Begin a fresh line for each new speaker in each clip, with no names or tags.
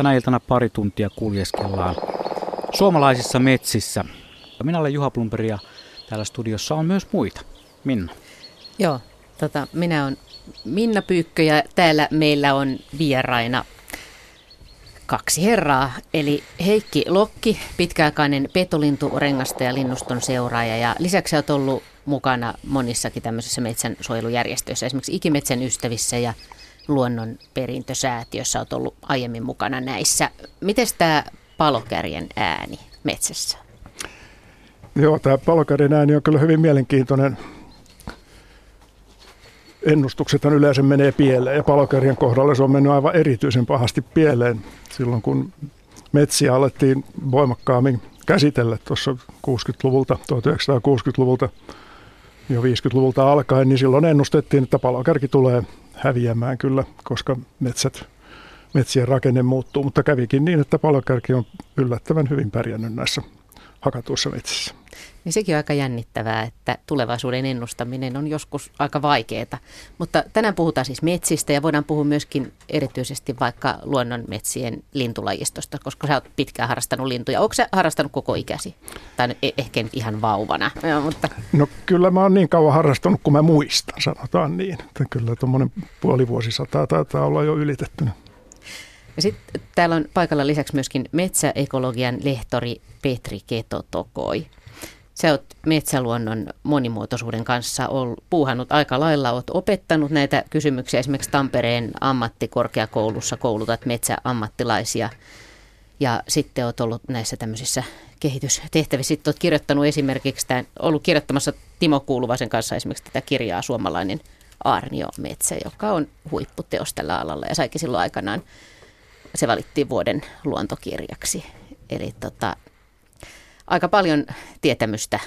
Tänä iltana pari tuntia kuljeskellaan suomalaisissa metsissä. Minä olen Juha Plumperi ja täällä studiossa on myös muita. Minna.
Joo, tota, minä olen Minna Pyykkö ja täällä meillä on vieraina kaksi herraa, eli Heikki Lokki, pitkäaikainen petolintu, rengastaja, linnuston seuraaja ja lisäksi olet ollut mukana monissakin tämmöisissä metsänsuojelujärjestöissä, esimerkiksi Ikimetsän ystävissä ja luonnon perintösäätiössä olet ollut aiemmin mukana näissä. Miten tämä palokärjen ääni metsässä?
Joo, tämä palokärjen ääni on kyllä hyvin mielenkiintoinen. Ennustuksethan yleensä menee pieleen ja palokärjen kohdalla se on mennyt aivan erityisen pahasti pieleen silloin, kun metsiä alettiin voimakkaammin käsitellä tuossa 60-luvulta, 1960-luvulta jo 50-luvulta alkaen, niin silloin ennustettiin, että palokärki tulee häviämään kyllä, koska metsät, metsien rakenne muuttuu. Mutta kävikin niin, että palokärki on yllättävän hyvin pärjännyt näissä hakatuissa metsissä.
Niin sekin on aika jännittävää, että tulevaisuuden ennustaminen on joskus aika vaikeaa. Mutta tänään puhutaan siis metsistä ja voidaan puhua myöskin erityisesti vaikka luonnonmetsien lintulajistosta, koska sä oot pitkään harrastanut lintuja. Onko sä harrastanut koko ikäsi? Tai e- ehkä nyt ihan vauvana.
Ja, mutta... No kyllä mä oon niin kauan harrastanut kuin mä muistan, sanotaan niin. Että kyllä tuommoinen puoli vuosisataa taitaa olla jo ylitettynä.
Ja sitten täällä on paikalla lisäksi myöskin metsäekologian lehtori Petri Ketotokoi. Sä oot metsäluonnon monimuotoisuuden kanssa ollut, puuhannut aika lailla, oot opettanut näitä kysymyksiä. Esimerkiksi Tampereen ammattikorkeakoulussa koulutat metsäammattilaisia ja sitten oot ollut näissä tämmöisissä kehitystehtävissä. Sitten oot kirjoittanut esimerkiksi, tämän, ollut kirjoittamassa Timo Kuuluvaisen kanssa esimerkiksi tätä kirjaa Suomalainen Arnio Metsä, joka on huipputeos tällä alalla ja saikin silloin aikanaan, se valittiin vuoden luontokirjaksi. Eli tota, aika paljon tietämystä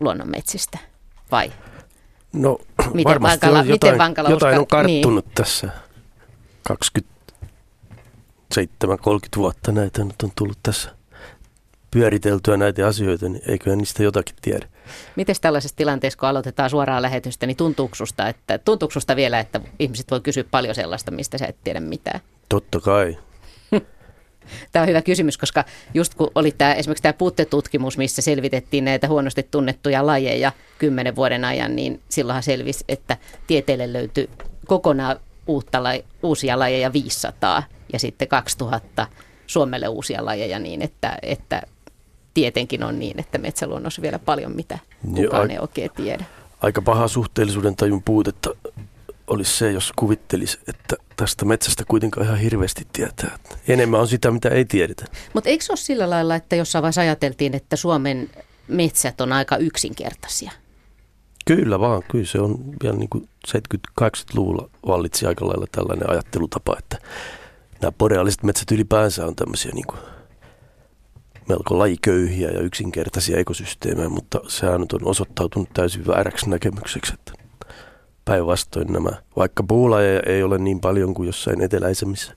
luonnonmetsistä, vai?
No miten varmasti vankala, on jotain, miten jotain on karttunut niin. tässä. 27-30 vuotta näitä nyt on tullut tässä pyöriteltyä näitä asioita, niin eiköhän niistä jotakin tiedä.
Miten tällaisessa tilanteessa, kun aloitetaan suoraa lähetystä, niin tuntuuko susta, että, tuntuuko susta vielä, että ihmiset voi kysyä paljon sellaista, mistä sä et tiedä mitään?
Totta kai.
Tämä on hyvä kysymys, koska just kun oli tämä, esimerkiksi tämä puuttetutkimus, missä selvitettiin näitä huonosti tunnettuja lajeja kymmenen vuoden ajan, niin silloinhan selvisi, että tieteelle löytyi kokonaan uutta, uusia lajeja 500 ja sitten 2000 Suomelle uusia lajeja niin, että, että tietenkin on niin, että metsäluonnossa vielä paljon mitä kukaan ei oikein tiedä.
Aika paha suhteellisuuden tajun puutetta olisi se, jos kuvittelisi, että tästä metsästä kuitenkaan ihan hirveästi tietää. Enemmän on sitä, mitä ei tiedetä.
Mutta eikö se ole sillä lailla, että jossain vaiheessa ajateltiin, että Suomen metsät on aika yksinkertaisia?
Kyllä vaan, kyllä se on vielä niin kuin 70-80-luvulla vallitsi aika lailla tällainen ajattelutapa, että nämä boreaaliset metsät ylipäänsä on tämmöisiä niin kuin melko lajiköyhiä ja yksinkertaisia ekosysteemejä, mutta sehän on osoittautunut täysin vääräksi näkemykseksi, että Päinvastoin nämä, vaikka puulajeja ei ole niin paljon kuin jossain eteläisemmissä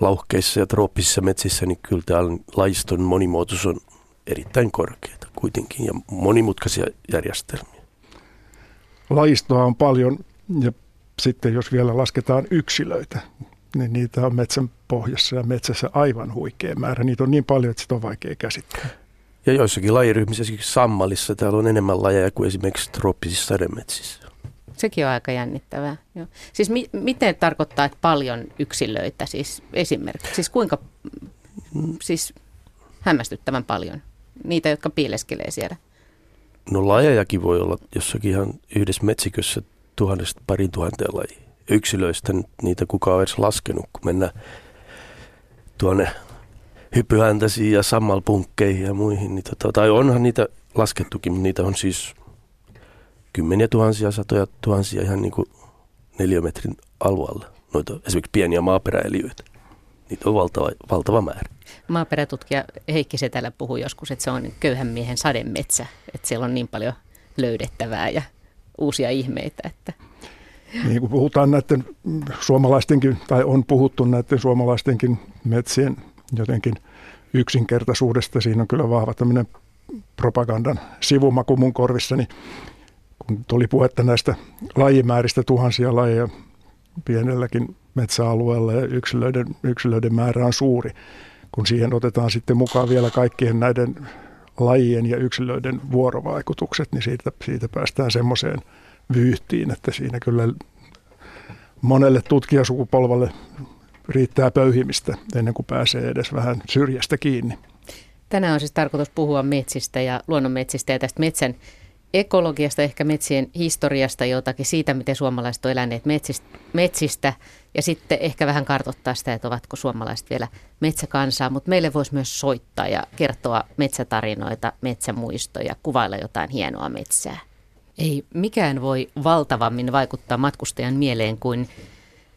lauhkeissa ja trooppisissa metsissä, niin kyllä täällä lajiston monimuotoisuus on erittäin korkeata kuitenkin ja monimutkaisia järjestelmiä.
Lajistoa on paljon ja sitten jos vielä lasketaan yksilöitä, niin niitä on metsän pohjassa ja metsässä aivan huikea määrä. Niitä on niin paljon, että sitä on vaikea käsittää.
Ja joissakin lajiryhmissä, esimerkiksi sammalissa, täällä on enemmän lajeja kuin esimerkiksi trooppisissa sademetsissä.
Sekin on aika jännittävää. Joo. Siis mi- miten tarkoittaa, että paljon yksilöitä siis esimerkiksi? Siis kuinka, siis hämmästyttävän paljon niitä, jotka piileskelee siellä?
No lajejakin voi olla jossakin ihan yhdessä metsikössä tuhannesta parin tuhanteen lajia. Yksilöistä niitä kukaan on edes laskenut, kun mennään tuonne hyppyhäntäisiin ja sammalpunkkeihin ja muihin. Niin tota, tai onhan niitä laskettukin, mutta niitä on siis kymmeniä tuhansia, satoja tuhansia ihan niin kuin neliömetrin alueella. Noita esimerkiksi pieniä maaperäeliöitä. Niitä on valtava, valtava määrä.
Maaperätutkija Heikki Setälä puhui joskus, että se on köyhän miehen sademetsä. Että siellä on niin paljon löydettävää ja uusia ihmeitä. Että
niin kuin puhutaan näiden suomalaistenkin, tai on puhuttu näiden suomalaistenkin metsien jotenkin yksinkertaisuudesta. Siinä on kyllä vahva tämmöinen propagandan sivumaku mun korvissani. Kun tuli puhetta näistä lajimääristä tuhansia lajeja pienelläkin metsäalueella ja yksilöiden, yksilöiden määrä on suuri. Kun siihen otetaan sitten mukaan vielä kaikkien näiden lajien ja yksilöiden vuorovaikutukset, niin siitä, siitä päästään semmoiseen vyyhtiin, että siinä kyllä monelle tutkijasukupolvalle riittää pöyhimistä ennen kuin pääsee edes vähän syrjästä kiinni.
Tänään on siis tarkoitus puhua metsistä ja luonnonmetsistä ja tästä metsän ekologiasta, ehkä metsien historiasta jotakin, siitä miten suomalaiset ovat eläneet metsistä, metsistä ja sitten ehkä vähän kartoittaa sitä, että ovatko suomalaiset vielä metsäkansaa, mutta meille voisi myös soittaa ja kertoa metsätarinoita, metsämuistoja, kuvailla jotain hienoa metsää. Ei mikään voi valtavammin vaikuttaa matkustajan mieleen kuin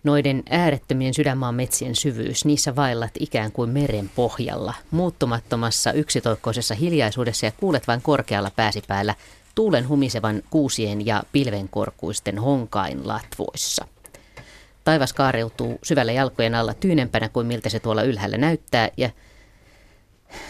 noiden äärettömien sydänmaan metsien syvyys. Niissä vaillat ikään kuin meren pohjalla, muuttumattomassa yksitoikkoisessa hiljaisuudessa ja kuulet vain korkealla pääsipäällä tuulen humisevan kuusien ja pilvenkorkuisten honkain latvoissa. Taivas kaareutuu syvällä jalkojen alla tyynempänä kuin miltä se tuolla ylhäällä näyttää ja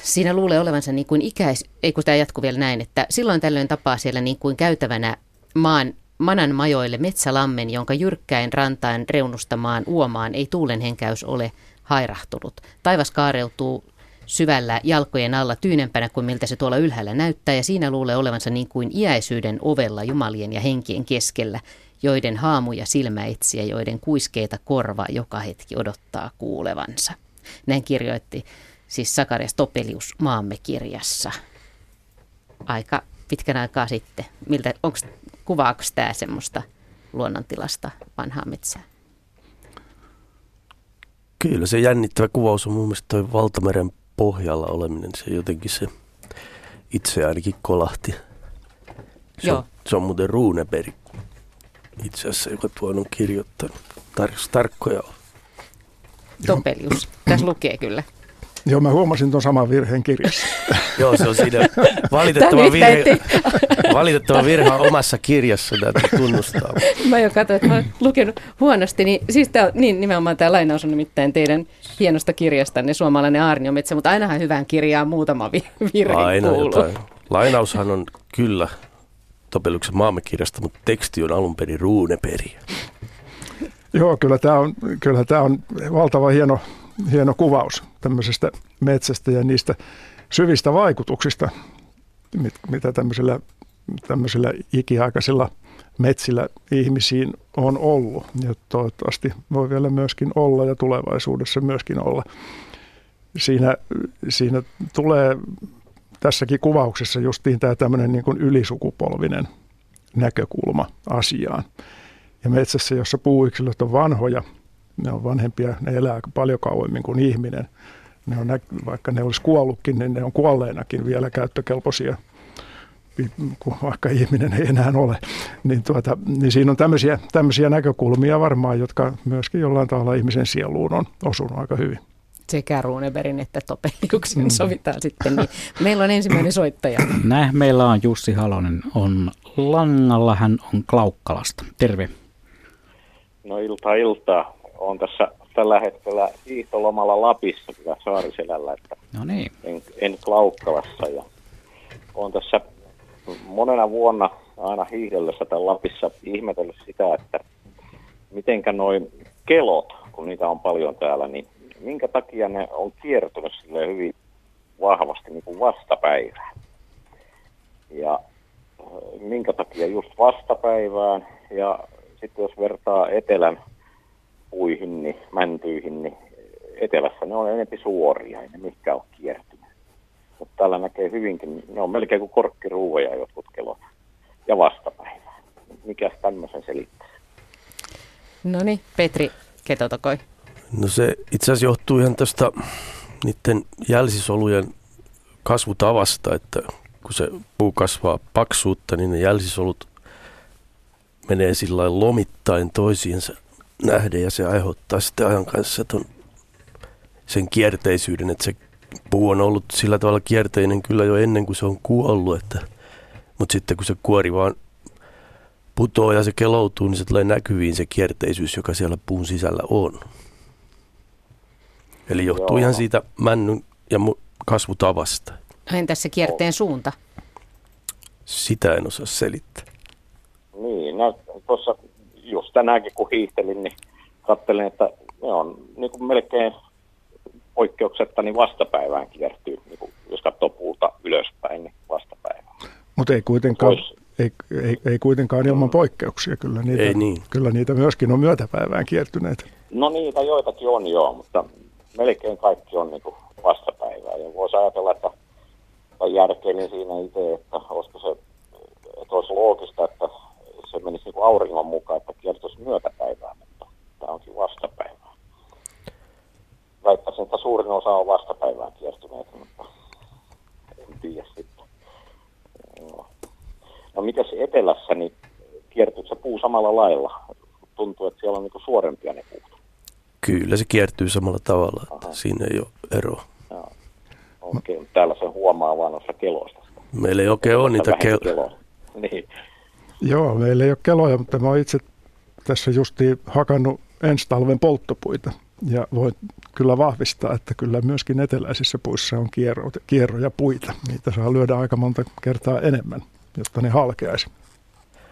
siinä luulee olevansa niin kuin ikäis, ei kun tämä jatkuu vielä näin, että silloin tällöin tapaa siellä niin kuin käytävänä maan manan majoille metsälammen, jonka jyrkkäin rantain reunustamaan uomaan ei tuulen henkäys ole hairahtunut. Taivas kaareutuu syvällä jalkojen alla tyynempänä kuin miltä se tuolla ylhäällä näyttää, ja siinä luulee olevansa niin kuin iäisyyden ovella jumalien ja henkien keskellä, joiden haamuja silmä etsiä, joiden kuiskeita korva joka hetki odottaa kuulevansa. Näin kirjoitti siis Sakarias Topelius Maamme kirjassa aika pitkän aikaa sitten. Miltä, onko, kuvaako tämä semmoista luonnontilasta vanhaa metsää?
Kyllä se jännittävä kuvaus on mun mielestä toi valtameren pohjalla oleminen. Se jotenkin se itse ainakin kolahti. Se, Joo. On, se on muuten Runeberg itse asiassa, joka tuon on kirjoittanut. Tar- tarkkoja
Topelius. Tässä lukee kyllä.
Joo, mä huomasin tuon saman virheen kirjassa.
Joo, se on siinä valitettava virhe, valitettava virhe omassa kirjassa, täytyy tunnustaa.
Mä jo katsoin, että mä oon lukenut huonosti, niin siis tää, niin nimenomaan tämä lainaus on nimittäin teidän hienosta kirjastanne, Suomalainen aarniometsä, mutta ainahan hyvään kirjaan muutama virhe Aina kuuluu. jotain.
Lainaushan on kyllä Topeluksen kirjasta, mutta teksti on alun perin ruuneperi.
Joo, kyllä tämä on, kyllä tämä on valtava hieno hieno kuvaus tämmöisestä metsästä ja niistä syvistä vaikutuksista, mitä tämmöisillä, tämmöisillä ikiaikaisilla metsillä ihmisiin on ollut ja toivottavasti voi vielä myöskin olla ja tulevaisuudessa myöskin olla. Siinä, siinä tulee tässäkin kuvauksessa justiin tämä tämmöinen niin kuin ylisukupolvinen näkökulma asiaan. Ja metsässä, jossa puuyksilöt on vanhoja – ne on vanhempia, ne elää paljon kauemmin kuin ihminen. Ne on, vaikka ne olisi kuollutkin, niin ne on kuolleenakin vielä käyttökelpoisia, vaikka ihminen ei enää ole. Niin, tuota, niin siinä on tämmöisiä, tämmöisiä näkökulmia varmaan, jotka myöskin jollain tavalla ihmisen sieluun on osunut aika hyvin
sekä Runeberin että Topeliuksen mm. sovitaan sitten. Niin meillä on ensimmäinen soittaja.
Näin, meillä on Jussi Halonen on langalla, hän on Klaukkalasta. Terve.
No ilta iltaa on tässä tällä hetkellä hiihtolomalla Lapissa, kyllä Saariselällä, että
no niin.
en, en Klaukkalassa. Ja olen tässä monena vuonna aina hiihdellessä tämän Lapissa ihmetellyt sitä, että mitenkä noin kelot, kun niitä on paljon täällä, niin minkä takia ne on kiertynyt sille hyvin vahvasti niin kuin vastapäivään. Ja äh, minkä takia just vastapäivään ja sitten jos vertaa etelän puihin, niin, mäntyihin, niin etelässä ne on enemmän suoria, ei ne mikä ole kiertynyt. Täällä näkee hyvinkin, ne on melkein kuin korkkiruuveja jotkut kelot. Ja vastapäivää. Mikäs tämmöisen selittää?
No niin, Petri Ketotokoi.
No se itse asiassa johtuu ihan tästä niiden jälsisolujen kasvutavasta, että kun se puu kasvaa paksuutta, niin ne jälsisolut menee sillä lomittain toisiinsa nähden ja se aiheuttaa sitten ajan kanssa ton, sen kierteisyyden, että se puu on ollut sillä tavalla kierteinen kyllä jo ennen kuin se on kuollut, että, mutta sitten kun se kuori vaan putoo ja se keloutuu, niin se tulee näkyviin se kierteisyys, joka siellä puun sisällä on. Eli johtuu Joo. ihan siitä männyn ja kasvutavasta.
Entäs se kierteen suunta?
Sitä en osaa selittää.
Niin, no tuossa just tänäänkin kun hiihtelin, niin katselin, että ne on niin kuin melkein poikkeuksetta niin vastapäivään kiertyy, niin kuin jos katsoo puulta ylöspäin, niin vastapäivään.
Mutta ei kuitenkaan, ei, ei, ei kuitenkaan ilman poikkeuksia. Kyllä niitä,
ei niin.
kyllä niitä myöskin on myötäpäivään kiertyneet.
No niitä joitakin on joo, mutta melkein kaikki on niin kuin vastapäivää. Ja voisi ajatella, että järkeilin siinä itse, että olisiko se, että olisi loogista, että se menisi niin auringon mukaan, että kiertoisi myötäpäivää, mutta tämä onkin vastapäivää. Väittäisin, että suurin osa on vastapäivään kiertyneet, mutta en tiedä sitten. No, no mitäs etelässä, niin kiertyykö se puu samalla lailla? Tuntuu, että siellä on niin suorempia ne puut.
Kyllä se kiertyy samalla tavalla, että Aha. siinä ei ole eroa.
Okei, okay, täällä se huomaa vaan noissa keloista.
Meillä ei oikein ole niitä
kel- keloja. Niin.
Joo, meillä ei ole keloja, mutta mä oon itse tässä justiin hakannut ensi talven polttopuita. Ja voin kyllä vahvistaa, että kyllä myöskin eteläisissä puissa on kierro, kierroja puita. Niitä saa lyödä aika monta kertaa enemmän, jotta ne halkeaisi.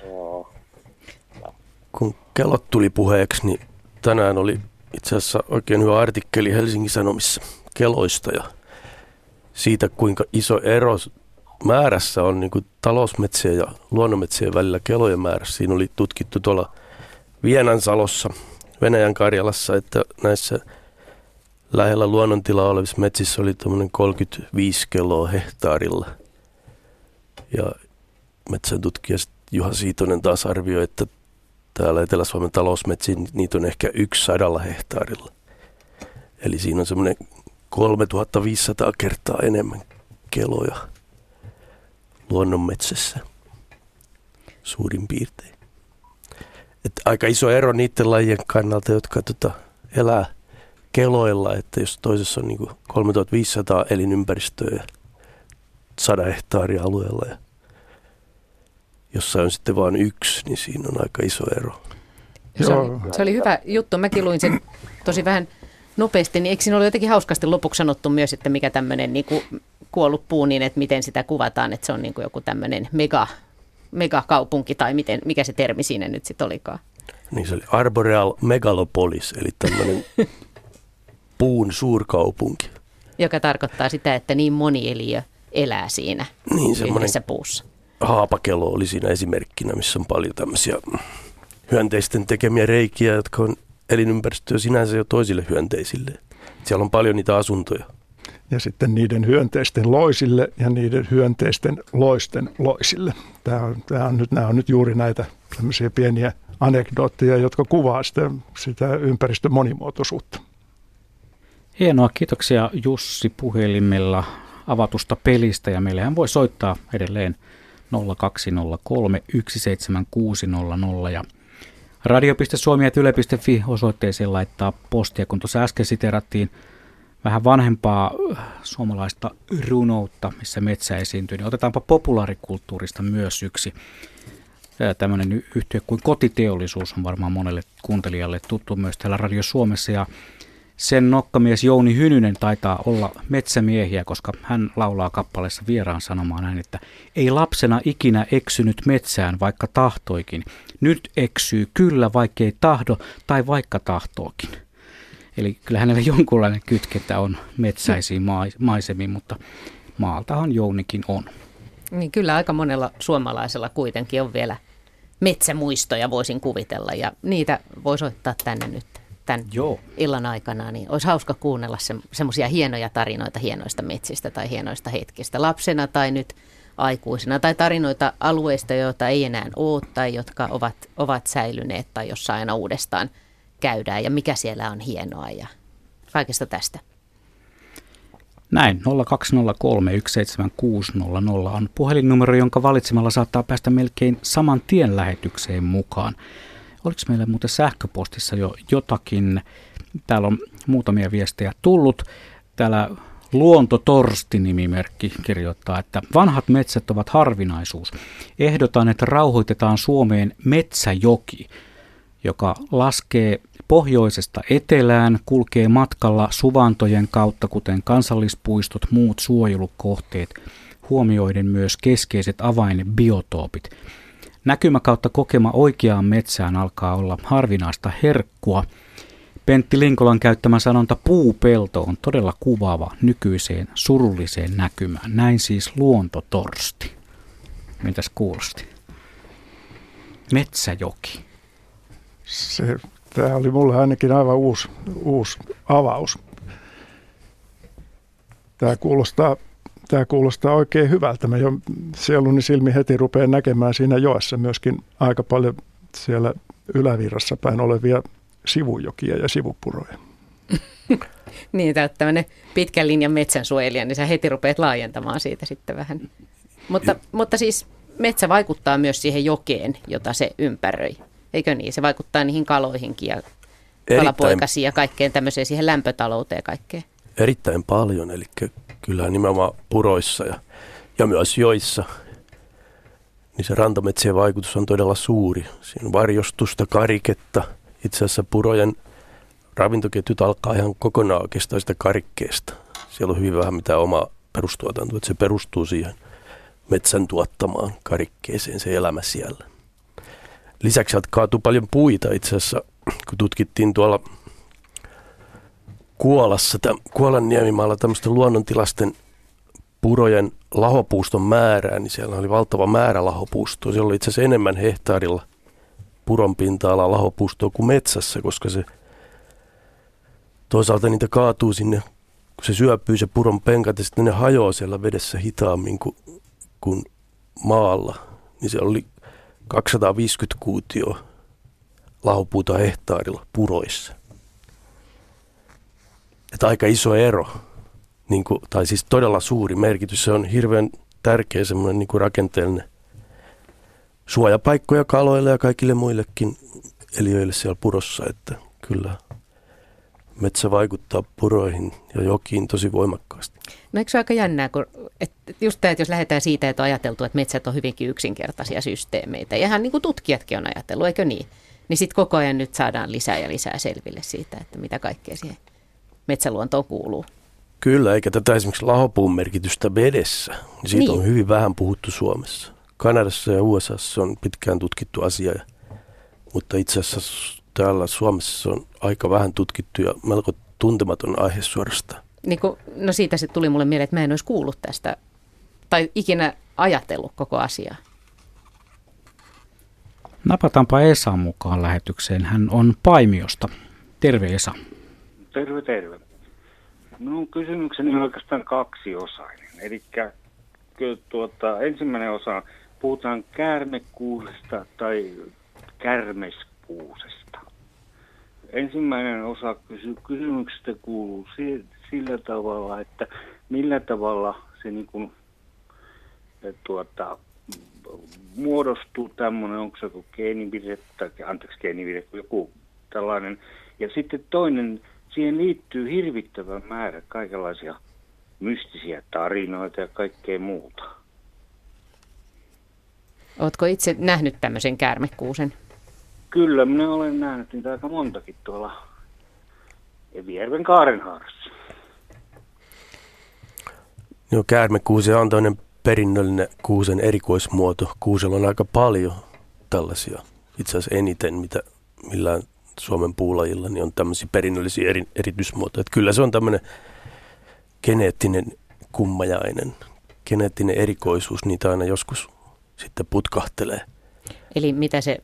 Joo.
Kun kellot tuli puheeksi, niin tänään oli itse asiassa oikein hyvä artikkeli Helsingin Sanomissa keloista ja siitä, kuinka iso ero määrässä on niin kuin talousmetsien ja luonnonmetsien välillä kelojen määrässä. Siinä oli tutkittu tuolla Vienansalossa, Venäjän Karjalassa, että näissä lähellä luonnontilaa olevissa metsissä oli tuommoinen 35 keloa hehtaarilla. Ja metsäntutkija Juha Siitonen taas arvioi, että täällä Etelä-Suomen talousmetsiin niitä on ehkä yksi sadalla hehtaarilla. Eli siinä on semmoinen 3500 kertaa enemmän keloja luonnonmetsässä suurin piirtein. Et aika iso ero niiden lajien kannalta, jotka tota, elää keloilla, että jos toisessa on niinku 3500 elinympäristöä ja 100 hehtaaria alueella ja jossain on sitten vain yksi, niin siinä on aika iso ero.
Se oli, se oli hyvä juttu. Mäkin luin sen tosi vähän nopeasti, niin eikö siinä ole jotenkin hauskasti lopuksi sanottu myös, että mikä tämmöinen niin kuin kuollut puu, niin että miten sitä kuvataan, että se on niin kuin joku tämmöinen mega, megakaupunki tai miten, mikä se termi siinä nyt sitten olikaan?
Niin se oli Arboreal Megalopolis, eli tämmöinen puun suurkaupunki.
Joka tarkoittaa sitä, että niin moni eliö elää siinä niin, yhdessä puussa.
Haapakelo oli siinä esimerkkinä, missä on paljon tämmöisiä hyönteisten tekemiä reikiä, jotka on elinympäristöä sinänsä jo toisille hyönteisille. Siellä on paljon niitä asuntoja.
Ja sitten niiden hyönteisten loisille ja niiden hyönteisten loisten loisille. Tämä on, tämä on nyt, nämä on nyt juuri näitä tämmöisiä pieniä anekdootteja, jotka kuvaa sitä, sitä ympäristön monimuotoisuutta.
Hienoa, kiitoksia Jussi puhelimella avatusta pelistä ja meillähän voi soittaa edelleen 0203 17600 ja radio.suomi.yle.fi osoitteeseen laittaa postia, kun tuossa äsken siterattiin vähän vanhempaa äh, suomalaista runoutta, missä metsä esiintyy, niin otetaanpa populaarikulttuurista myös yksi tämmöinen yhtiö kuin kotiteollisuus on varmaan monelle kuuntelijalle tuttu myös täällä Radio Suomessa ja sen nokkamies Jouni Hynynen taitaa olla metsämiehiä, koska hän laulaa kappaleessa vieraan sanomaan näin, että ei lapsena ikinä eksynyt metsään, vaikka tahtoikin. Nyt eksyy kyllä, vaikkei tahdo tai vaikka tahtookin. Eli kyllä hänellä jonkunlainen kytketä on metsäisiin maisemiin, mutta maaltahan Jounikin on.
Niin kyllä aika monella suomalaisella kuitenkin on vielä metsämuistoja, voisin kuvitella, ja niitä voisi ottaa tänne nyt tämän Joo. illan aikana, niin olisi hauska kuunnella se, semmoisia hienoja tarinoita hienoista metsistä tai hienoista hetkistä lapsena tai nyt aikuisena, tai tarinoita alueista, joita ei enää ole tai jotka ovat, ovat säilyneet tai jossa aina uudestaan käydään ja mikä siellä on hienoa ja kaikesta tästä.
Näin, 0203-17600 on puhelinnumero, jonka valitsemalla saattaa päästä melkein saman tien lähetykseen mukaan. Oliko meillä muuten sähköpostissa jo jotakin? Täällä on muutamia viestejä tullut. Täällä Luontotorsti-nimimerkki kirjoittaa, että vanhat metsät ovat harvinaisuus. Ehdotan, että rauhoitetaan Suomeen metsäjoki, joka laskee pohjoisesta etelään, kulkee matkalla suvantojen kautta, kuten kansallispuistot, muut suojelukohteet, huomioiden myös keskeiset avainbiotoopit. Näkymä kautta kokema oikeaan metsään alkaa olla harvinaista herkkua. Pentti Linkolan käyttämä sanonta puupelto on todella kuvaava nykyiseen surulliseen näkymään. Näin siis luontotorsti. Mitäs kuulosti? Metsäjoki.
Se, tämä oli mulle ainakin aivan uusi, uusi avaus. Tämä kuulostaa, tämä kuulostaa oikein hyvältä. Mä jo sieluni silmi heti rupean näkemään siinä joessa myöskin aika paljon siellä ylävirrassa päin olevia sivujokia ja sivupuroja.
niin, tämä tämmöinen pitkän linjan metsänsuojelija, niin sä heti rupeat laajentamaan siitä sitten vähän. Mutta, mutta siis metsä vaikuttaa myös siihen jokeen, jota se ympäröi. Eikö niin? Se vaikuttaa niihin kaloihinkin ja kalapoikasiin ja kaikkeen tämmöiseen siihen lämpötalouteen ja kaikkeen.
Erittäin paljon, eli kyllä nimenomaan puroissa ja, ja myös joissa, niin se rantametsien vaikutus on todella suuri. Siinä on varjostusta, kariketta. Itse asiassa purojen ravintoketjut alkaa ihan kokonaan oikeastaan sitä karikkeesta. Siellä on hyvin vähän mitään omaa perustuotantoa, että se perustuu siihen metsän tuottamaan karikkeeseen se elämä siellä. Lisäksi sieltä kaatuu paljon puita itse asiassa, kun tutkittiin tuolla Kuolassa, tämän, Kuolan niemimaalla tämmöisten luonnontilasten purojen lahopuuston määrää, niin siellä oli valtava määrä lahopuustoa. Siellä oli itse asiassa enemmän hehtaarilla puron pinta-alaa lahopuustoa kuin metsässä, koska se toisaalta niitä kaatuu sinne, kun se syöpyy se puron penkat ja sitten ne hajoaa siellä vedessä hitaammin kuin, kuin maalla. Niin se oli 250 kuutio lahopuuta hehtaarilla puroissa. Että aika iso ero, niin kuin, tai siis todella suuri merkitys. Se on hirveän tärkeä semmoinen niin rakenteellinen suojapaikkoja kaloille ja kaikille muillekin eliöille siellä purossa, että kyllä metsä vaikuttaa puroihin ja jokiin tosi voimakkaasti.
No eikö se aika jännää, kun, että just tämä, että jos lähdetään siitä, että on ajateltu, että metsät on hyvinkin yksinkertaisia systeemeitä, ja ihan niin kuin tutkijatkin on ajatellut, eikö niin? Niin sitten koko ajan nyt saadaan lisää ja lisää selville siitä, että mitä kaikkea siihen metsäluontoon kuuluu.
Kyllä, eikä tätä esimerkiksi lahopuun merkitystä vedessä, niin siitä niin. on hyvin vähän puhuttu Suomessa. Kanadassa ja USA on pitkään tutkittu asia, mutta itse asiassa täällä Suomessa on aika vähän tutkittu ja melko tuntematon aihe suorastaan.
Niin kun, no siitä sitten tuli mulle mieleen, että mä en olisi kuullut tästä tai ikinä ajatellut koko asiaa.
Napataanpa Esa mukaan lähetykseen. Hän on Paimiosta. Terve Esa.
Terve, terve. Minun kysymykseni on oikeastaan kaksiosainen. Eli tuota, ensimmäinen osa, puhutaan käärmekuusesta tai kärmeskuusesta. Ensimmäinen osa kysy- kysymyksestä kuuluu sillä tavalla, että millä tavalla se niin kuin, tuota, muodostuu tämmöinen, onko se joku geenivire, tai anteeksi geenivire, joku tällainen. Ja sitten toinen, siihen liittyy hirvittävä määrä kaikenlaisia mystisiä tarinoita ja kaikkea muuta.
Oletko itse nähnyt tämmöisen käärmekuusen?
Kyllä, minä olen nähnyt niitä aika montakin tuolla Evijärven Kaarenhaarassa.
Joo, käärmekuusi on toinen perinnöllinen kuusen erikoismuoto. Kuusella on aika paljon tällaisia, itse asiassa eniten, mitä millään Suomen puulajilla, niin on tämmöisiä perinnöllisiä eri, erityismuotoja. Että kyllä se on tämmöinen geneettinen kummajainen, geneettinen erikoisuus, niitä aina joskus sitten putkahtelee.
Eli mitä se,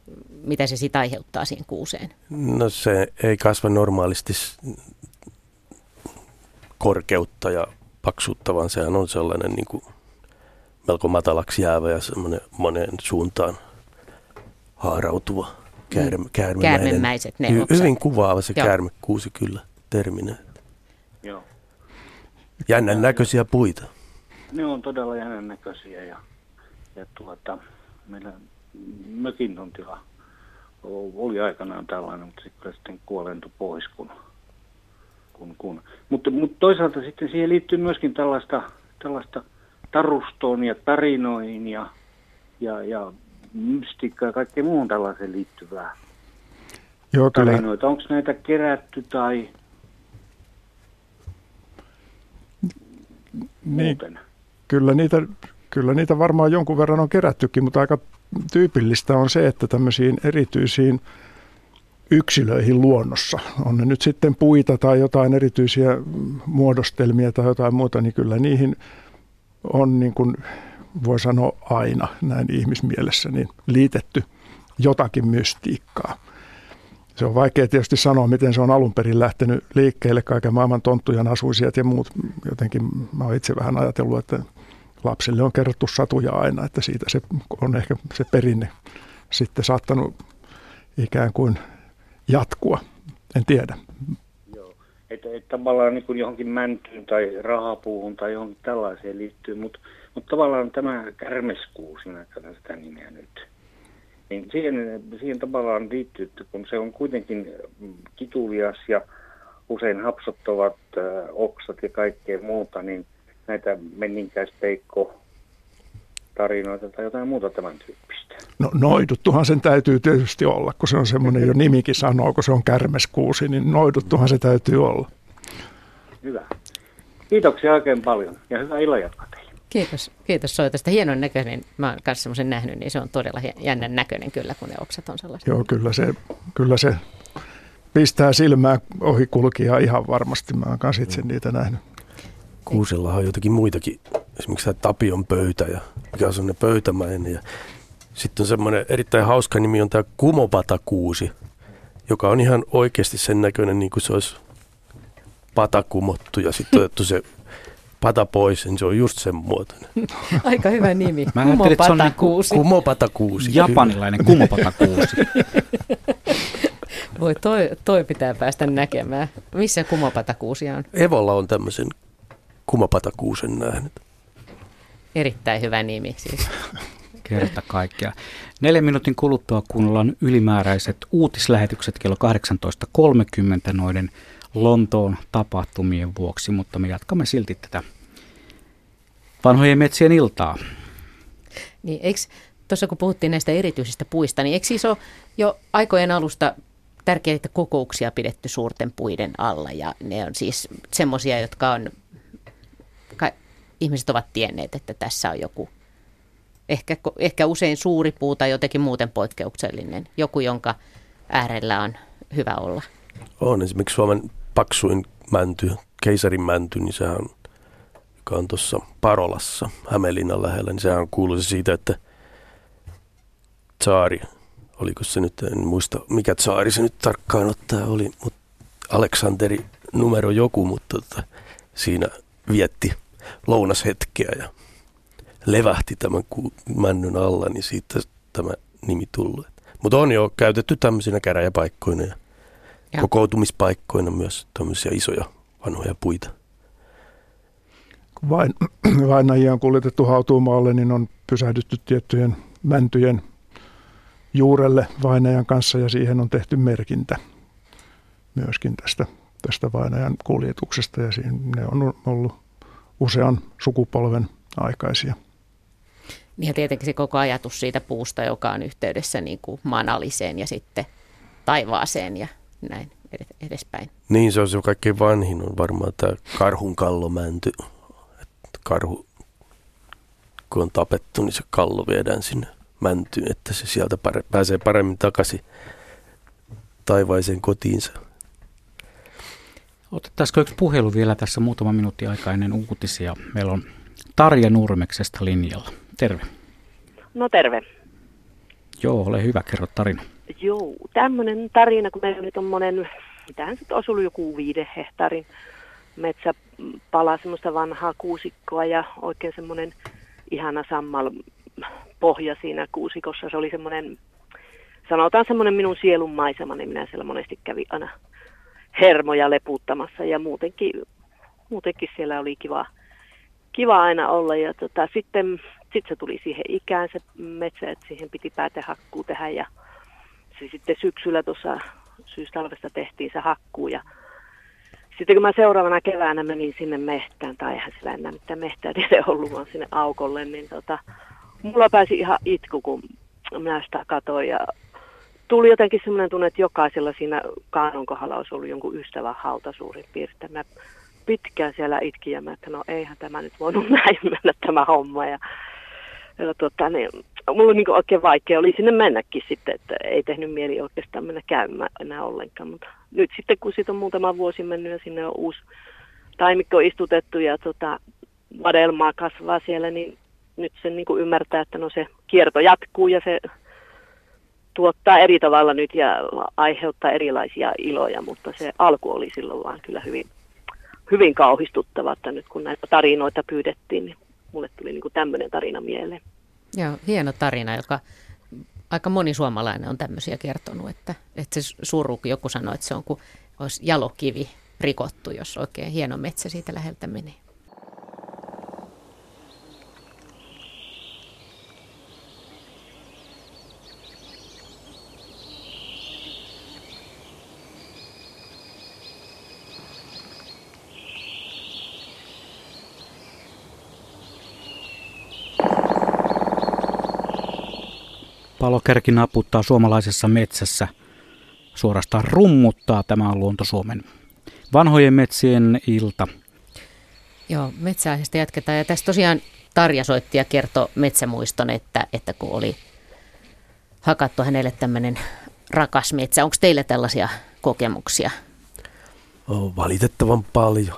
mitä se sitten aiheuttaa siihen kuuseen?
No se ei kasva normaalisti korkeutta ja paksuutta, vaan sehän on sellainen niin kuin melko matalaksi jäävä ja semmoinen moneen suuntaan haarautuva käärme, mm. käärmemäinen.
Käärmemäiset ne
Hy- Hyvin kuvaava se Joo. käärmekuusi kyllä terminä.
Joo.
Jännän näköisiä puita.
Ne on todella jännän näköisiä ja, ja tuota, meillä mökin tontilla oli aikanaan tällainen, mutta sitten sitten kuolentui pois. Kun, kun, kun. Mutta, mutta toisaalta sitten siihen liittyy myöskin tällaista, tällaista tarustoon ja tarinoihin ja, ja, ja mystiikkaa ja kaikkeen muuhun tällaiseen liittyvää Joo, kyllä. tarinoita. Onko näitä kerätty tai
niin, muuten? Kyllä niitä kyllä niitä varmaan jonkun verran on kerättykin, mutta aika tyypillistä on se, että tämmöisiin erityisiin yksilöihin luonnossa, on ne nyt sitten puita tai jotain erityisiä muodostelmia tai jotain muuta, niin kyllä niihin on niin kuin voi sanoa aina näin ihmismielessä niin liitetty jotakin mystiikkaa. Se on vaikea tietysti sanoa, miten se on alun perin lähtenyt liikkeelle, kaiken maailman tonttujan asuisijat ja muut. Jotenkin mä oon itse vähän ajatellut, että lapsille on kerrottu satuja aina, että siitä se on ehkä se perinne sitten saattanut ikään kuin jatkua. En tiedä.
Joo. Että, että tavallaan niin kuin johonkin mäntyyn tai rahapuuhun tai johonkin tällaiseen liittyy, mutta, mutta tavallaan tämä kärmeskuu, sinä sitä nimeä nyt, niin siihen, siihen tavallaan liittyy, että kun se on kuitenkin kitulias ja usein hapsottavat äh, oksat ja kaikkea muuta, niin näitä menninkäispeikko tarinoita tai jotain muuta tämän tyyppistä.
No noiduttuhan sen täytyy tietysti olla, kun se on semmoinen jo nimikin sanoo, kun se on kärmeskuusi, niin noiduttuhan se täytyy olla.
Hyvä. Kiitoksia oikein paljon ja hyvää illanjatkoa teille.
Kiitos, kiitos soitosta. Hienon näköinen, mä oon kanssa semmoisen nähnyt, niin se on todella jännän näköinen kyllä, kun ne oksat on sellaisia.
Joo, kyllä se, kyllä se pistää silmää ohikulkijaa ihan varmasti. Mä oon kanssa itse niitä nähnyt.
Kuusella on jotakin muitakin, esimerkiksi tämä Tapion pöytä, ja mikä on semmoinen pöytämäinen. Ja sitten on semmoinen erittäin hauska nimi on tämä Kumopatakuusi, joka on ihan oikeasti sen näköinen, niin kuin se olisi pata kumottu ja sitten otettu se pata pois, niin se on just sen muotoinen.
Aika hyvä nimi.
Mä ajattelin, että se on niin
Kumopatakuusi.
Japanilainen kumopatakuusi.
Voi, toi, toi pitää päästä näkemään. Missä kumopatakuusi on?
Evolla on tämmöisen kumopatakuusen nähnyt.
Erittäin hyvä nimi siis.
Kerta kaikkea. Neljän minuutin kuluttua kuunnellaan ylimääräiset uutislähetykset kello 18.30 noiden Lontoon tapahtumien vuoksi, mutta me jatkamme silti tätä vanhojen metsien iltaa.
Niin, eikö, tuossa kun puhuttiin näistä erityisistä puista, niin eikö siis ole jo aikojen alusta tärkeitä kokouksia pidetty suurten puiden alla ja ne on siis semmoisia, jotka on, ka, ihmiset ovat tienneet, että tässä on joku, ehkä, ehkä usein suuri puu tai jotenkin muuten poikkeuksellinen, joku, jonka äärellä on hyvä olla.
On esimerkiksi Suomen paksuin mänty, keisarin mänty, niin sehän on, joka on tuossa Parolassa, Hämeenlinnan lähellä, niin sehän kuuluu siitä, että tsaari, oliko se nyt, en muista mikä tsaari se nyt tarkkaan ottaa oli, mutta Aleksanteri numero joku, mutta tota, siinä vietti lounashetkeä ja levähti tämän männyn alla, niin siitä tämä nimi tullut. Mutta on jo käytetty tämmöisinä käräjäpaikkoina ja ja. kokoutumispaikkoina myös tämmöisiä isoja vanhoja puita.
Kun vain, vainajia on kuljetettu hautuumaalle, niin on pysähdytty tiettyjen mäntyjen juurelle vainajan kanssa ja siihen on tehty merkintä myöskin tästä, tästä vainajan kuljetuksesta ja siinä ne on ollut usean sukupolven aikaisia.
Niin ja tietenkin se koko ajatus siitä puusta, joka on yhteydessä niin kuin manaliseen ja sitten taivaaseen ja näin edespäin.
Niin, se on se kaikkein vanhin on varmaan tämä karhun kallomänty. Että karhu, kun on tapettu, niin se kallo viedään sinne mäntyyn, että se sieltä pare- pääsee paremmin takaisin taivaiseen kotiinsa.
Otettaisiko yksi puhelu vielä tässä muutama minuutti aikaa ennen uutisia? Meillä on Tarja Nurmeksesta linjalla. Terve.
No terve.
Joo, ole hyvä, kerro tarina.
Joo, tämmöinen tarina, kun meillä oli tuommoinen, mitähän se olisi ollut joku viiden hehtaarin metsäpala, semmoista vanhaa kuusikkoa ja oikein semmoinen ihana sammal pohja siinä kuusikossa. Se oli semmoinen, sanotaan semmoinen minun sielun maisema, niin minä siellä monesti kävin aina hermoja leputtamassa ja muutenkin, muutenkin siellä oli kiva, kiva aina olla. Ja tota, sitten sit se tuli siihen ikään se metsä, että siihen piti päätehakkuu tehdä. Ja se sitten syksyllä tuossa syystalvesta tehtiin se hakkuu. Ja sitten kun mä seuraavana keväänä menin sinne mehtään, tai eihän sillä enää mitään mehtää tiede ollut, vaan sinne aukolle, niin tota, mulla pääsi ihan itku, kun minä sitä katsoin. Ja tuli jotenkin semmoinen tunne, että jokaisella siinä kaanon kohdalla olisi ollut jonkun ystävän hauta suurin piirtein. Mä pitkään siellä itkin ja mä, että no eihän tämä nyt voinut näin mennä tämä homma. Ja ja tota, niin, mulla on niin oikein vaikea oli sinne mennäkin sitten, että ei tehnyt mieli oikeastaan mennä käymään enää ollenkaan. Mutta nyt sitten kun siitä on muutama vuosi mennyt ja sinne on uusi taimikko istutettu ja tota, vadelmaa kasvaa siellä, niin nyt sen niin ymmärtää, että no se kierto jatkuu ja se tuottaa eri tavalla nyt ja aiheuttaa erilaisia iloja, mutta se alku oli silloin vaan kyllä hyvin, hyvin kauhistuttava, että nyt kun näitä tarinoita pyydettiin, niin mulle tuli niin tämmöinen tarina mieleen.
Joo, hieno tarina, joka aika moni suomalainen on tämmöisiä kertonut, että, että se suru, joku sanoi, että se on kuin olisi jalokivi rikottu, jos oikein hieno metsä siitä läheltä menee.
Palokärki naputtaa suomalaisessa metsässä. Suorastaan rummuttaa tämä on Luonto Suomen vanhojen metsien ilta.
Joo, metsäaiheesta jatketaan. Ja tässä tosiaan Tarja soitti ja kertoi metsämuiston, että, että kun oli hakattu hänelle tämmöinen rakas metsä. Onko teille tällaisia kokemuksia?
Oh, valitettavan paljon.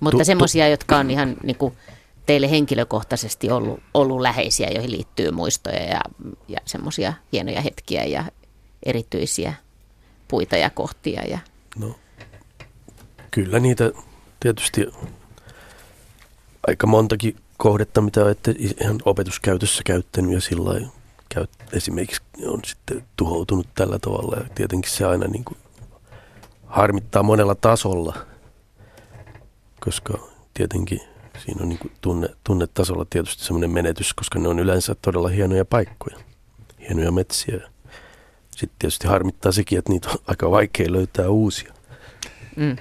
Mutta semmoisia, jotka on ihan niin kuin, teille henkilökohtaisesti ollut, ollut läheisiä, joihin liittyy muistoja ja, ja semmoisia hienoja hetkiä ja erityisiä puita ja kohtia. Ja...
No, kyllä niitä tietysti aika montakin kohdetta, mitä olette ihan opetuskäytössä käyttänyt ja sillä käyt, esimerkiksi on sitten tuhoutunut tällä tavalla ja tietenkin se aina niin kuin harmittaa monella tasolla, koska tietenkin siinä on niin kuin tunne, tunnetasolla tietysti semmoinen menetys, koska ne on yleensä todella hienoja paikkoja, hienoja metsiä. Sitten tietysti harmittaa sekin, että niitä on aika vaikea löytää uusia.
Mm.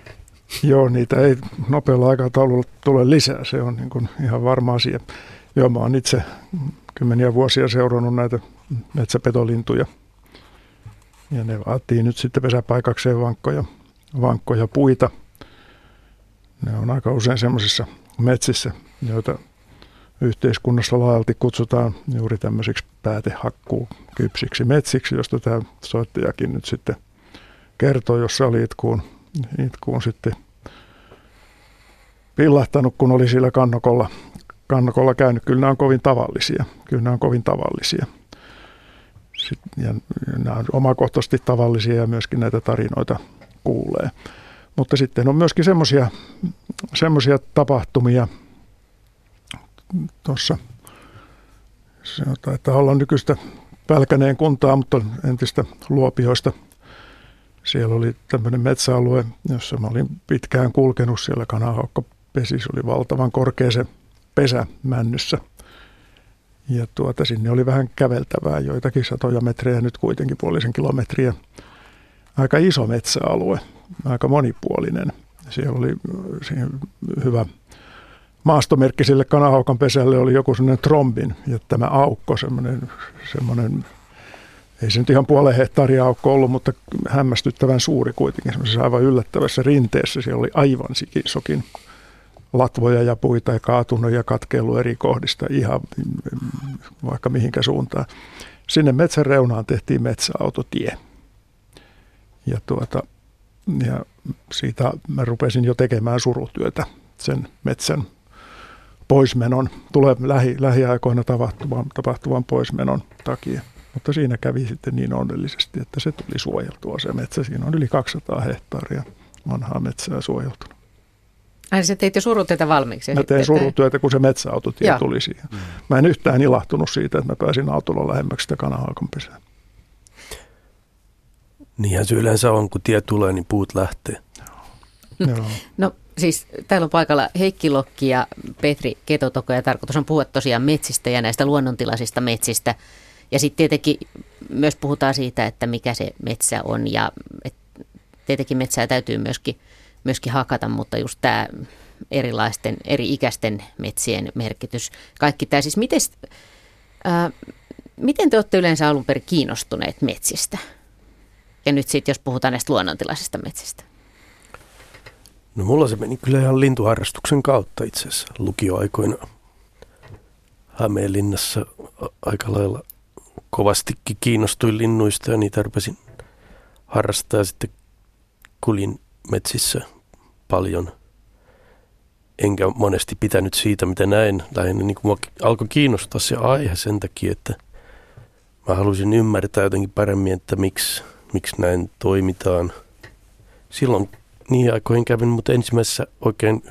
Joo, niitä ei nopealla aikataululla tule lisää, se on niin kuin ihan varma asia. Joo, mä oon itse kymmeniä vuosia seurannut näitä metsäpetolintuja. Ja ne vaatii nyt sitten pesäpaikakseen vankkoja, vankkoja puita. Ne on aika usein semmoisissa metsissä, joita yhteiskunnassa laajalti kutsutaan juuri tämmöisiksi päätehakkuu kypsiksi metsiksi, josta tämä soittajakin nyt sitten kertoo, jossa oli itkuun, itkuun sitten pillahtanut, kun oli sillä kannokolla, kannokolla käynyt. Kyllä nämä on kovin tavallisia. Kyllä nämä on kovin tavallisia. Sitten, ja nämä on omakohtaisesti tavallisia ja myöskin näitä tarinoita kuulee. Mutta sitten on myöskin semmoisia tapahtumia tuossa, että olla nykyistä Pälkäneen kuntaa, mutta entistä Luopioista. Siellä oli tämmöinen metsäalue, jossa mä olin pitkään kulkenut siellä kanahaukka pesi, se oli valtavan korkea se pesä männyssä. Ja tuota, sinne oli vähän käveltävää, joitakin satoja metrejä, nyt kuitenkin puolisen kilometriä. Aika iso metsäalue, aika monipuolinen. Siellä oli siihen hyvä maastomerkki sille kanahaukan pesälle oli joku sellainen trombin ja tämä aukko, semmoinen, semmoinen ei se nyt ihan puolen hehtaaria aukko ollut, mutta hämmästyttävän suuri kuitenkin, semmoisessa aivan yllättävässä rinteessä. Siellä oli aivan sikisokin latvoja ja puita ja kaatunut ja katkeillut eri kohdista ihan vaikka mihinkä suuntaan. Sinne metsän reunaan tehtiin metsäautotie. Ja, tuota, ja siitä mä rupesin jo tekemään surutyötä sen metsän poismenon, tulee lähi, lähiaikoina tapahtuvan, tapahtuvan poismenon takia. Mutta siinä kävi sitten niin onnellisesti, että se tuli suojeltua se metsä. Siinä on yli 200 hehtaaria vanhaa metsää suojeltuna.
Ai sä teit jo surutyötä valmiiksi?
Mä tein surutyötä, kun se metsäautotie Joo. tuli siihen. Mä en yhtään ilahtunut siitä, että mä pääsin autolla lähemmäksi sitä kanahalkon pesää.
Niinhän se yleensä on, kun tie tulee, niin puut lähtee.
Joo. No siis täällä on paikalla Heikki Lokki ja Petri Ketotoko ja tarkoitus on puhua tosiaan metsistä ja näistä luonnontilaisista metsistä. Ja sitten tietenkin myös puhutaan siitä, että mikä se metsä on ja et tietenkin metsää täytyy myöskin, myöskin hakata, mutta just tämä erilaisten, eri ikäisten metsien merkitys. Kaikki tämä siis, miten, ää, miten te olette yleensä alun perin kiinnostuneet metsistä? Ja nyt sitten, jos puhutaan näistä luonnontilaisista metsistä.
No mulla se meni kyllä ihan lintuharrastuksen kautta itse asiassa lukioaikoina. Hämeenlinnassa aika lailla kovastikin kiinnostuin linnuista ja niitä rupesin harrastaa sitten kulin metsissä paljon. Enkä monesti pitänyt siitä, mitä näin. Lähinnä niin kuin alkoi kiinnostaa se aihe sen takia, että mä halusin ymmärtää jotenkin paremmin, että miksi, miksi näin toimitaan. Silloin niin aikoihin kävin, mutta ensimmäisessä oikein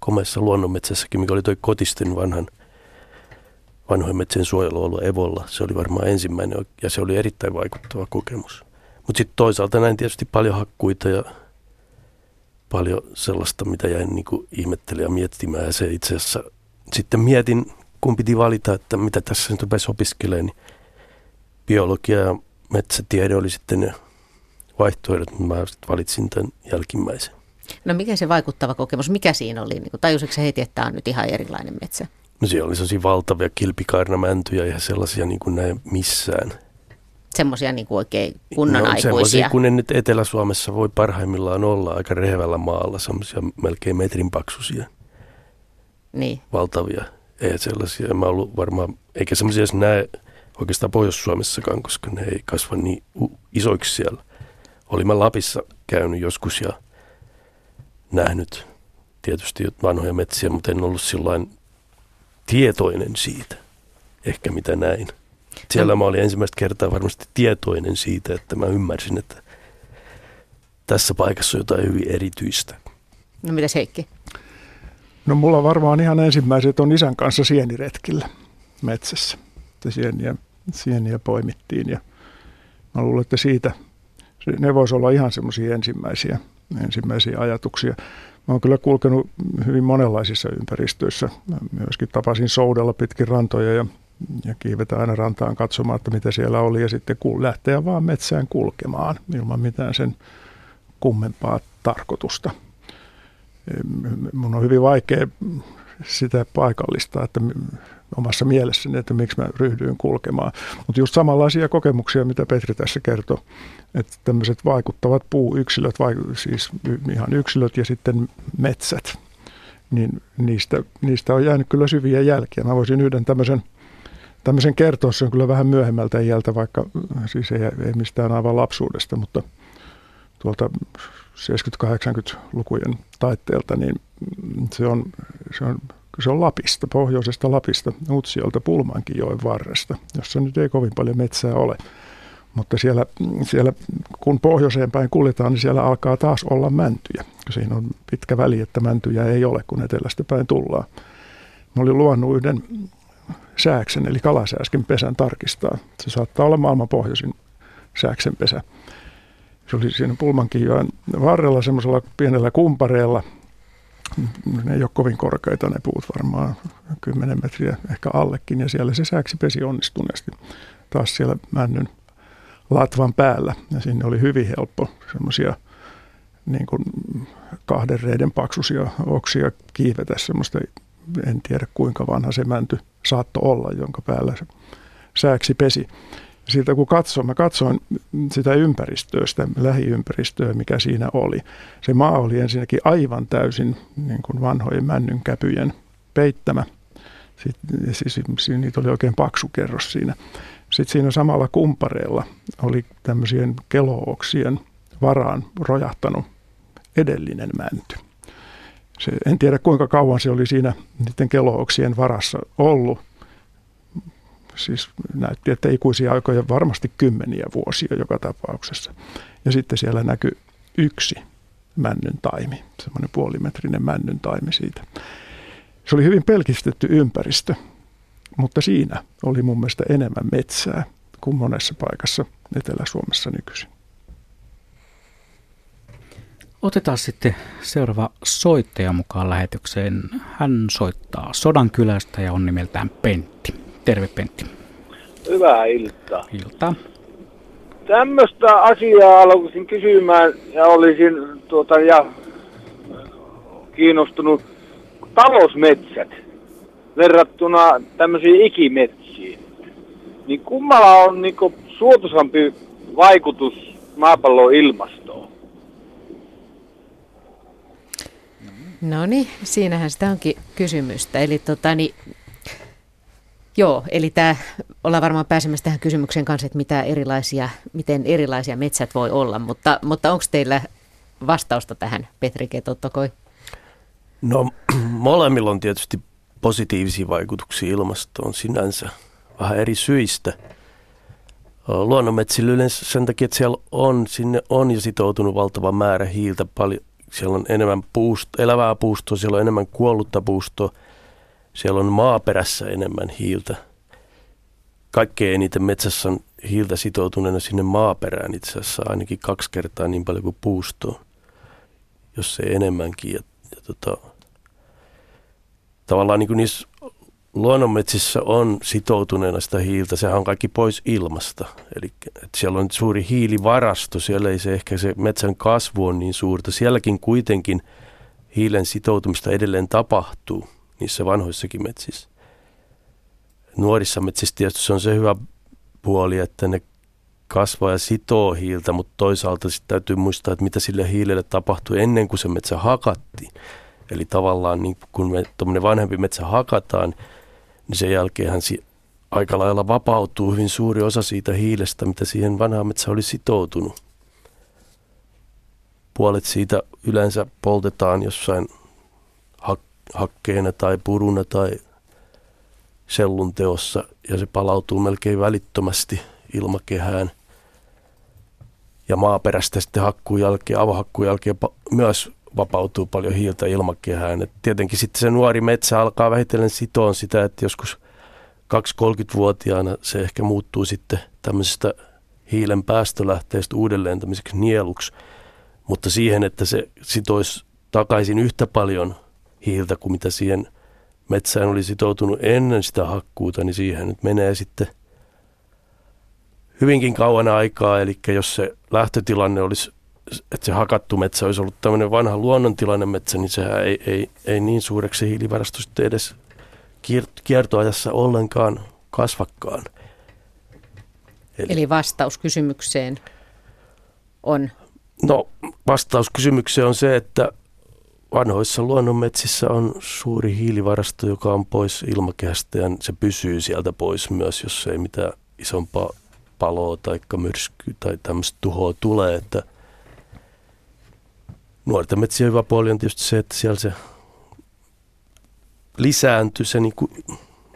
komeassa luonnonmetsässäkin, mikä oli toi Kotisten vanhan vanhojen metsien suojelu ollut Evolla. Se oli varmaan ensimmäinen ja se oli erittäin vaikuttava kokemus. Mutta sitten toisaalta näin tietysti paljon hakkuita ja paljon sellaista, mitä jäin niin ihmettelemään ja miettimään. Ja se itse asiassa sitten mietin, kun piti valita, että mitä tässä nyt rupesi opiskelemaan, niin biologia ja metsätiede oli sitten ne vaihtoehdot, mutta mä sitten valitsin tämän jälkimmäisen.
No mikä se vaikuttava kokemus, mikä siinä oli? Niin tajusitko heti, että tämä on nyt ihan erilainen metsä?
No siellä oli sellaisia valtavia kilpikaarnamäntyjä ja sellaisia niin kuin näe missään.
Semmoisia niin kuin oikein kunnon no,
Semmoisia, kun ne nyt Etelä-Suomessa voi parhaimmillaan olla aika rehevällä maalla, semmoisia melkein metrin paksuisia.
Niin.
Valtavia. Ei sellaisia, mä ollut varmaan, eikä semmoisia edes näe oikeastaan Pohjois-Suomessakaan, koska ne ei kasva niin isoiksi siellä. Olin mä Lapissa käynyt joskus ja nähnyt tietysti vanhoja metsiä, mutta en ollut silloin tietoinen siitä, ehkä mitä näin. Siellä no. mä olin ensimmäistä kertaa varmasti tietoinen siitä, että mä ymmärsin, että tässä paikassa on jotain hyvin erityistä.
No mitä Heikki?
No mulla varmaan ihan ensimmäiset on isän kanssa sieniretkillä metsässä. Sieniä, sieniä poimittiin ja mä luulen, että siitä ne voisi olla ihan semmoisia ensimmäisiä, ensimmäisiä ajatuksia. Mä oon kyllä kulkenut hyvin monenlaisissa ympäristöissä. Mä myöskin tapasin soudella pitkin rantoja ja, ja kiivetään aina rantaan katsomaan, että mitä siellä oli ja sitten lähteä vaan metsään kulkemaan ilman mitään sen kummempaa tarkoitusta. Mun on hyvin vaikea sitä paikallista, että omassa mielessäni, että miksi mä ryhdyin kulkemaan. Mutta just samanlaisia kokemuksia, mitä Petri tässä kertoi, että tämmöiset vaikuttavat puuyksilöt, siis ihan yksilöt ja sitten metsät, niin niistä, niistä on jäänyt kyllä syviä jälkiä. Mä voisin yhden tämmöisen, tämmöisen kertoa, se on kyllä vähän myöhemmältä iältä, vaikka siis ei, ei mistään aivan lapsuudesta, mutta tuolta 70-80-lukujen taitteelta, niin se on, se on se on Lapista, pohjoisesta Lapista, Utsiolta Pulmankinjoen varresta, jossa nyt ei kovin paljon metsää ole. Mutta siellä, siellä, kun pohjoiseen päin kuljetaan, niin siellä alkaa taas olla mäntyjä. Siinä on pitkä väli, että mäntyjä ei ole, kun etelästä päin tullaan. Mä olin luonut yhden sääksen, eli kalasääsken pesän tarkistaa. Se saattaa olla maailman pohjoisin sääksen pesä. Se oli siinä Pulmankinjoen varrella semmoisella pienellä kumpareella, ne ei ole kovin korkeita ne puut, varmaan 10 metriä ehkä allekin, ja siellä se sääksi pesi onnistuneesti. Taas siellä männyn latvan päällä, ja sinne oli hyvin helppo semmoisia niin kuin kahden reiden paksuisia oksia kiivetä semmoista, en tiedä kuinka vanha se mänty saattoi olla, jonka päällä se sääksi pesi siitä kun katsoin, mä katsoin sitä ympäristöä, sitä lähiympäristöä, mikä siinä oli. Se maa oli ensinnäkin aivan täysin niin kuin vanhojen männynkäpyjen peittämä. Sitten, siis, niitä oli oikein paksu kerros siinä. Sitten siinä samalla kumpareella oli tämmöisien kelooksien varaan rojahtanut edellinen mänty. Se, en tiedä kuinka kauan se oli siinä niiden kelooksien varassa ollut, siis näytti, että ikuisia aikoja varmasti kymmeniä vuosia joka tapauksessa. Ja sitten siellä näkyi yksi männyn taimi, semmoinen puolimetrinen männyn taimi siitä. Se oli hyvin pelkistetty ympäristö, mutta siinä oli mun mielestä enemmän metsää kuin monessa paikassa Etelä-Suomessa nykyisin.
Otetaan sitten seuraava soittaja mukaan lähetykseen. Hän soittaa Sodankylästä ja on nimeltään Pentti. Terve Pentti.
Hyvää iltaa.
Iltaa.
Tämmöistä asiaa aloisin kysymään ja olisin tuota, ja kiinnostunut talousmetsät verrattuna tämmöisiin ikimetsiin. Niin kummalla on niin suotuisampi vaikutus maapallon ilmastoon?
No niin, siinähän sitä onkin kysymystä. Eli tota, niin Joo, eli tämä, ollaan varmaan pääsemässä tähän kysymykseen kanssa, että mitä erilaisia, miten erilaisia metsät voi olla, mutta, mutta onko teillä vastausta tähän, Petri Ketotokoi?
No molemmilla on tietysti positiivisia vaikutuksia ilmastoon sinänsä, vähän eri syistä. Luonnonmetsillä yleensä sen takia, että siellä on, sinne on jo sitoutunut valtava määrä hiiltä paljon. Siellä on enemmän puusto, elävää puustoa, siellä on enemmän kuollutta puustoa, siellä on maaperässä enemmän hiiltä. Kaikkein eniten metsässä on hiiltä sitoutuneena sinne maaperään itse asiassa ainakin kaksi kertaa niin paljon kuin puustoa, jos ei enemmänkin. Ja, ja tota, tavallaan niin kuin niissä luonnonmetsissä on sitoutuneena sitä hiiltä, sehän on kaikki pois ilmasta. Eli siellä on suuri hiilivarasto, siellä ei se ehkä se metsän kasvu on niin suurta. Sielläkin kuitenkin hiilen sitoutumista edelleen tapahtuu niissä vanhoissakin metsissä. Nuorissa metsissä tietysti on se hyvä puoli, että ne kasvaa ja sitoo hiiltä, mutta toisaalta sitten täytyy muistaa, että mitä sille hiilelle tapahtui ennen kuin se metsä hakattiin. Eli tavallaan niin kun me tuommoinen vanhempi metsä hakataan, niin sen jälkeenhän si- aika lailla vapautuu hyvin suuri osa siitä hiilestä, mitä siihen vanhaan metsään oli sitoutunut. Puolet siitä yleensä poltetaan jossain hakkeena tai puruna tai sellun teossa ja se palautuu melkein välittömästi ilmakehään. Ja maaperästä sitten hakkuun jälkeen, avohakkuun jälkeen myös vapautuu paljon hiiltä ilmakehään. Et tietenkin sitten se nuori metsä alkaa vähitellen sitoon sitä, että joskus 2-30-vuotiaana se ehkä muuttuu sitten tämmöisestä hiilen päästölähteestä uudelleen tämmöiseksi nieluksi. Mutta siihen, että se sitoisi takaisin yhtä paljon hiiltä kuin mitä siihen metsään oli sitoutunut ennen sitä hakkuuta, niin siihen nyt menee sitten hyvinkin kauan aikaa. Eli jos se lähtötilanne olisi että se hakattu metsä olisi ollut tämmöinen vanha luonnontilainen metsä, niin sehän ei, ei, ei niin suureksi hiilivarasto sitten edes kiertoajassa ollenkaan kasvakkaan.
Eli, Eli vastaus kysymykseen on?
No vastaus kysymykseen on se, että vanhoissa luonnonmetsissä on suuri hiilivarasto, joka on pois ilmakehästä ja se pysyy sieltä pois myös, jos ei mitään isompaa paloa tai myrskyä tai tämmöistä tuhoa tulee, että – nuorten metsien hyvä puoli on tietysti se, että siellä se lisääntyy, se niin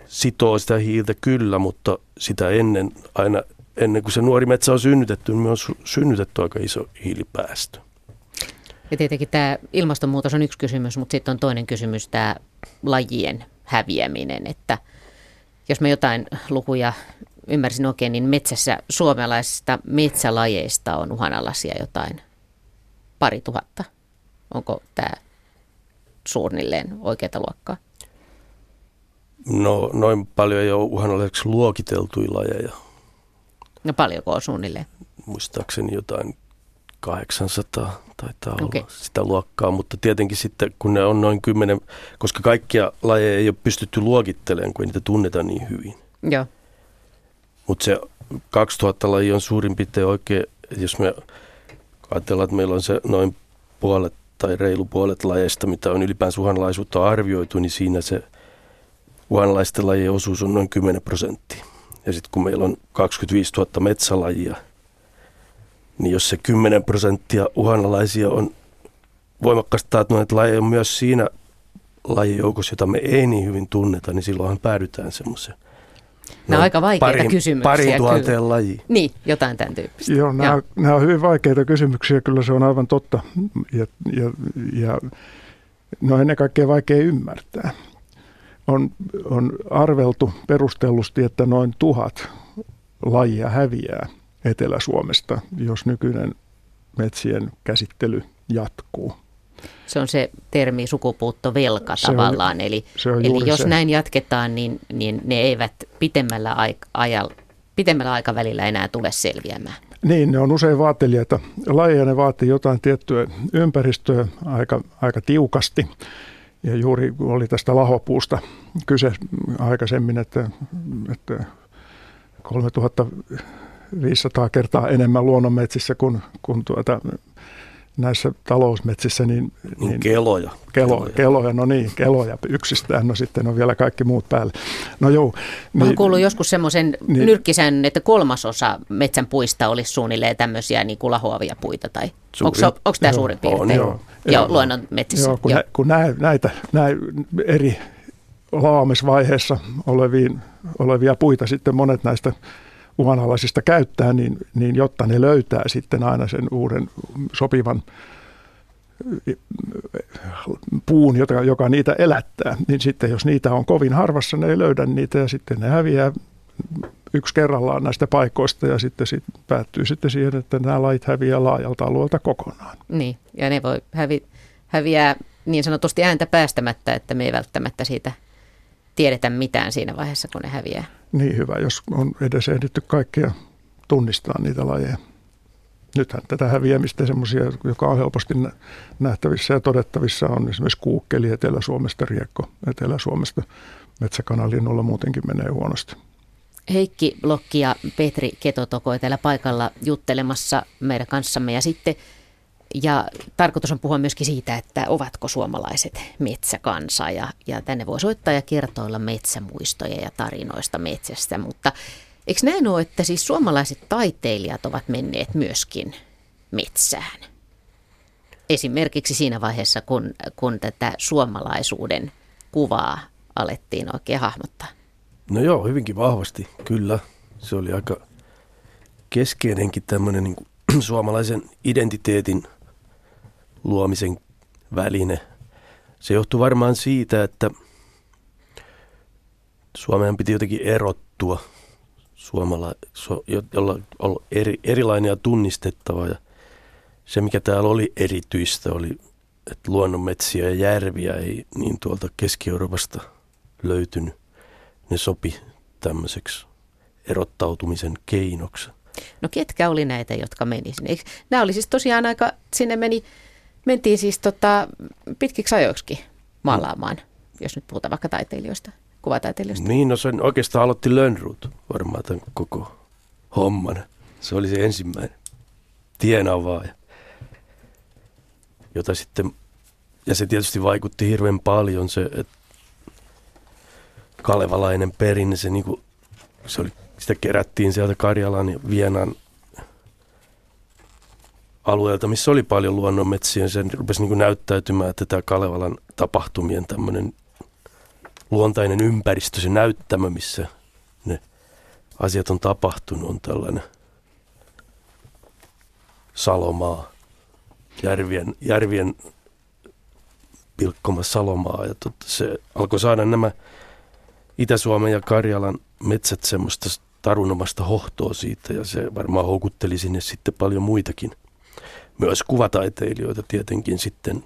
sitoo sitä hiiltä kyllä, mutta sitä ennen, aina ennen kuin se nuori metsä on synnytetty, niin on synnytetty aika iso hiilipäästö.
Ja tietenkin tämä ilmastonmuutos on yksi kysymys, mutta sitten on toinen kysymys tämä lajien häviäminen, että jos me jotain lukuja ymmärsin oikein, niin metsässä suomalaisista metsälajeista on uhanalaisia jotain pari tuhatta. Onko tämä suunnilleen oikeata luokkaa?
No noin paljon ei ole uhanalaiseksi luokiteltuja lajeja.
No paljonko on suunnilleen?
Muistaakseni jotain 800 taitaa okay. olla sitä luokkaa, mutta tietenkin sitten kun ne on noin 10, koska kaikkia lajeja ei ole pystytty luokittelemaan, kun ei niitä tunneta niin hyvin.
Joo.
Mutta se 2000 laji on suurin piirtein oikein, jos me ajatellaan, että meillä on se noin puolet tai reilu puolet lajeista, mitä on ylipäänsä uhanalaisuutta arvioitu, niin siinä se uhanalaisten lajien osuus on noin 10 prosenttia. Ja sitten kun meillä on 25 000 metsälajia, niin jos se 10 prosenttia uhanalaisia on voimakkaasti taatuneet lajeja myös siinä lajijoukossa, jota me ei niin hyvin tunneta, niin silloinhan päädytään semmoiseen
Nämä on aika vaikeita parin, kysymyksiä.
Parin tuhanteen laji.
Niin, jotain tämän tyyppistä.
Joo, nämä, Joo. nämä on hyvin vaikeita kysymyksiä, kyllä se on aivan totta. Ja, ja, ja ne on ennen kaikkea vaikea ymmärtää. On, on arveltu perustellusti, että noin tuhat lajia häviää Etelä-Suomesta, jos nykyinen metsien käsittely jatkuu.
Se on se termi sukupuuttovelka se tavallaan. On, eli, eli jos se. näin jatketaan, niin, niin ne eivät pitemmällä, aik- ajalla, pitemmällä aikavälillä enää tule selviämään.
Niin, ne on usein vaatelijoita. Lajeja ne vaatii jotain tiettyä ympäristöä aika, aika tiukasti. Ja juuri oli tästä lahopuusta kyse aikaisemmin, että, että 3500 kertaa enemmän luonnonmetsissä kuin, kuin tuota näissä talousmetsissä, niin...
niin, niin keloja.
Kelo, keloja. Keloja, no niin, keloja yksistään, no sitten on vielä kaikki muut päälle. No joo.
Niin, Olen kuullut joskus semmoisen niin, nyrkkisäännön, että kolmasosa metsän puista olisi suunnilleen tämmöisiä niin kuin lahoavia puita, tai Suuri, onko, onko tämä suurin piirtein? On, joo, joo, luonnon metsissä.
Joo, kun, joo. Nä, kun nä, näitä, näitä eri laamisvaiheessa oleviin, olevia puita sitten monet näistä uhanalaisista käyttää, niin, niin jotta ne löytää sitten aina sen uuden sopivan puun, joka, joka niitä elättää, niin sitten jos niitä on kovin harvassa, ne ei löydä niitä ja sitten ne häviää yksi kerrallaan näistä paikoista ja sitten sit päättyy sitten siihen, että nämä lait häviää laajalta alueelta kokonaan.
Niin, ja ne voi hävi, häviää niin sanotusti ääntä päästämättä, että me ei välttämättä siitä tiedetä mitään siinä vaiheessa, kun ne häviää.
Niin hyvä, jos on edes ehditty kaikkea tunnistaa niitä lajeja. Nythän tätä häviämistä semmoisia, joka on helposti nähtävissä ja todettavissa, on esimerkiksi kuukkeli Etelä-Suomesta, riekko Etelä-Suomesta. Metsäkanalin muutenkin menee huonosti.
Heikki Blokki ja Petri Ketotoko täällä paikalla juttelemassa meidän kanssamme ja sitten ja tarkoitus on puhua myöskin siitä, että ovatko suomalaiset metsäkansa ja, ja tänne voi soittaa ja kertoilla metsämuistoja ja tarinoista metsästä, mutta eikö näin ole, että siis suomalaiset taiteilijat ovat menneet myöskin metsään? Esimerkiksi siinä vaiheessa, kun, kun tätä suomalaisuuden kuvaa alettiin oikein hahmottaa.
No joo, hyvinkin vahvasti, kyllä. Se oli aika keskeinenkin tämmöinen niin suomalaisen identiteetin luomisen väline. Se johtuu varmaan siitä, että Suomeen piti jotenkin erottua suomala, jolla on eri, erilainen ja tunnistettava. Ja se, mikä täällä oli erityistä, oli, että luonnonmetsiä ja järviä ei niin tuolta Keski-Euroopasta löytynyt. Ne sopi tämmöiseksi erottautumisen keinoksi.
No ketkä oli näitä, jotka meni sinne? nämä oli siis tosiaan aika, sinne meni mentiin siis tota, pitkiksi ajoiksi maalaamaan, jos nyt puhutaan vaikka taiteilijoista, kuvataiteilijoista.
Niin, no sen oikeastaan aloitti Lönnrut varmaan tämän koko homman. Se oli se ensimmäinen tienavaaja, jota sitten, ja se tietysti vaikutti hirveän paljon se, että kalevalainen perinne, se, niinku, se oli, sitä kerättiin sieltä Karjalan ja Vienan alueelta, missä oli paljon luonnonmetsiä. Se rupesi niin näyttäytymään, että tämä Kalevalan tapahtumien tämmöinen luontainen ympäristö, se näyttämä, missä ne asiat on tapahtunut, on tällainen salomaa, järvien, järvien pilkkoma salomaa. Ja totta, se alkoi saada nämä Itä-Suomen ja Karjalan metsät semmoista tarunomasta hohtoa siitä ja se varmaan houkutteli sinne sitten paljon muitakin – myös kuvataiteilijoita tietenkin sitten.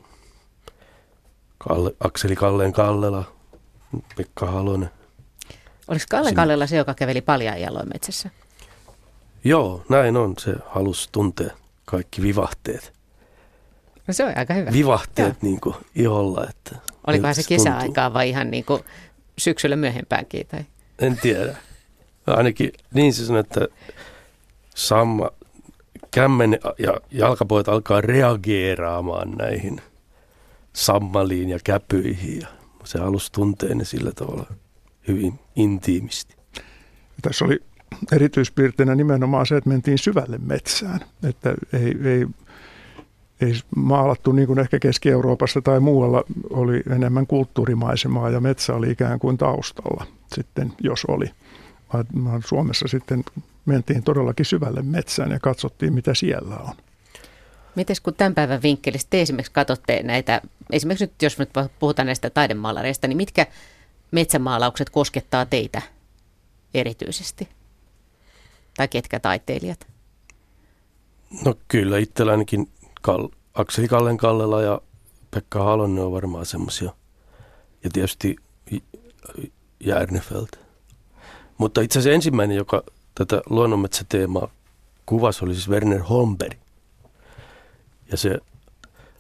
Kalle, Akseli Kalleen Kallela, Pekka Halonen.
Oliko Kalle Sin... Kallela se, joka käveli paljon jaloin metsässä?
Joo, näin on. Se halusi tuntea kaikki vivahteet.
No se on aika hyvä.
Vivahteet niin kuin iholla. Että
Olikohan se kesäaikaa vai ihan niin kuin syksyllä myöhempäänkin? Tai?
En tiedä. Ainakin niin se sanoi, että Samma kämmen ja jalkapojat alkaa reageeraamaan näihin sammaliin ja käpyihin ja se alus tuntee ne sillä tavalla hyvin intiimisti.
Tässä oli erityispiirteinä nimenomaan se, että mentiin syvälle metsään, että ei, ei, ei maalattu niin kuin ehkä Keski-Euroopassa tai muualla oli enemmän kulttuurimaisemaa ja metsä oli ikään kuin taustalla sitten, jos oli. Suomessa sitten mentiin todellakin syvälle metsään ja katsottiin, mitä siellä on.
Miten kun tämän päivän vinkkelistä te esimerkiksi katsotte näitä, esimerkiksi nyt jos nyt puhutaan näistä taidemaalareista, niin mitkä metsämaalaukset koskettaa teitä erityisesti? Tai ketkä taiteilijat?
No kyllä, itsellä ainakin Kal- Akseli Kallen Kallela ja Pekka Halonen on varmaan semmoisia. Ja tietysti Järnefeld. Mutta itse asiassa ensimmäinen, joka tätä luonnonmetsäteemaa kuvasi, oli siis Werner Holmberg. Ja se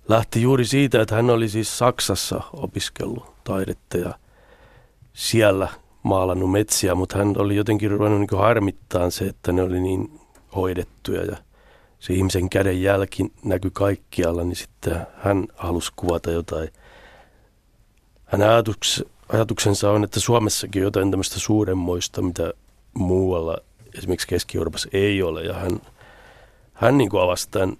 lähti juuri siitä, että hän oli siis Saksassa opiskellut taidetta ja siellä maalannut metsiä, mutta hän oli jotenkin ruvennut niin harmittaa se, että ne oli niin hoidettuja ja se ihmisen käden jälki näkyi kaikkialla, niin sitten hän halusi kuvata jotain. Hänen ajatuks, ajatuksensa on, että Suomessakin on jotain tämmöistä suuremmoista, mitä muualla, esimerkiksi Keski-Euroopassa ei ole. Ja hän, hän niin kuin avasi tämän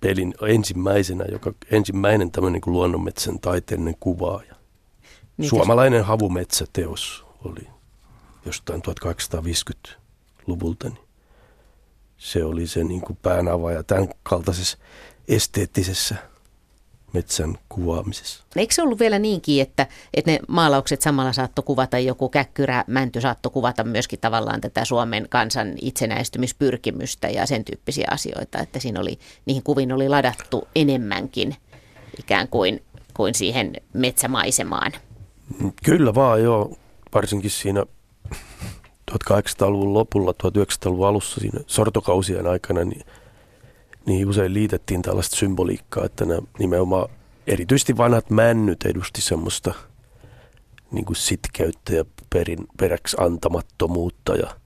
pelin ensimmäisenä, joka ensimmäinen tämmöinen niin luonnonmetsän taiteellinen kuvaaja. Niin Suomalainen havumetsäteos oli jostain 1850-luvulta. Niin se oli se niin kuin päänavaaja tämän kaltaisessa esteettisessä metsän kuvaamisessa.
Eikö se ollut vielä niinkin, että, että ne maalaukset samalla saattoi kuvata joku käkkyrä, mänty saattoi kuvata myöskin tavallaan tätä Suomen kansan itsenäistymispyrkimystä ja sen tyyppisiä asioita, että siinä oli, niihin kuviin oli ladattu enemmänkin ikään kuin, kuin siihen metsämaisemaan.
Kyllä vaan joo, varsinkin siinä 1800-luvun lopulla, 1900-luvun alussa siinä sortokausien aikana, niin, niin usein liitettiin tällaista symboliikkaa, että nämä nimenomaan erityisesti vanhat männyt edusti semmoista niin kuin sitkeyttä ja perin, peräksi antamattomuutta ja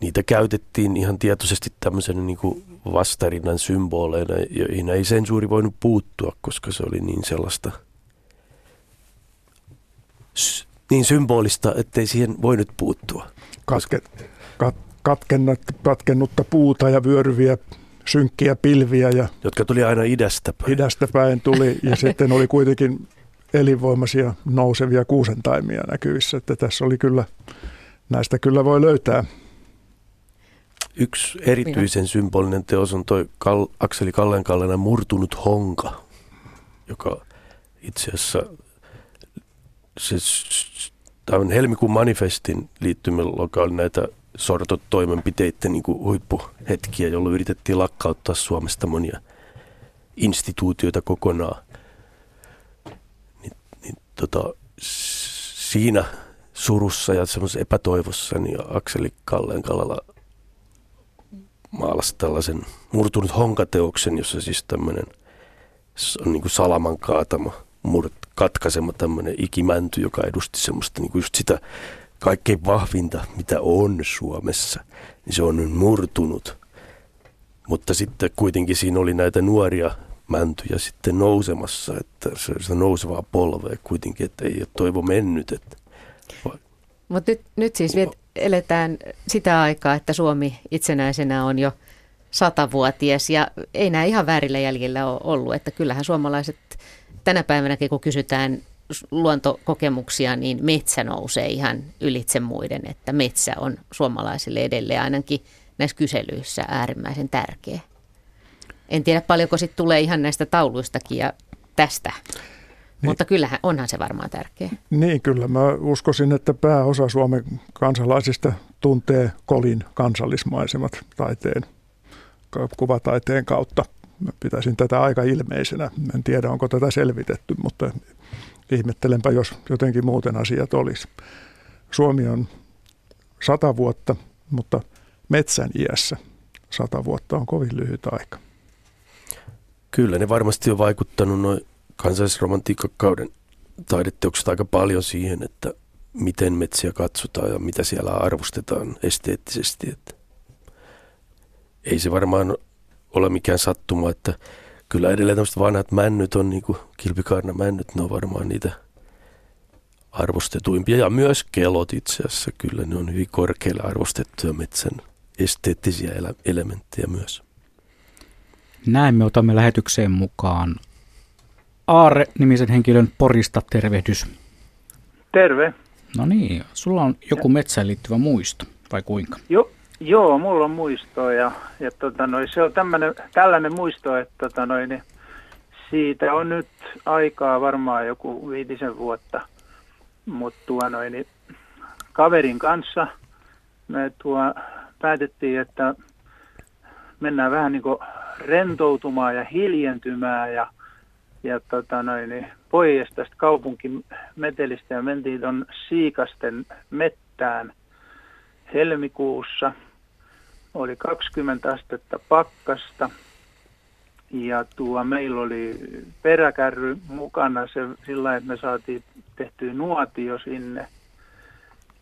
niitä käytettiin ihan tietoisesti tämmöisenä niin kuin vastarinnan symboleina, joihin ei sensuuri voinut puuttua, koska se oli niin sellaista – niin symbolista, ettei siihen voi nyt puuttua.
Katke, kat, katkennutta puuta ja vyöryviä synkkiä pilviä. Ja
Jotka tuli aina idästä päin.
Idästä päin tuli ja sitten oli kuitenkin elinvoimaisia nousevia kuusentaimia näkyvissä. Että tässä oli kyllä, näistä kyllä voi löytää.
Yksi erityisen Minä. symbolinen teos on toi Kal- Akseli Kallenkallena murtunut honka, joka itse asiassa se, tämän helmikuun manifestin liittymällä oli näitä sortotoimenpiteiden niin kuin huippuhetkiä, jolloin yritettiin lakkauttaa Suomesta monia instituutioita kokonaan. Niin, niin, tota, siinä surussa ja semmoisessa epätoivossa niin Akseli Kalleen Kallala maalasi tällaisen murtunut honkateoksen, jossa siis tämmöinen on niin kuin salaman kaatama murt, katkaisema tämmöinen ikimänty, joka edusti semmoista niin kuin just sitä kaikkein vahvinta, mitä on Suomessa. Niin se on nyt murtunut. Mutta sitten kuitenkin siinä oli näitä nuoria mäntyjä sitten nousemassa, että se sitä nousevaa polvea kuitenkin, että ei ole toivo mennyt. Että
Mutta nyt, nyt siis viet, eletään sitä aikaa, että Suomi itsenäisenä on jo satavuotias ja ei nämä ihan väärillä jäljillä ole ollut, että kyllähän suomalaiset tänä päivänäkin, kun kysytään luontokokemuksia, niin metsä nousee ihan ylitse muiden, että metsä on suomalaisille edelleen ainakin näissä kyselyissä äärimmäisen tärkeä. En tiedä paljonko sitten tulee ihan näistä tauluistakin ja tästä, niin. mutta kyllähän onhan se varmaan tärkeä.
Niin kyllä, mä uskoisin, että pääosa Suomen kansalaisista tuntee Kolin kansallismaisemat taiteen, kuvataiteen kautta – Mä pitäisin tätä aika ilmeisenä. En tiedä, onko tätä selvitetty, mutta ihmettelenpä, jos jotenkin muuten asiat olisi. Suomi on sata vuotta, mutta metsän iässä sata vuotta on kovin lyhyt aika.
Kyllä, ne varmasti on vaikuttanut noin kansallisromantiikkakauden taideteokset aika paljon siihen, että miten metsiä katsotaan ja mitä siellä arvostetaan esteettisesti. Että ei se varmaan ole mikään sattuma, että kyllä edelleen tämmöiset vanhat männyt on niin kuin kilpikaarna männyt, ne on varmaan niitä arvostetuimpia ja myös kelot itse asiassa, kyllä ne on hyvin korkealle arvostettuja metsän esteettisiä ele- elementtejä myös.
Näin me otamme lähetykseen mukaan Aare-nimisen henkilön Porista. Tervehdys.
Terve.
No niin, sulla on joku metsään liittyvä muisto, vai kuinka?
Joo, Joo, mulla on muisto ja, ja tota noi, se on tämmönen, tällainen muisto, että tota noi, niin siitä on nyt aikaa varmaan joku viitisen vuotta, mutta niin kaverin kanssa me tuo, päätettiin, että mennään vähän niin rentoutumaan ja hiljentymään ja, ja tota noin, niin pois tästä kaupunkimetelistä ja mentiin tuon Siikasten mettään helmikuussa – oli 20 astetta pakkasta ja tuo, meillä oli peräkärry mukana se, sillä että me saatiin tehtyä nuotio sinne.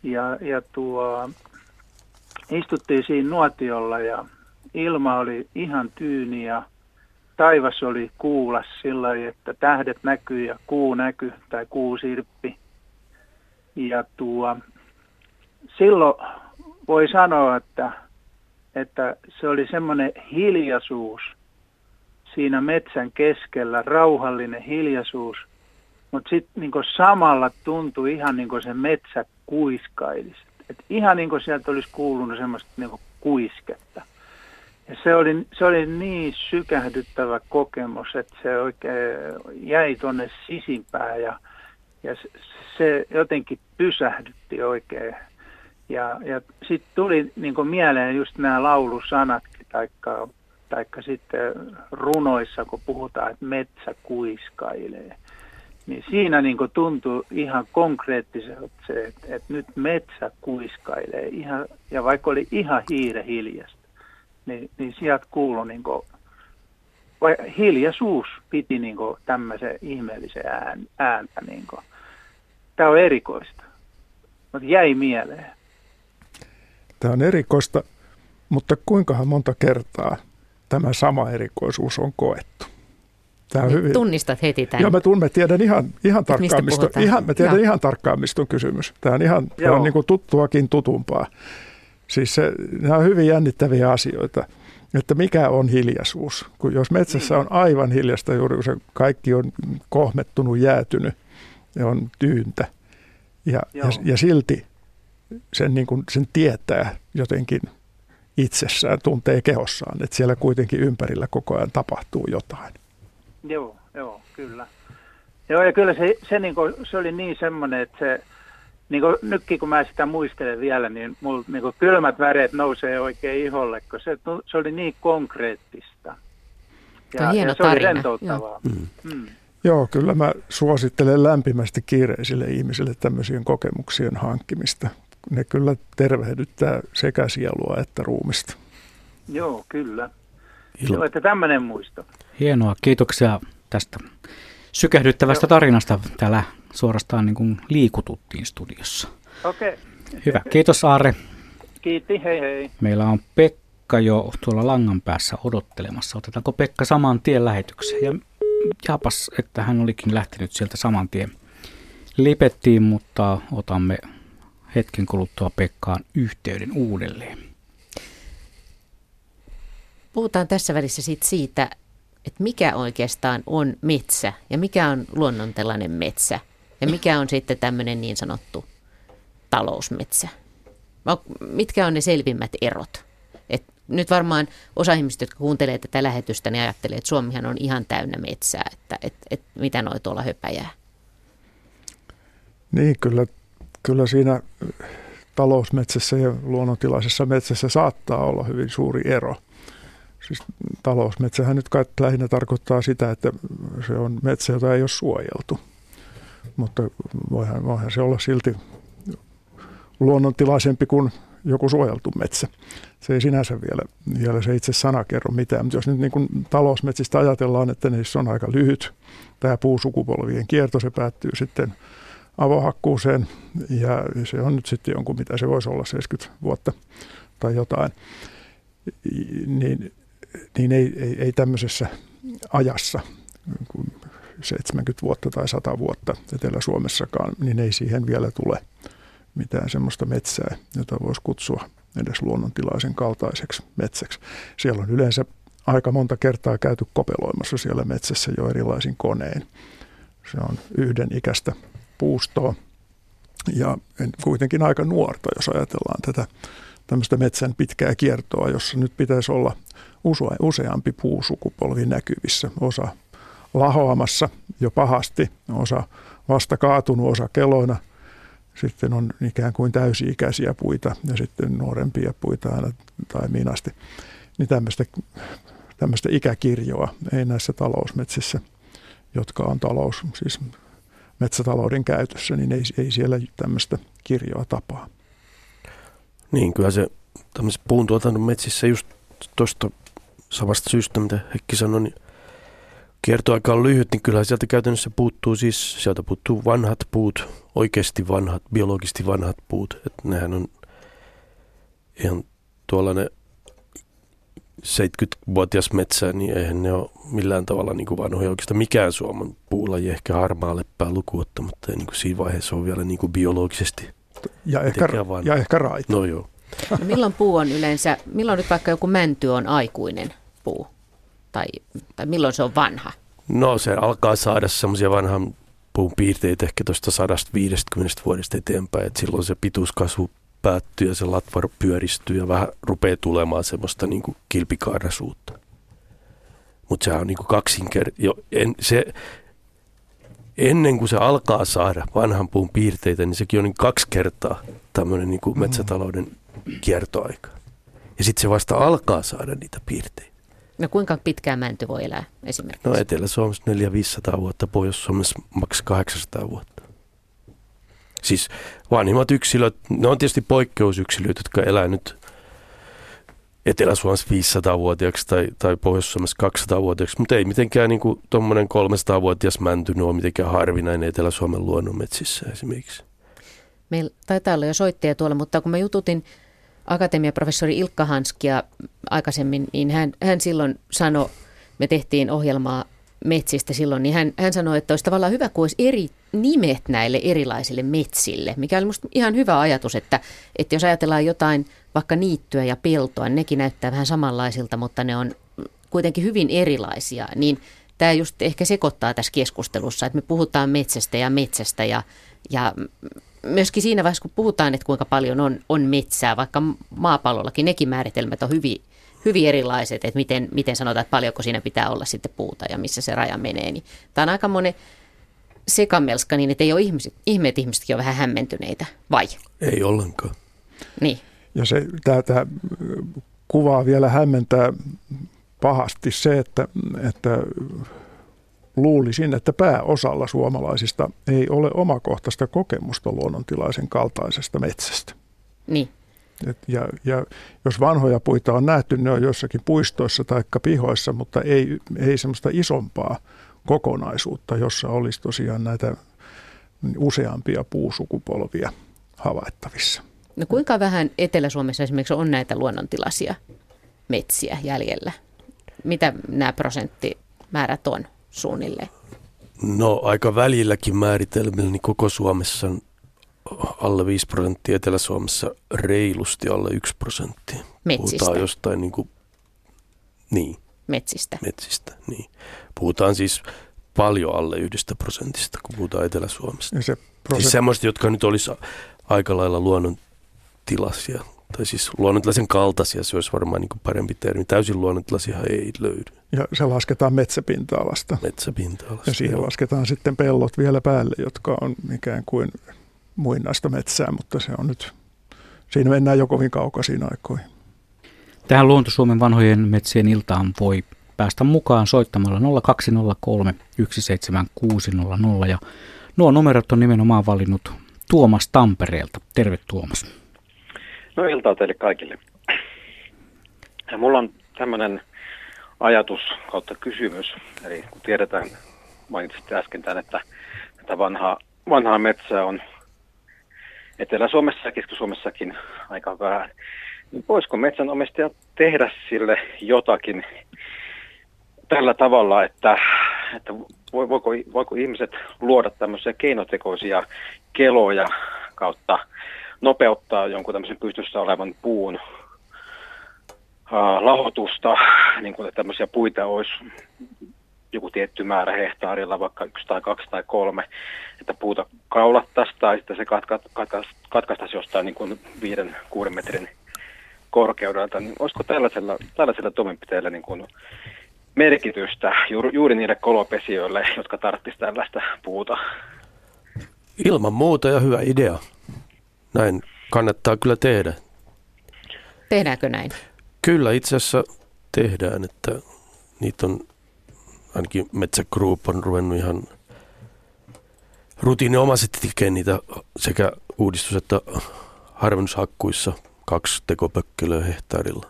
Ja, ja tuo, istuttiin siinä nuotiolla ja, ilma oli ihan tyyni ja taivas oli kuulas sillä että tähdet näkyy ja kuu näkyy tai kuusirppi. Ja tuo, silloin voi sanoa, että, että se oli semmoinen hiljaisuus siinä metsän keskellä, rauhallinen hiljaisuus, mutta sitten niin samalla tuntui ihan niin kuin se metsä kuiskailisi. Et ihan niin kuin sieltä olisi kuulunut semmoista niin kuisketta. Ja se oli, se oli niin sykähdyttävä kokemus, että se oikein jäi tuonne sisimpään ja, ja se, se jotenkin pysähdytti oikein. Ja, ja sitten tuli niin mieleen just nämä laulusanatkin, taikka, taikka sitten runoissa, kun puhutaan, että metsä kuiskailee. Niin siinä niin tuntui ihan konkreettiselta se, että, että nyt metsä kuiskailee, ihan, ja vaikka oli ihan hiire hiljasta niin, niin sieltä kuului niin vai hiljaisuus piti niin tämmöisen ihmeellisen ään, ääntä. Niin. Tämä on erikoista, mutta jäi mieleen.
Tämä on erikoista, mutta kuinkahan monta kertaa tämä sama erikoisuus on koettu?
Tämä on hyvin... Tunnistat heti tämän.
Joo, mä, tunnen, mä tiedän ihan, ihan tarkkaan, mistä, ihan, mä tiedän ihan tarkkaan, mistä on kysymys. Tämä on ihan tämä on niin kuin tuttuakin tutumpaa. Siis se, nämä on hyvin jännittäviä asioita, että mikä on hiljaisuus. Kun jos metsässä on aivan hiljasta, juuri kun se kaikki on kohmettunut, jäätynyt ja on tyyntä, ja, ja, ja silti sen, niin kuin, sen tietää jotenkin itsessään, tuntee kehossaan, että siellä kuitenkin ympärillä koko ajan tapahtuu jotain.
Joo, joo, kyllä. Joo, ja kyllä se, se, niin kuin, se oli niin semmoinen, että se, niin kuin nytkin kun mä sitä muistelen vielä, niin mulla niin kuin kylmät väreet nousee oikein iholle, kun se, se oli niin konkreettista.
Ja, hieno
ja se
tarina.
oli rentouttavaa. Joo. Mm.
Mm. Joo, kyllä mä suosittelen lämpimästi kiireisille ihmisille tämmöisien kokemuksien hankkimista. Ne kyllä tervehdyttää sekä sielua että ruumista.
Joo, kyllä. Ilo. Joo, että tämmöinen muisto.
Hienoa, kiitoksia tästä sykähdyttävästä Joo. tarinasta. Täällä suorastaan niin kuin liikututtiin studiossa.
Okei. Okay.
Hyvä, kiitos Aare.
Kiitti, hei hei.
Meillä on Pekka jo tuolla langan päässä odottelemassa. Otetaanko Pekka saman tien lähetykseen? Ja jaapas, että hän olikin lähtenyt sieltä saman tien lipettiin, mutta otamme hetken kuluttua Pekkaan yhteyden uudelleen.
Puhutaan tässä välissä siitä, siitä että mikä oikeastaan on metsä ja mikä on luonnontelainen metsä ja mikä on sitten tämmöinen niin sanottu talousmetsä. Mitkä on ne selvimmät erot? Et nyt varmaan osa ihmistä, jotka kuuntelee tätä lähetystä, niin ajattelee, että Suomihan on ihan täynnä metsää, että et, et, mitä noi tuolla höpäjää.
Niin, kyllä, kyllä siinä talousmetsässä ja luonnontilaisessa metsässä saattaa olla hyvin suuri ero – Siis talousmetsähän nyt kai lähinnä tarkoittaa sitä, että se on metsä, jota ei ole suojeltu. Mutta voihan, voihan se olla silti luonnontilaisempi kuin joku suojeltu metsä. Se ei sinänsä vielä, vielä se itse sana kerro mitään, mutta jos nyt niin kuin talousmetsistä ajatellaan, että niissä on aika lyhyt tämä puusukupolvien kierto, se päättyy sitten avohakkuuseen ja se on nyt sitten jonkun, mitä se voisi olla, 70 vuotta tai jotain, niin niin ei, ei, ei tämmöisessä ajassa, kuin 70 vuotta tai 100 vuotta Etelä-Suomessakaan, niin ei siihen vielä tule mitään semmoista metsää, jota voisi kutsua edes luonnontilaisen kaltaiseksi metsäksi. Siellä on yleensä aika monta kertaa käyty kopeloimassa siellä metsässä jo erilaisin konein. Se on yhden ikäistä puustoa ja kuitenkin aika nuorta, jos ajatellaan tätä tämmöistä metsän pitkää kiertoa, jossa nyt pitäisi olla useampi puusukupolvi näkyvissä. Osa lahoamassa jo pahasti, osa vasta kaatunut, osa keloina. Sitten on ikään kuin täysi-ikäisiä puita ja sitten nuorempia puita aina tai minasti. Niin tämmöistä, tämmöistä ikäkirjoa ei näissä talousmetsissä, jotka on talous, siis metsätalouden käytössä, niin ei, ei siellä tämmöistä kirjoa tapaa.
Niin, kyllä se tämmöisessä puuntuotannon metsissä just tuosta samasta syystä, mitä Heikki sanoi, niin kiertoaika on lyhyt, niin kyllä sieltä käytännössä puuttuu siis, sieltä puuttuu vanhat puut, oikeasti vanhat, biologisesti vanhat puut. Että nehän on ihan tuollainen 70-vuotias metsä, niin eihän ne ole millään tavalla niin kuin vanhoja oikeastaan mikään Suomen puulaji, ehkä harmaa leppää lukuottamatta, ja niin kuin siinä vaiheessa on vielä niin kuin biologisesti.
Ja ehkä, ja ehkä raita.
No joo.
No milloin puu on yleensä, milloin nyt vaikka joku mänty on aikuinen puu? Tai, tai milloin se on vanha?
No se alkaa saada semmoisia vanhan puun piirteitä ehkä tuosta 150 vuodesta eteenpäin, että silloin se pituuskasvu päättyy ja se latva pyöristyy ja vähän rupeaa tulemaan semmoista niin kuin kilpikaarasuutta. Mutta sehän on niin kuin kaksinker... Jo, en, se, ennen kuin se alkaa saada vanhan puun piirteitä, niin sekin on niin kaksi kertaa tämmöinen niin kuin metsätalouden kiertoaika. Ja sitten se vasta alkaa saada niitä piirteitä.
No kuinka pitkään mänty voi elää esimerkiksi?
No Etelä-Suomessa 400-500 vuotta, Pohjois-Suomessa maks 800 vuotta. Siis vanhimmat yksilöt, ne on tietysti poikkeusyksilöt, jotka elää nyt Etelä-Suomessa 500-vuotiaaksi tai, tai Pohjois-Suomessa 200-vuotiaaksi, mutta ei mitenkään niin tuommoinen 300-vuotias mänty ole mitenkään harvinainen Etelä-Suomen luonnonmetsissä esimerkiksi.
Meillä taitaa olla jo soittaja tuolla, mutta kun mä jututin akatemiaprofessori Ilkka Hanskia aikaisemmin, niin hän, hän silloin sanoi, me tehtiin ohjelmaa metsistä silloin, niin hän, hän sanoi, että olisi tavallaan hyvä, kun olisi eri nimet näille erilaisille metsille, mikä oli ihan hyvä ajatus, että, että jos ajatellaan jotain vaikka niittyä ja peltoa, niin nekin näyttää vähän samanlaisilta, mutta ne on kuitenkin hyvin erilaisia, niin tämä just ehkä sekoittaa tässä keskustelussa, että me puhutaan metsästä ja metsästä ja, ja myöskin siinä vaiheessa, kun puhutaan, että kuinka paljon on, on metsää, vaikka maapallollakin nekin määritelmät on hyvin, hyvin erilaiset, että miten, miten sanotaan, että paljonko siinä pitää olla sitten puuta ja missä se raja menee. Niin tämä on aika monen sekamelska niin, että ei ole ihmiset, ihme, että ihmisetkin on vähän hämmentyneitä, vai?
Ei ollenkaan.
Niin.
Ja se, tämä, tämä kuvaa vielä hämmentää pahasti se, että, että luulisin, että pääosalla suomalaisista ei ole omakohtaista kokemusta luonnontilaisen kaltaisesta metsästä.
Niin.
Et ja, ja jos vanhoja puita on nähty, ne on jossakin puistoissa tai pihoissa, mutta ei, ei semmoista isompaa kokonaisuutta, jossa olisi tosiaan näitä useampia puusukupolvia havaittavissa.
No kuinka vähän Etelä-Suomessa esimerkiksi on näitä luonnontilaisia metsiä jäljellä? Mitä nämä prosenttimäärät on suunnilleen?
No aika välilläkin määritelmillä, niin koko Suomessa alle 5 prosenttia, Etelä-Suomessa reilusti alle 1 prosenttia.
Metsistä?
Puhutaan jostain niin kuin, niin.
Metsistä?
Metsistä, niin. Puhutaan siis paljon alle yhdestä prosentista, kun puhutaan Etelä-Suomesta. Ja se prosent... Siis semmoista, jotka nyt olisi aika lailla luonnontilaisia, tai siis luonnontilaisen kaltaisia, se olisi varmaan niin parempi termi. Täysin luonnontilaisia ei löydy.
Ja se lasketaan metsäpinta-alasta.
Metsäpinta-alasta.
Ja siihen joo. lasketaan sitten pellot vielä päälle, jotka on ikään kuin muinaista metsää, mutta se on nyt, siinä mennään jo kovin kaukaisiin aikoihin.
Tähän Luonto Suomen vanhojen metsien iltaan voi päästä mukaan soittamalla 0203 17600 ja nuo numerot on nimenomaan valinnut Tuomas Tampereelta. Terve Tuomas.
No iltaa teille kaikille. Ja mulla on tämmöinen ajatus kautta kysymys. Eli kun tiedetään, mainitsitte äsken tämän, että tätä vanhaa, vanhaa metsää on Etelä-Suomessa ja Keski-Suomessakin aika vähän. Niin voisiko metsänomistaja tehdä sille jotakin tällä tavalla, että, että voiko, voiko ihmiset luoda tämmöisiä keinotekoisia keloja kautta nopeuttaa jonkun tämmöisen pystyssä olevan puun lahotusta, niin kuin tämmöisiä puita olisi joku tietty määrä hehtaarilla, vaikka yksi tai kaksi tai kolme, että puuta kaulattaisiin tai sitten se katkaistaisi jostain niin kuin viiden, kuuden metrin korkeudelta, niin olisiko tällaisella, tällaisella toimenpiteellä niin kuin merkitystä juuri, juuri niille kolopesioille, jotka tarvitsisivat tällaista puuta?
Ilman muuta ja hyvä idea. Näin kannattaa kyllä tehdä.
Tehdäänkö näin?
Kyllä itse asiassa tehdään, että niitä on ainakin Metsä Group on ruvennut ihan rutiininomaisesti tekemään niitä sekä uudistus- että harvennushakkuissa kaksi tekopökkelöä hehtaarilla.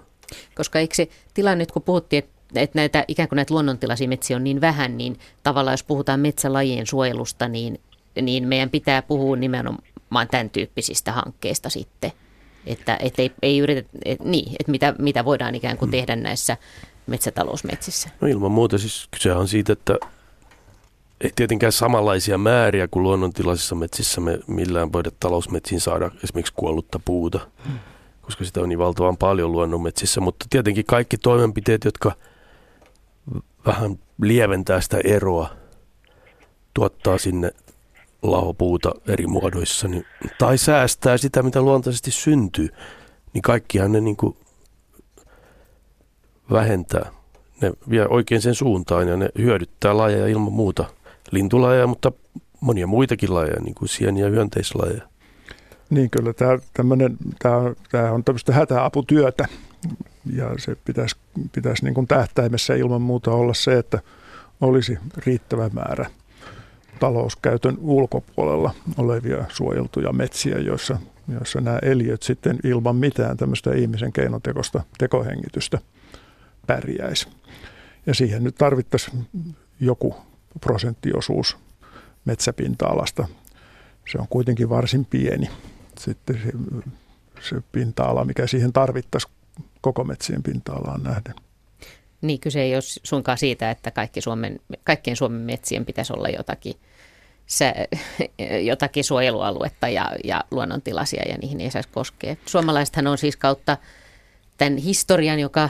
Koska eikö se tilanne kun puhuttiin, että että näitä ikään kuin näitä luonnontilaisia metsiä on niin vähän, niin tavallaan jos puhutaan metsälajien suojelusta, niin, niin meidän pitää puhua nimenomaan tämän tyyppisistä hankkeista sitten. Että et ei, ei yritä, et, niin, että mitä, mitä voidaan ikään kuin tehdä näissä metsätalousmetsissä.
No ilman muuta siis kyse on siitä, että ei tietenkään samanlaisia määriä kuin luonnontilaisissa metsissä me millään voida talousmetsiin saada esimerkiksi kuollutta puuta, hmm. koska sitä on niin valtavan paljon luonnonmetsissä. Mutta tietenkin kaikki toimenpiteet, jotka vähän lieventää sitä eroa, tuottaa sinne lahopuuta eri muodoissa, niin, tai säästää sitä, mitä luontaisesti syntyy, niin kaikkihan ne niin kuin vähentää. Ne vie oikein sen suuntaan ja ne hyödyttää lajeja ilman muuta. Lintulajeja, mutta monia muitakin lajeja, niin kuin sieniä ja hyönteislajeja.
Niin kyllä, tämä, tämä, tämä on tämmöistä hätäaputyötä ja se pitäisi, pitäisi niin kuin tähtäimessä ilman muuta olla se, että olisi riittävä määrä talouskäytön ulkopuolella olevia suojeltuja metsiä, joissa, joissa nämä eliöt sitten ilman mitään tämmöistä ihmisen keinotekosta tekohengitystä pärjäisi. Ja siihen nyt tarvittaisiin joku prosenttiosuus metsäpinta-alasta. Se on kuitenkin varsin pieni. Sitten se, se pinta-ala, mikä siihen tarvittaisiin koko metsien pinta-alaan nähden.
Niin, kyse ei ole suinkaan siitä, että kaikki Suomen, kaikkien Suomen metsien pitäisi olla jotakin, se, jotakin suojelualuetta ja, ja luonnontilaisia ja niihin ei saisi koskea. Suomalaisethan on siis kautta tämän historian, joka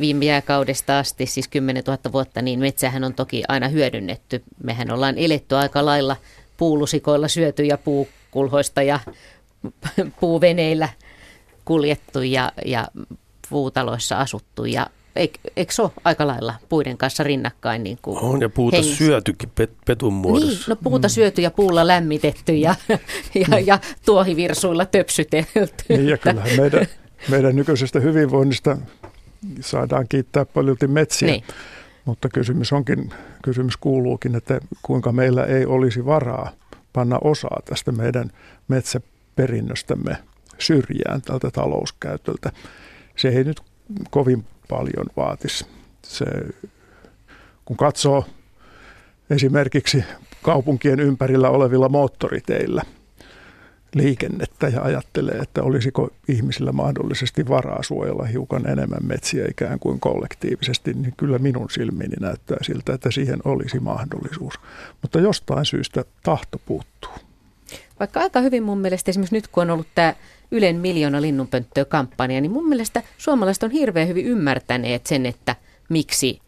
viime jääkaudesta asti, siis 10 000 vuotta, niin metsähän on toki aina hyödynnetty. Mehän ollaan eletty aika lailla puulusikoilla syöty ja puukulhoista ja puuveneillä kuljettu ja, ja puutaloissa asuttu ja eikö, eikö se ole aika lailla puiden kanssa rinnakkain? Niin kuin
on ja puuta hengissä. syötykin pet, petun muodossa.
Niin, no puuta mm. syöty ja puulla lämmitetty ja, ja, mm. ja tuohivirsuilla töpsytelty.
Niin ja kyllähän meidän, meidän nykyisestä hyvinvoinnista saadaan kiittää paljon metsiä. Niin. Mutta kysymys onkin, kysymys kuuluukin, että kuinka meillä ei olisi varaa panna osaa tästä meidän metsäperinnöstämme syrjään tältä talouskäytöltä. Se ei nyt kovin paljon vaatisi. Se, kun katsoo esimerkiksi kaupunkien ympärillä olevilla moottoriteillä liikennettä ja ajattelee, että olisiko ihmisillä mahdollisesti varaa suojella hiukan enemmän metsiä ikään kuin kollektiivisesti, niin kyllä minun silmiini näyttää siltä, että siihen olisi mahdollisuus. Mutta jostain syystä tahto puuttuu.
Vaikka aika hyvin mun mielestä esimerkiksi nyt kun on ollut tämä Ylen miljoona linnunpönttöä kampanja, niin mun mielestä suomalaiset on hirveän hyvin ymmärtäneet sen, että miksi,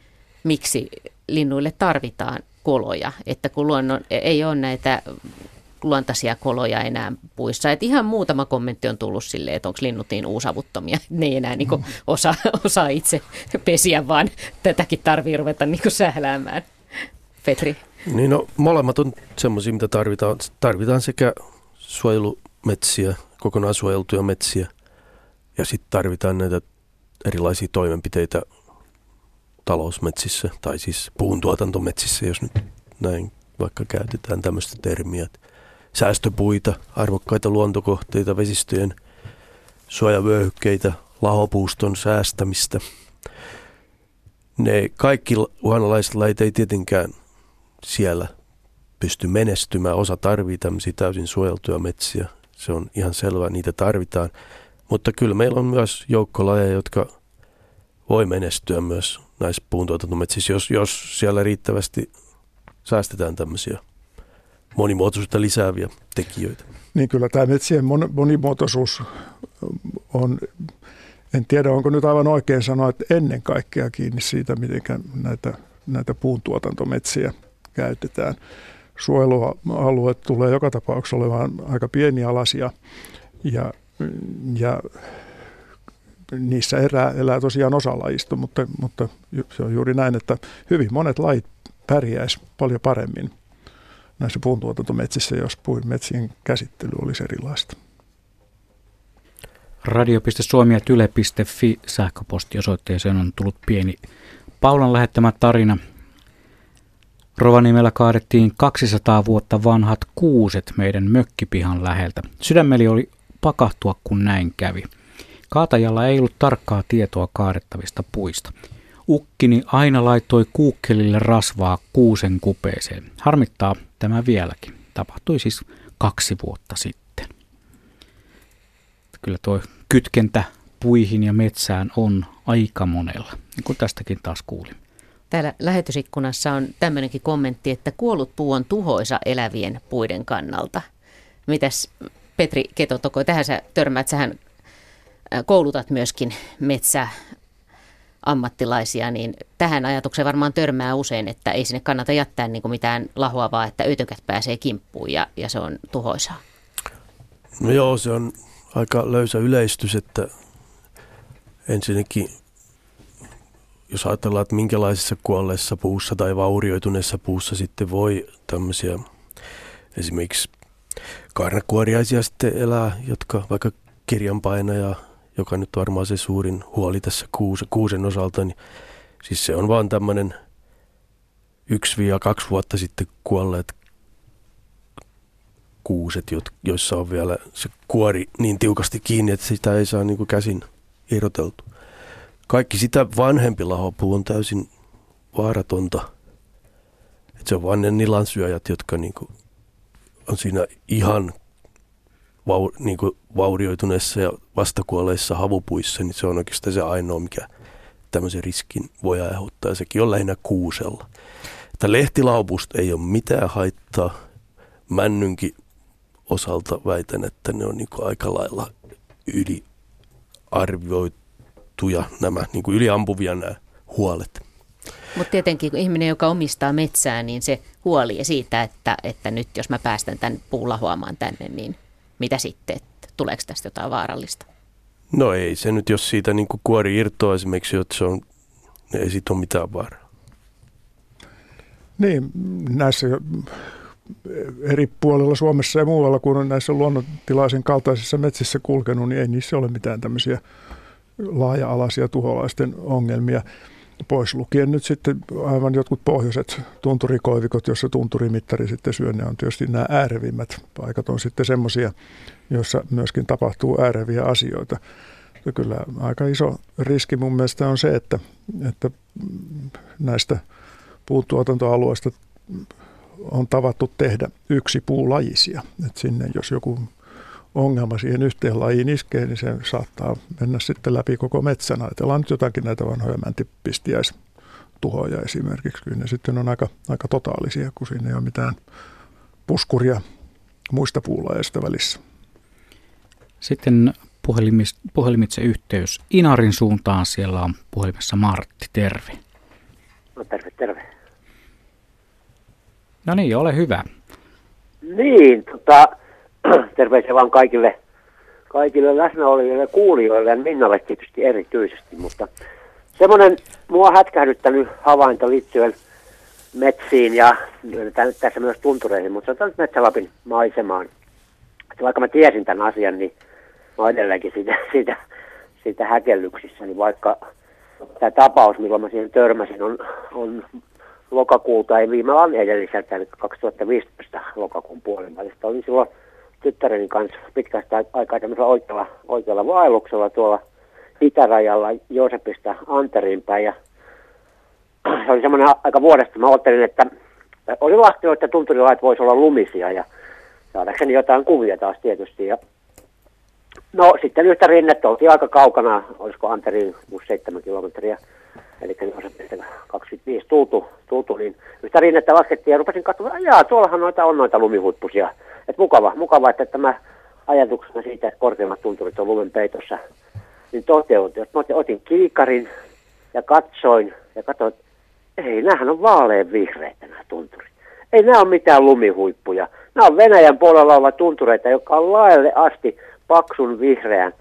miksi linnuille tarvitaan koloja, että kun luonnon, ei ole näitä luontaisia koloja enää puissa. Et ihan muutama kommentti on tullut silleen, että onko linnut niin uusavuttomia, ne ei enää niin osaa, osaa itse pesiä, vaan tätäkin tarvii ruveta niin sähläämään. Petri.
Niin no, molemmat on semmoisia, mitä tarvitaan. Tarvitaan sekä suojelumetsiä, kokonaan suojeltuja metsiä, ja sitten tarvitaan näitä erilaisia toimenpiteitä talousmetsissä, tai siis puuntuotantometsissä, jos nyt näin vaikka käytetään tämmöistä termiä. Säästöpuita, arvokkaita luontokohteita, vesistöjen suojavyöhykkeitä, lahopuuston säästämistä. Ne kaikki uhanalaiset lajit ei tietenkään – siellä pysty menestymään. Osa tarvii tämmöisiä täysin suojeltuja metsiä. Se on ihan selvää, niitä tarvitaan. Mutta kyllä meillä on myös joukkolajeja, jotka voi menestyä myös näissä puuntuotantometsissä, jos, jos siellä riittävästi säästetään tämmöisiä monimuotoisuutta lisääviä tekijöitä.
Niin kyllä tämä metsien monimuotoisuus on, en tiedä onko nyt aivan oikein sanoa, että ennen kaikkea kiinni siitä, miten näitä, näitä puuntuotantometsiä – käytetään. Suojelualueet tulee joka tapauksessa olemaan aika pienialaisia ja, ja niissä elää, elää tosiaan osa lajista, mutta, mutta se on juuri näin, että hyvin monet lajit pärjäisi paljon paremmin näissä puuntuotantometsissä, jos metsien käsittely olisi erilaista.
Radio.suomi ja tyle.fi sähköpostiosoitteeseen on tullut pieni Paulan lähettämä tarina Rovaniemellä kaadettiin 200 vuotta vanhat kuuset meidän mökkipihan läheltä. Sydämeli oli pakahtua, kun näin kävi. Kaatajalla ei ollut tarkkaa tietoa kaadettavista puista. Ukkini aina laittoi kuukkelille rasvaa kuusen kupeeseen. Harmittaa tämä vieläkin. Tapahtui siis kaksi vuotta sitten. kyllä tuo kytkentä puihin ja metsään on aika monella, niin kuin tästäkin taas kuulin.
Täällä lähetysikkunassa on tämmöinenkin kommentti, että kuollut puu on tuhoisa elävien puiden kannalta. Mitäs Petri Ketotoko, tähän sä törmäät, sähän koulutat myöskin metsä ammattilaisia, niin tähän ajatukseen varmaan törmää usein, että ei sinne kannata jättää niin kuin mitään lahoavaa, että ötökät pääsee kimppuun ja, ja se on tuhoisaa.
No joo, se on aika löysä yleistys, että ensinnäkin jos ajatellaan, että minkälaisessa kuolleessa puussa tai vaurioituneessa puussa sitten voi tämmöisiä esimerkiksi karnakuoriaisia sitten elää, jotka vaikka kirjanpainaja, joka nyt varmaan se suurin huoli tässä kuusen, kuusen osalta, niin siis se on vaan tämmöinen yksi ja kaksi vuotta sitten kuolleet kuuset, joissa on vielä se kuori niin tiukasti kiinni, että sitä ei saa niin kuin käsin irroteltu. Kaikki sitä vanhempi lahopuu on täysin vaaratonta. Et se on vain ne nilansyöjät, jotka niin kuin on siinä ihan vau, niin kuin vaurioituneessa ja vastakuolleissa havupuissa, niin se on oikeastaan se ainoa, mikä tämmöisen riskin voi aiheuttaa. Sekin on lähinnä kuusella. Että lehtilaupusta ei ole mitään haittaa. Männynkin osalta väitän, että ne on niin kuin aika lailla yliarvioituja nämä, niin kuin yliampuvia nämä huolet.
Mutta tietenkin kun ihminen, joka omistaa metsää, niin se huoli siitä, että, että nyt jos mä päästän tämän puulahoamaan tänne, niin mitä sitten, että tuleeko tästä jotain vaarallista?
No ei se nyt, jos siitä niin kuin kuori irtoaa esimerkiksi, että se on, ei siitä ole mitään vaaraa.
Niin, näissä eri puolilla Suomessa ja muualla, kun on näissä luonnontilaisen kaltaisissa metsissä kulkenut, niin ei niissä ole mitään tämmöisiä laaja-alaisia tuholaisten ongelmia. Pois lukien nyt sitten aivan jotkut pohjoiset tunturikoivikot, jossa tunturimittari sitten syö, ne on tietysti nämä äärevimmät paikat on sitten semmoisia, joissa myöskin tapahtuu ääreviä asioita. Ja kyllä aika iso riski mun mielestä on se, että, että näistä puutuotantoalueista on tavattu tehdä yksi puulajisia. Et sinne jos joku ongelma siihen yhteen lajiin iskee, niin se saattaa mennä sitten läpi koko metsän. Ajatellaan nyt jotakin näitä vanhoja mäntipistiäistuhoja esimerkiksi. Kyllä ne sitten on aika, aika totaalisia, kun siinä ei ole mitään puskuria muista puulajeista välissä.
Sitten puhelimitse yhteys Inarin suuntaan. Siellä on puhelimessa Martti, terve.
No terve, terve.
No niin, ole hyvä.
Niin, tota, terveisiä vaan kaikille, kaikille läsnäolijoille kuulijoille ja Minnalle tietysti erityisesti, mutta semmoinen mua hätkähdyttänyt havainto liittyen metsiin ja tässä myös tuntureihin, mutta se on Metsälapin maisemaan. Että vaikka mä tiesin tämän asian, niin mä oon edelleenkin siitä, siitä, siitä häkellyksissä, niin vaikka tämä tapaus, milloin mä siihen törmäsin, on, on lokakuulta, ei viime vaan edelliseltä, eli 2015 lokakuun puolen välistä. Olin silloin tyttäreni kanssa pitkästä aikaa tämmöisellä oikealla, oikealla vaelluksella tuolla itärajalla Joosepista Anteriin päin. Ja se oli semmoinen aika vuodesta. Mä ajattelin, että oli lahtio, että tunturilait voisi olla lumisia ja saadakseni jotain kuvia taas tietysti. Ja no sitten yhtä rinnettä oltiin aika kaukana, olisiko Anteriin 7 kilometriä eli 25 tultu, tultu, niin yhtä rinnettä laskettiin ja rupesin katsomaan, että tuollahan noita on noita lumihuippusia. Että mukava, mukava, että tämä ajatuksena siitä, että korkeimmat tunturit on lumen peitossa, niin toteutui. Mä otin kiikarin ja katsoin ja katsoin, että ei, näähän on vaalean vihreitä nämä tunturit. Ei nämä ole mitään lumihuippuja. Nämä on Venäjän puolella oleva tuntureita, joka on laajalle asti paksun vihreän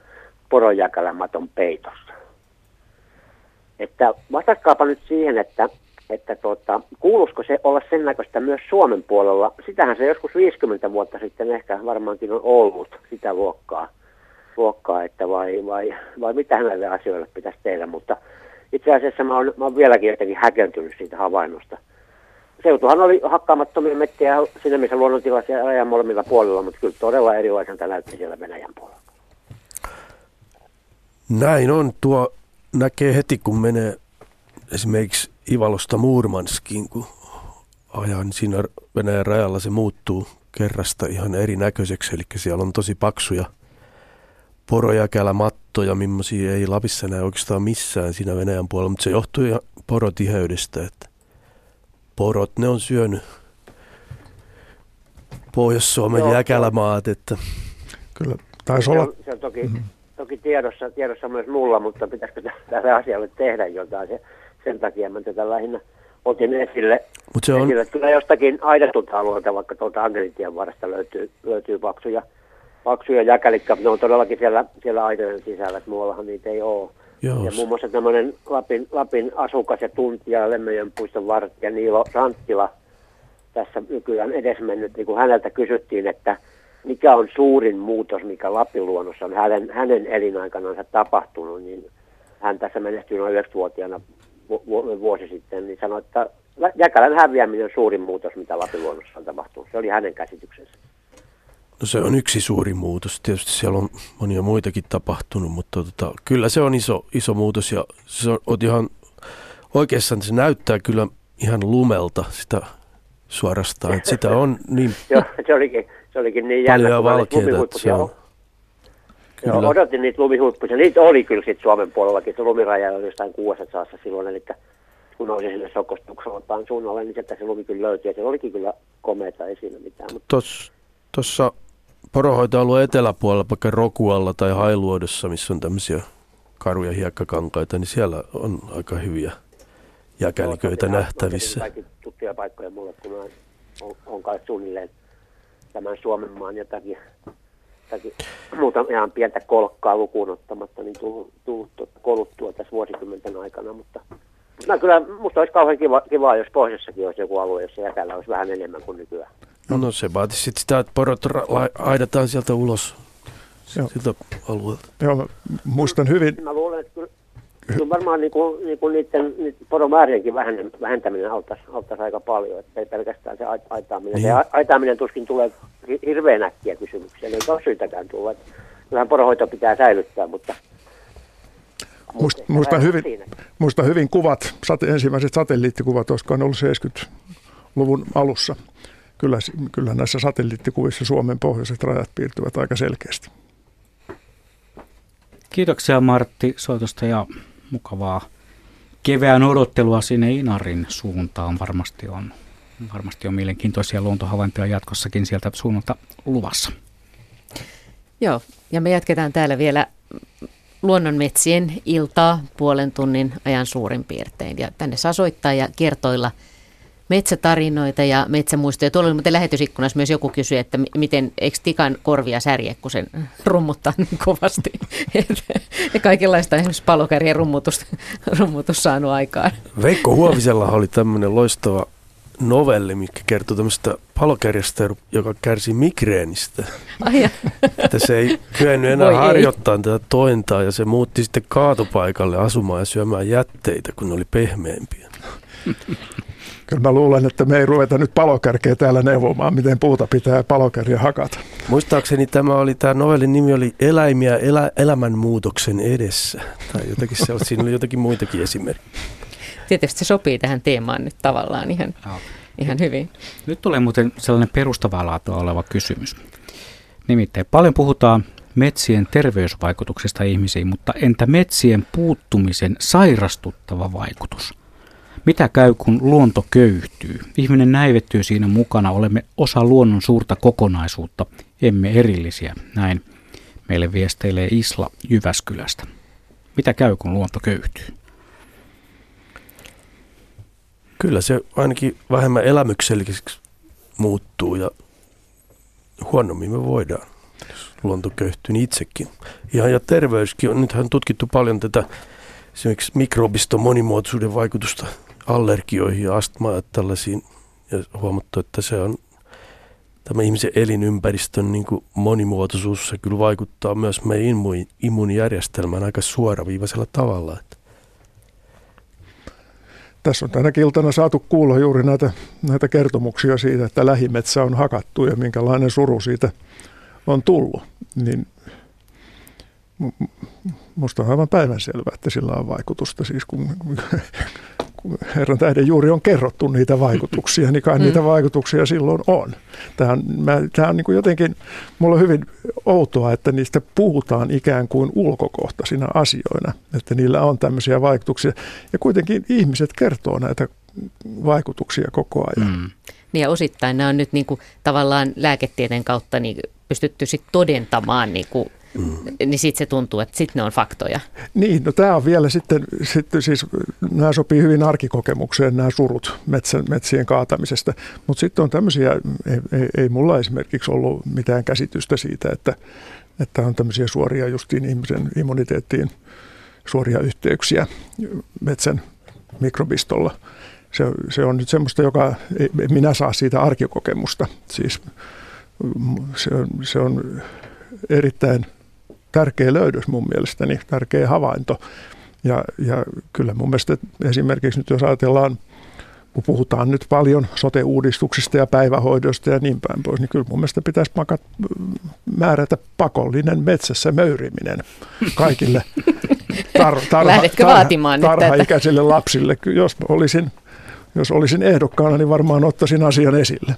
poronjakalamaton peitossa. Että vastatkaapa nyt siihen, että, että tuota, kuuluisiko se olla sen näköistä myös Suomen puolella. Sitähän se joskus 50 vuotta sitten ehkä varmaankin on ollut sitä luokkaa, luokkaa että vai, vai, vai mitä näille asioille pitäisi tehdä. Mutta itse asiassa mä oon, mä oon vieläkin jotenkin häkeltynyt siitä havainnosta. Seutuhan oli hakkaamattomia mettiä siinä missä luonnontilaisia rajan molemmilla puolilla, mutta kyllä todella erilaiselta näytti siellä Venäjän puolella.
Näin on. Tuo näkee heti, kun menee esimerkiksi Ivalosta Murmanskiin, kun ajan siinä Venäjän rajalla se muuttuu kerrasta ihan erinäköiseksi, eli siellä on tosi paksuja porojäkälämattoja, millaisia ei Lapissa näe oikeastaan missään siinä Venäjän puolella, mutta se johtuu ihan porotiheydestä, että porot, ne on syönyt Pohjois-Suomen Joo, jäkälämaat, että
Kyllä, taisi olla.
Se on toki, mm-hmm. toki tiedossa, tiedossa myös mulla, mutta pitäisikö tälle asialle tehdä jotain. Se, sen takia mä tätä lähinnä otin esille.
Mut se on...
esille. Kyllä jostakin aidatulta alueelta, vaikka tuolta Angelintien varresta löytyy, löytyy paksuja, paksuja jäkälikkä. Ne on todellakin siellä, siellä aitojen sisällä, että muuallahan niitä ei ole. Joo. Ja muun muassa tämmöinen Lapin, Lapin asukas ja tuntija Lemmenjoen puiston vartija Niilo Santtila tässä nykyään edesmennyt, niin kun häneltä kysyttiin, että mikä on suurin muutos, mikä Lapin luonnossa on hänen, hänen elinaikanansa tapahtunut, niin hän tässä menestyi noin 9-vuotiaana vuosi sitten, niin sanoi, että Jäkälän häviäminen on suurin muutos, mitä Lapin luonnossa on tapahtunut. Se oli hänen käsityksensä.
No se on yksi suuri muutos. Tietysti siellä on monia muitakin tapahtunut, mutta tota, kyllä se on iso, iso muutos ja se on, on ihan oikeastaan se näyttää kyllä ihan lumelta sitä suorastaan. Että sitä on niin
Joo, se olikin, se olikin niin
jännä, paljon valkeita, että on.
Kyllä. Joo, odotin niitä lumihuippuja. Niitä oli kyllä sitten Suomen puolellakin. Se lumiraja oli jostain saassa silloin, eli kun nousi sinne Sokostukseltaan suunnalle, niin sieltä se lumi kyllä löytyi. Ja se olikin kyllä komeita, ei siinä mitään.
Tuossa poronhoitoalueen eteläpuolella, vaikka Rokualla tai Hailuodossa, missä on tämmöisiä karuja hiekkakankaita, niin siellä on aika hyviä jäkäliköitä nähtävissä.
Kaikki tuttuja paikkoja mulle, kun on, on, on kai suunnilleen tämän Suomen maan jotakin, jotakin muuta ihan pientä kolkkaa lukuun ottamatta, niin tullut, tullut tuota, koluttua tässä vuosikymmenten aikana, mutta No kyllä, musta olisi kauhean kiva, kiva, jos pohjoisessakin olisi joku alue, jossa jäkällä olisi vähän enemmän kuin nykyään.
No, no se vaatisi sitten sitä, että porot ra- aidataan sieltä ulos Joo. siltä alueelta.
Joo, muistan hyvin.
Mä luulen, että kyllä, kyllä varmaan niin kuin, niin kuin niiden, niiden poromäärienkin vähentäminen auttaisi, auttaisi aika paljon, että ei pelkästään se aitaaminen. Niin. Se aitaaminen tuskin tulee hirveän äkkiä kysymyksiä, ei ole syytäkään tulla. Kyllähän porohoito pitää säilyttää, mutta
Musta, muistan, hyvin, muistan hyvin kuvat, sate, ensimmäiset satelliittikuvat, olisiko ne ollut 70-luvun alussa. Kyllä, kyllä näissä satelliittikuvissa Suomen pohjoiset rajat piirtyvät aika selkeästi.
Kiitoksia Martti soitosta ja mukavaa kevään odottelua sinne Inarin suuntaan. Varmasti on, varmasti on mielenkiintoisia luontohavaintoja jatkossakin sieltä suunnalta luvassa.
Joo, ja me jatketaan täällä vielä luonnonmetsien iltaa puolen tunnin ajan suurin piirtein. Ja tänne saa soittaa ja kertoilla metsätarinoita ja metsämuistoja. Tuolla oli muuten lähetysikkunassa myös joku kysyi, että miten, eikö tikan korvia särje, kun sen rummuttaa niin kovasti. ja kaikenlaista esimerkiksi palokärjen rummutus, rummutus saanut aikaan.
Veikko Huovisella oli tämmöinen loistava novelli, mikä kertoo tämmöistä palokärjestä, joka kärsi migreenistä.
Ai
että se ei kyennyt enää Voi harjoittaa ei. tätä tointaa ja se muutti sitten kaatopaikalle asumaan ja syömään jätteitä, kun ne oli pehmeämpiä.
Kyllä mä luulen, että me ei ruveta nyt palokärkeä täällä neuvomaan, miten puuta pitää palokärjä hakata.
Muistaakseni tämä oli, tämä novellin nimi oli Eläimiä elä, elämänmuutoksen edessä. Tai jotakin se, siinä oli jotakin muitakin esimerkkejä.
Tietysti se sopii tähän teemaan nyt tavallaan ihan, no. ihan hyvin.
Nyt tulee muuten sellainen perustavaa laatua oleva kysymys. Nimittäin paljon puhutaan metsien terveysvaikutuksista ihmisiin, mutta entä metsien puuttumisen sairastuttava vaikutus? Mitä käy, kun luonto köyhtyy? Ihminen näivettyy siinä mukana, olemme osa luonnon suurta kokonaisuutta, emme erillisiä. Näin meille viesteilee Isla Jyväskylästä. Mitä käy, kun luonto köyhtyy?
Kyllä se ainakin vähemmän elämykselliseksi muuttuu ja huonommin me voidaan, jos luonto köyhtyy niin itsekin. Ja, ja terveyskin on, nythän on tutkittu paljon tätä esimerkiksi mikrobiston monimuotoisuuden vaikutusta allergioihin ja astmaan ja tällaisiin. Ja huomattu, että se on tämä ihmisen elinympäristön niin kuin monimuotoisuus, se kyllä vaikuttaa myös meidän immuunijärjestelmään aika suoraviivaisella tavalla. Että
tässä on tänä iltana saatu kuulla juuri näitä, näitä kertomuksia siitä, että lähimetsä on hakattu ja minkälainen suru siitä on tullut. Niin musta on aivan päivänselvää, että sillä on vaikutusta. Siis kun, herran tähden juuri on kerrottu niitä vaikutuksia, niin kai mm. niitä vaikutuksia silloin on. Tämä on, mä, tämä on niin kuin jotenkin, mulla on hyvin outoa, että niistä puhutaan ikään kuin ulkokohtaisina asioina, että niillä on tämmöisiä vaikutuksia. Ja kuitenkin ihmiset kertoo näitä vaikutuksia koko ajan. Mm.
Niin ja osittain nämä on nyt niin kuin, tavallaan lääketieteen kautta niin pystytty sit todentamaan niin kuin Mm. Niin sitten se tuntuu, että sitten ne on faktoja.
Niin, no tämä on vielä sitten, sitten siis, nämä sopii hyvin arkikokemukseen, nämä surut metsän, metsien kaatamisesta. Mutta sitten on tämmöisiä, ei, ei, ei mulla esimerkiksi ollut mitään käsitystä siitä, että, että on tämmöisiä suoria justiin ihmisen immuniteettiin suoria yhteyksiä metsän mikrobistolla. Se, se on nyt semmoista, joka ei, minä saa siitä arkikokemusta. Siis se on, se on erittäin tärkeä löydös mun mielestäni, tärkeä havainto. Ja, ja kyllä mun mielestä esimerkiksi nyt jos ajatellaan, kun puhutaan nyt paljon sote-uudistuksista ja päivähoidosta ja niin päin pois, niin kyllä mun mielestä pitäisi makat, määrätä pakollinen metsässä möyriminen kaikille tar, tarha, tarha, tarha-ikäisille lapsille. Jos olisin jos olisin ehdokkaana, niin varmaan ottaisin asian esille.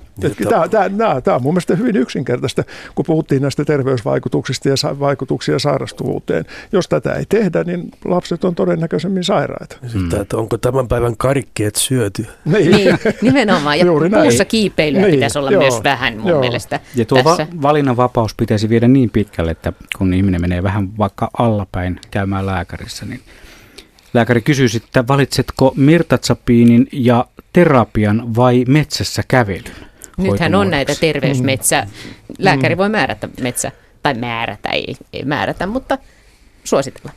Tämä, tämä, tämä, tämä on mun mielestä hyvin yksinkertaista, kun puhuttiin näistä terveysvaikutuksista ja vaikutuksia sairastuvuuteen. Jos tätä ei tehdä, niin lapset on todennäköisemmin sairaita.
Sitten, että onko tämän päivän karikkeet syöty?
Niin, niin nimenomaan. Ja Juuri puussa näin. kiipeilyä niin, pitäisi olla joo, myös vähän mun joo. mielestä.
Ja tuo va- valinnanvapaus pitäisi viedä niin pitkälle, että kun ihminen menee vähän vaikka allapäin käymään lääkärissä, niin Lääkäri kysyy sitten, valitsetko mirtatsapiinin ja terapian vai metsässä kävelyn?
Nythän on näitä terveysmetsä. Mm. Lääkäri voi määrätä metsä, tai määrätä, ei, ei määrätä, mutta suositella.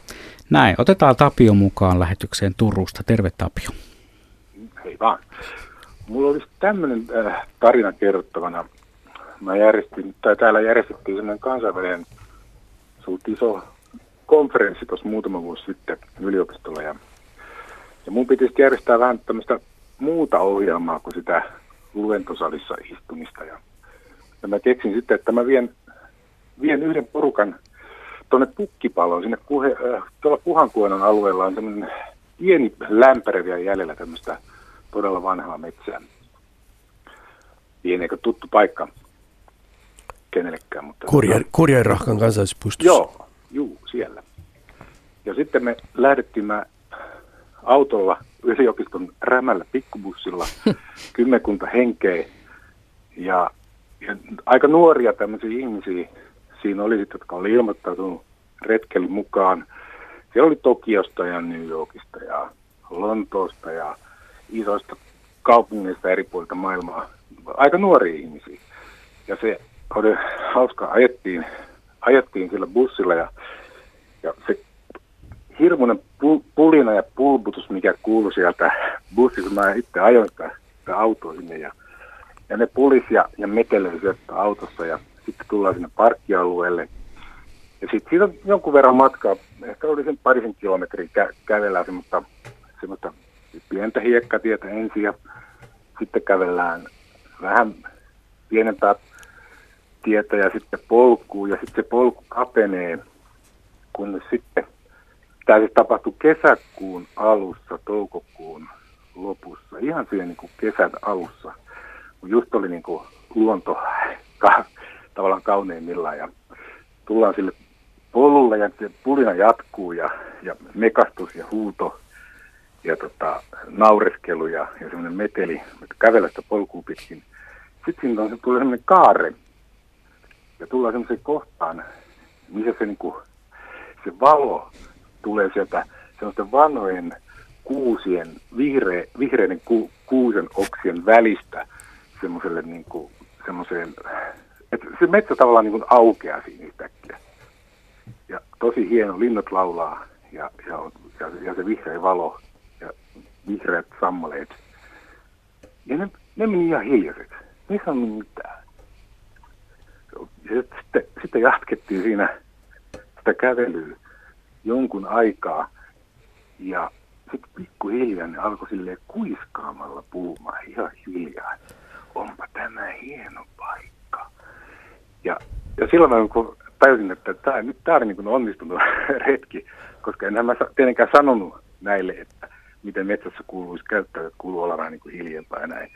Näin, otetaan Tapio mukaan lähetykseen Turusta. Terve Tapio.
Hei vaan. Mulla olisi tämmöinen äh, tarina kerrottavana. Mä järjestin, tai täällä järjestettiin semmoinen kansainvälinen suht iso konferenssi tuossa muutama vuosi sitten yliopistolla ja, ja mun piti järjestää vähän tämmöistä muuta ohjelmaa kuin sitä luentosalissa istumista ja, ja mä keksin sitten, että mä vien, vien yhden porukan tuonne Pukkipaloon, sinne puhe, äh, tuolla Puhankuonon alueella on semmoinen pieni lämpäre vielä jäljellä tämmöistä todella vanhaa metsää. Pienekö tuttu paikka kenellekään. Mutta
Kurjerahkan kansallispuistossa.
Joo, juu, siellä. Ja sitten me lähdettiin mä autolla yliopiston rämällä pikkubussilla kymmenkunta henkeä ja, ja aika nuoria tämmöisiä ihmisiä siinä oli sitten, jotka oli ilmoittautunut retkelin mukaan. Siellä oli Tokiosta ja New Yorkista ja Lontoosta ja isoista kaupungeista eri puolilta maailmaa. Aika nuoria ihmisiä. Ja se oli hauska, ajettiin, ajettiin sillä bussilla ja, ja se hirmuinen pulina ja pulputus, mikä kuului sieltä bussissa. Mä itse ajoin sitä, sitä autoa sinne ja, ja ne pulis ja, ja sieltä autossa ja sitten tullaan sinne parkkialueelle. Ja sitten siitä on jonkun verran matkaa, ehkä oli sen parisen kilometriä kä- kävellään semmoista, semmoista pientä hiekkatietä ensin ja sitten kävellään vähän pienempää tietä ja sitten polkuu ja sitten se polku kapenee, kun sitten Tämä siis tapahtui kesäkuun alussa, toukokuun lopussa, ihan siihen niin kuin kesän alussa, kun just oli niin kuin luonto ka, tavallaan kauneimmillaan ja tullaan sille polulle ja se pulina jatkuu ja, ja mekastus ja huuto ja tota, naureskelu ja, ja semmoinen meteli, että kävellä sitä polkua pitkin. Sitten siinä on, se tulee semmoinen kaare ja tullaan semmoiseen kohtaan, missä se, niin kuin, se valo tulee sieltä sellaisten vanhojen kuusien, vihre, vihreiden ku, kuusen oksien välistä semmoiselle niin kuin, semmoiseen, että se metsä tavallaan niin kuin aukeaa siinä yhtäkkiä. Ja tosi hieno, linnat laulaa ja, ja, ja, ja se vihreä valo ja vihreät sammaleet. Ja ne, ne meni ihan hiljaiseksi. Ei sanonut mitään. Sitten, sitten jatkettiin siinä sitä kävelyä jonkun aikaa. Ja sitten pikkuhiljaa ne alkoi silleen kuiskaamalla puhumaan ihan hiljaa. Onpa tämä hieno paikka. Ja, ja silloin kun tajusin, että tämä, nyt tämä on niin onnistunut retki, koska en mä tietenkään sanonut näille, että miten metsässä kuuluisi käyttää, että kuuluu vähän niin hiljempaa ja näin.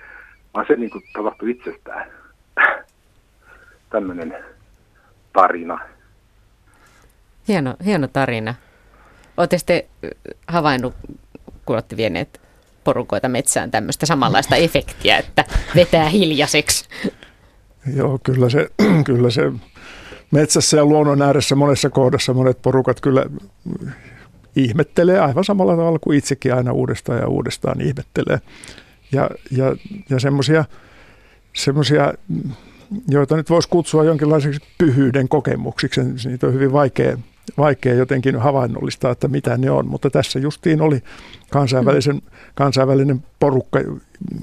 Vaan se niin tapahtui itsestään. Tämmöinen tarina.
Hieno, hieno tarina. Olette sitten havainnut, kun olette vieneet porukoita metsään tämmöistä samanlaista efektiä, että vetää hiljaiseksi?
Joo, kyllä se, kyllä se metsässä ja luonnon ääressä monessa kohdassa monet porukat kyllä ihmettelee aivan samalla tavalla kuin itsekin aina uudestaan ja uudestaan ihmettelee. Ja, ja, ja semmoisia, semmoisia, joita nyt voisi kutsua jonkinlaiseksi pyhyyden kokemuksiksi, niitä on hyvin vaikea, vaikea jotenkin havainnollistaa, että mitä ne on, mutta tässä justiin oli kansainvälisen, kansainvälinen porukka,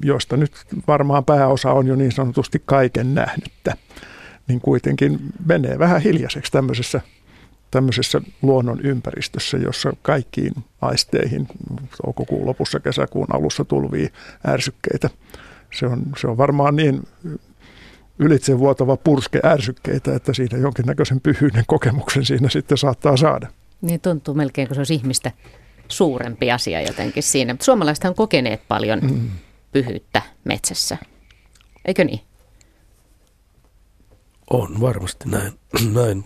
josta nyt varmaan pääosa on jo niin sanotusti kaiken nähnyttä, niin kuitenkin menee vähän hiljaiseksi tämmöisessä tämmöisessä luonnon ympäristössä, jossa kaikkiin aisteihin toukokuun lopussa, kesäkuun alussa tulvii ärsykkeitä. Se on, se on varmaan niin ylitsevuotava purske ärsykkeitä, että siinä jonkinnäköisen pyhyyden kokemuksen siinä sitten saattaa saada.
Niin tuntuu melkein, kun se olisi ihmistä suurempi asia jotenkin siinä. Mutta suomalaiset on kokeneet paljon mm. pyhyyttä metsässä, eikö niin?
On varmasti näin. näin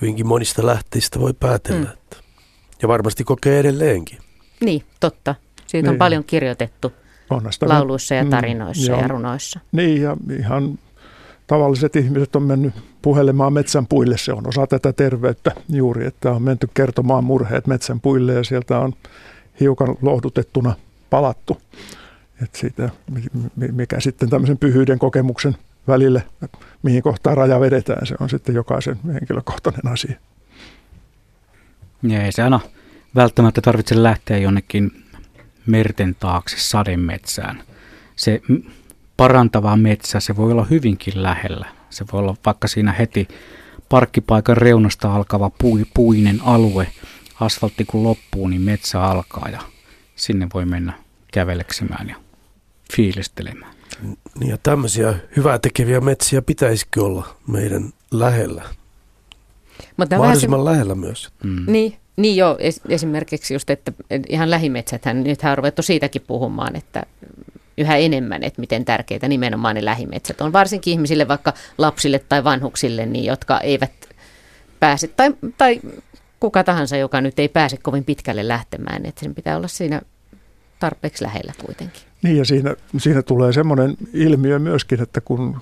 hyvinkin monista lähteistä voi päätellä. Mm. Että, ja varmasti kokee edelleenkin.
Niin, totta. Siitä niin. on paljon kirjoitettu Onnasta lauluissa ja mm, tarinoissa mm, ja runoissa.
Niin, ja ihan tavalliset ihmiset on mennyt puhelemaan metsän puille. Se on osa tätä terveyttä juuri, että on menty kertomaan murheet metsän puille ja sieltä on hiukan lohdutettuna palattu. Että siitä, mikä sitten tämmöisen pyhyyden kokemuksen välille, mihin kohtaan raja vedetään, se on sitten jokaisen henkilökohtainen asia.
Ja ei se aina välttämättä tarvitse lähteä jonnekin merten taakse sademetsään. Se parantava metsä, se voi olla hyvinkin lähellä. Se voi olla vaikka siinä heti parkkipaikan reunasta alkava pui, puinen alue. Asfaltti kun loppuu, niin metsä alkaa ja sinne voi mennä käveleksemään ja fiilistelemään.
Niin ja tämmöisiä hyvää tekeviä metsiä pitäisikö olla meidän lähellä? Mutta Mahdollisimman se... lähellä myös.
Mm. Niin, niin joo, esimerkiksi just, että ihan lähimetsäthän, nythän on ruvettu siitäkin puhumaan, että yhä enemmän, että miten tärkeitä nimenomaan ne lähimetsät on, varsinkin ihmisille, vaikka lapsille tai vanhuksille, niin jotka eivät pääse, tai, tai kuka tahansa, joka nyt ei pääse kovin pitkälle lähtemään, että sen pitää olla siinä tarpeeksi lähellä kuitenkin.
Niin ja siinä, siinä tulee semmoinen ilmiö myöskin, että kun,